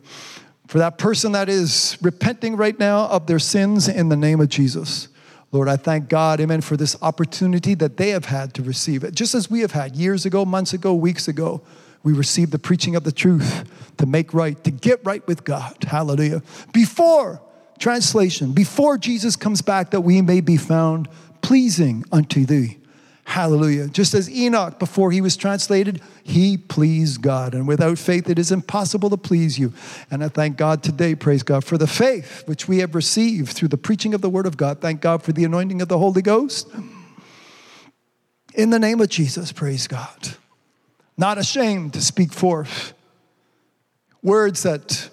For that person that is repenting right now of their sins in the name of Jesus. Lord, I thank God, amen, for this opportunity that they have had to receive it, just as we have had years ago, months ago, weeks ago. We received the preaching of the truth to make right, to get right with God. Hallelujah. Before Translation Before Jesus comes back, that we may be found pleasing unto thee. Hallelujah. Just as Enoch, before he was translated, he pleased God. And without faith, it is impossible to please you. And I thank God today, praise God, for the faith which we have received through the preaching of the word of God. Thank God for the anointing of the Holy Ghost. In the name of Jesus, praise God. Not ashamed to speak forth words that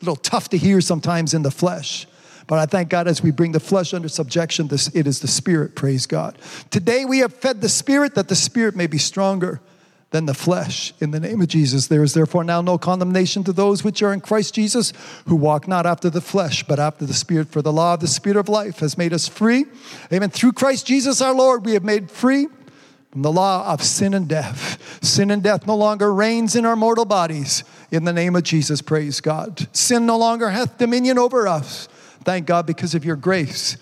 a little tough to hear sometimes in the flesh. But I thank God as we bring the flesh under subjection, this, it is the spirit, praise God. Today we have fed the spirit that the spirit may be stronger than the flesh. In the name of Jesus, there is therefore now no condemnation to those which are in Christ Jesus, who walk not after the flesh, but after the Spirit. For the law of the Spirit of life has made us free. Amen. Through Christ Jesus our Lord, we have made free from the law of sin and death. Sin and death no longer reigns in our mortal bodies. In the name of Jesus, praise God. Sin no longer hath dominion over us. Thank God because of your grace,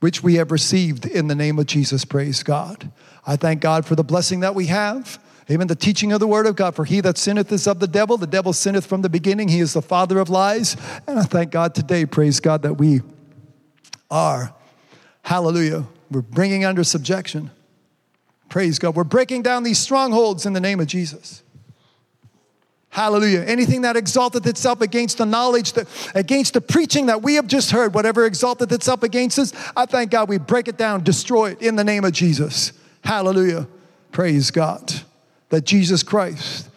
which we have received in the name of Jesus, praise God. I thank God for the blessing that we have. Amen. The teaching of the word of God. For he that sinneth is of the devil. The devil sinneth from the beginning. He is the father of lies. And I thank God today, praise God, that we are. Hallelujah. We're bringing under subjection. Praise God. We're breaking down these strongholds in the name of Jesus. Hallelujah. Anything that exalteth itself against the knowledge, that, against the preaching that we have just heard, whatever exalteth itself against us, I thank God we break it down, destroy it in the name of Jesus. Hallelujah. Praise God. That Jesus Christ,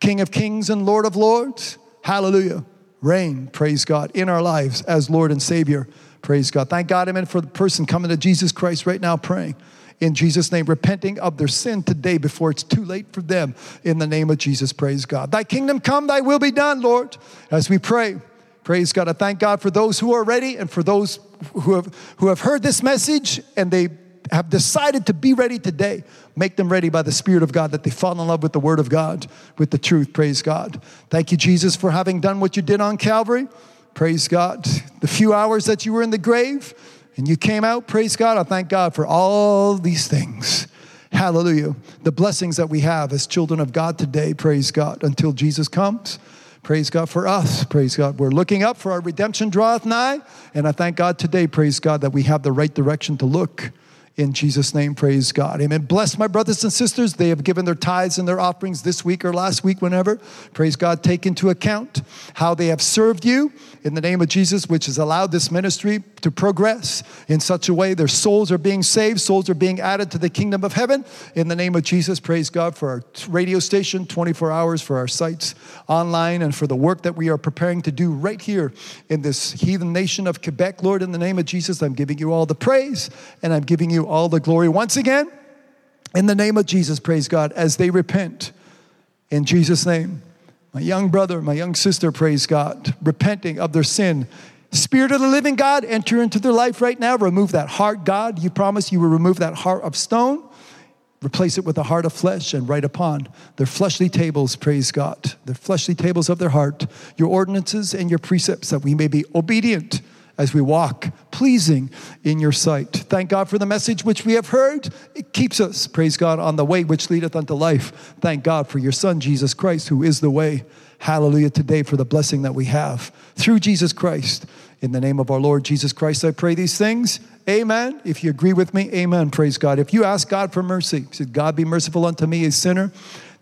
King of kings and Lord of lords, hallelujah, reign, praise God, in our lives as Lord and Savior. Praise God. Thank God, amen, for the person coming to Jesus Christ right now praying in Jesus' name, repenting of their sin today before it's too late for them. In the name of Jesus, praise God. Thy kingdom come, thy will be done, Lord. As we pray, praise God. I thank God for those who are ready and for those who have, who have heard this message and they have decided to be ready today. Make them ready by the Spirit of God that they fall in love with the Word of God, with the truth. Praise God. Thank you, Jesus, for having done what you did on Calvary. Praise God. The few hours that you were in the grave and you came out, praise God. I thank God for all these things. Hallelujah. The blessings that we have as children of God today, praise God, until Jesus comes. Praise God for us. Praise God. We're looking up for our redemption draweth nigh. And I thank God today, praise God, that we have the right direction to look. In Jesus' name, praise God. Amen. Bless my brothers and sisters. They have given their tithes and their offerings this week or last week, whenever. Praise God. Take into account how they have served you in the name of Jesus, which has allowed this ministry to progress in such a way their souls are being saved, souls are being added to the kingdom of heaven. In the name of Jesus, praise God for our radio station, 24 hours, for our sites online, and for the work that we are preparing to do right here in this heathen nation of Quebec. Lord, in the name of Jesus, I'm giving you all the praise and I'm giving you all the glory once again. In the name of Jesus, praise God, as they repent in Jesus' name. My young brother, my young sister, praise God, repenting of their sin Spirit of the living God, enter into their life right now. Remove that heart, God. You promised you will remove that heart of stone, replace it with a heart of flesh, and write upon their fleshly tables, praise God, the fleshly tables of their heart, your ordinances and your precepts, that we may be obedient as we walk pleasing in your sight. Thank God for the message which we have heard. It keeps us, praise God, on the way which leadeth unto life. Thank God for your Son, Jesus Christ, who is the way. Hallelujah today for the blessing that we have through Jesus Christ. In the name of our Lord Jesus Christ, I pray these things. Amen. If you agree with me, amen. Praise God. If you ask God for mercy, said, God be merciful unto me, a sinner,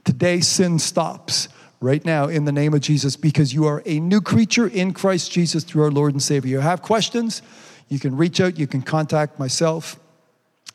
today sin stops right now in the name of Jesus because you are a new creature in Christ Jesus through our Lord and Savior. You have questions, you can reach out, you can contact myself,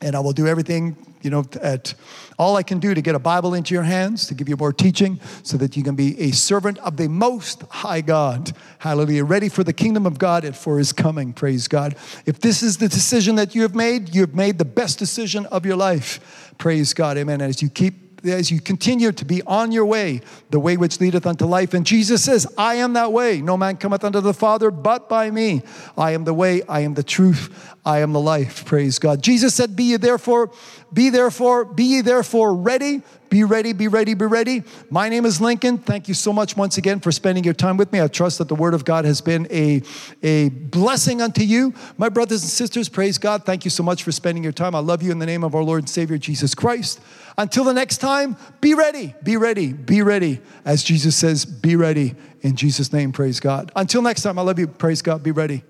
and I will do everything, you know, at all I can do to get a Bible into your hands, to give you more teaching, so that you can be a servant of the Most High God. Hallelujah. Ready for the kingdom of God and for His coming. Praise God. If this is the decision that you have made, you have made the best decision of your life. Praise God. Amen. As you keep as you continue to be on your way, the way which leadeth unto life. And Jesus says, I am that way. No man cometh unto the Father but by me. I am the way, I am the truth, I am the life. Praise God. Jesus said, Be ye therefore, be therefore, be ye therefore ready. Be ready, be ready, be ready. My name is Lincoln. Thank you so much once again for spending your time with me. I trust that the Word of God has been a, a blessing unto you. My brothers and sisters, praise God. Thank you so much for spending your time. I love you in the name of our Lord and Savior Jesus Christ. Until the next time, be ready, be ready, be ready. As Jesus says, be ready. In Jesus' name, praise God. Until next time, I love you. Praise God. Be ready.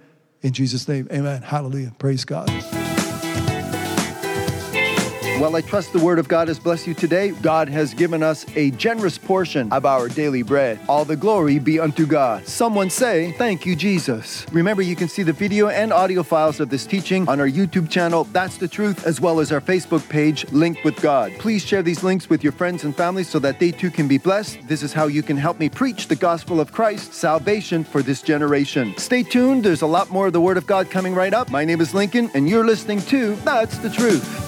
In Jesus' name, amen. Hallelujah. Praise God. Well, I trust the word of God has blessed you today. God has given us a generous portion of our daily bread. All the glory be unto God. Someone say, Thank you, Jesus. Remember, you can see the video and audio files of this teaching on our YouTube channel, That's the Truth, as well as our Facebook page, Linked with God. Please share these links with your friends and family so that they too can be blessed. This is how you can help me preach the gospel of Christ, salvation for this generation. Stay tuned, there's a lot more of the Word of God coming right up. My name is Lincoln, and you're listening to That's the Truth.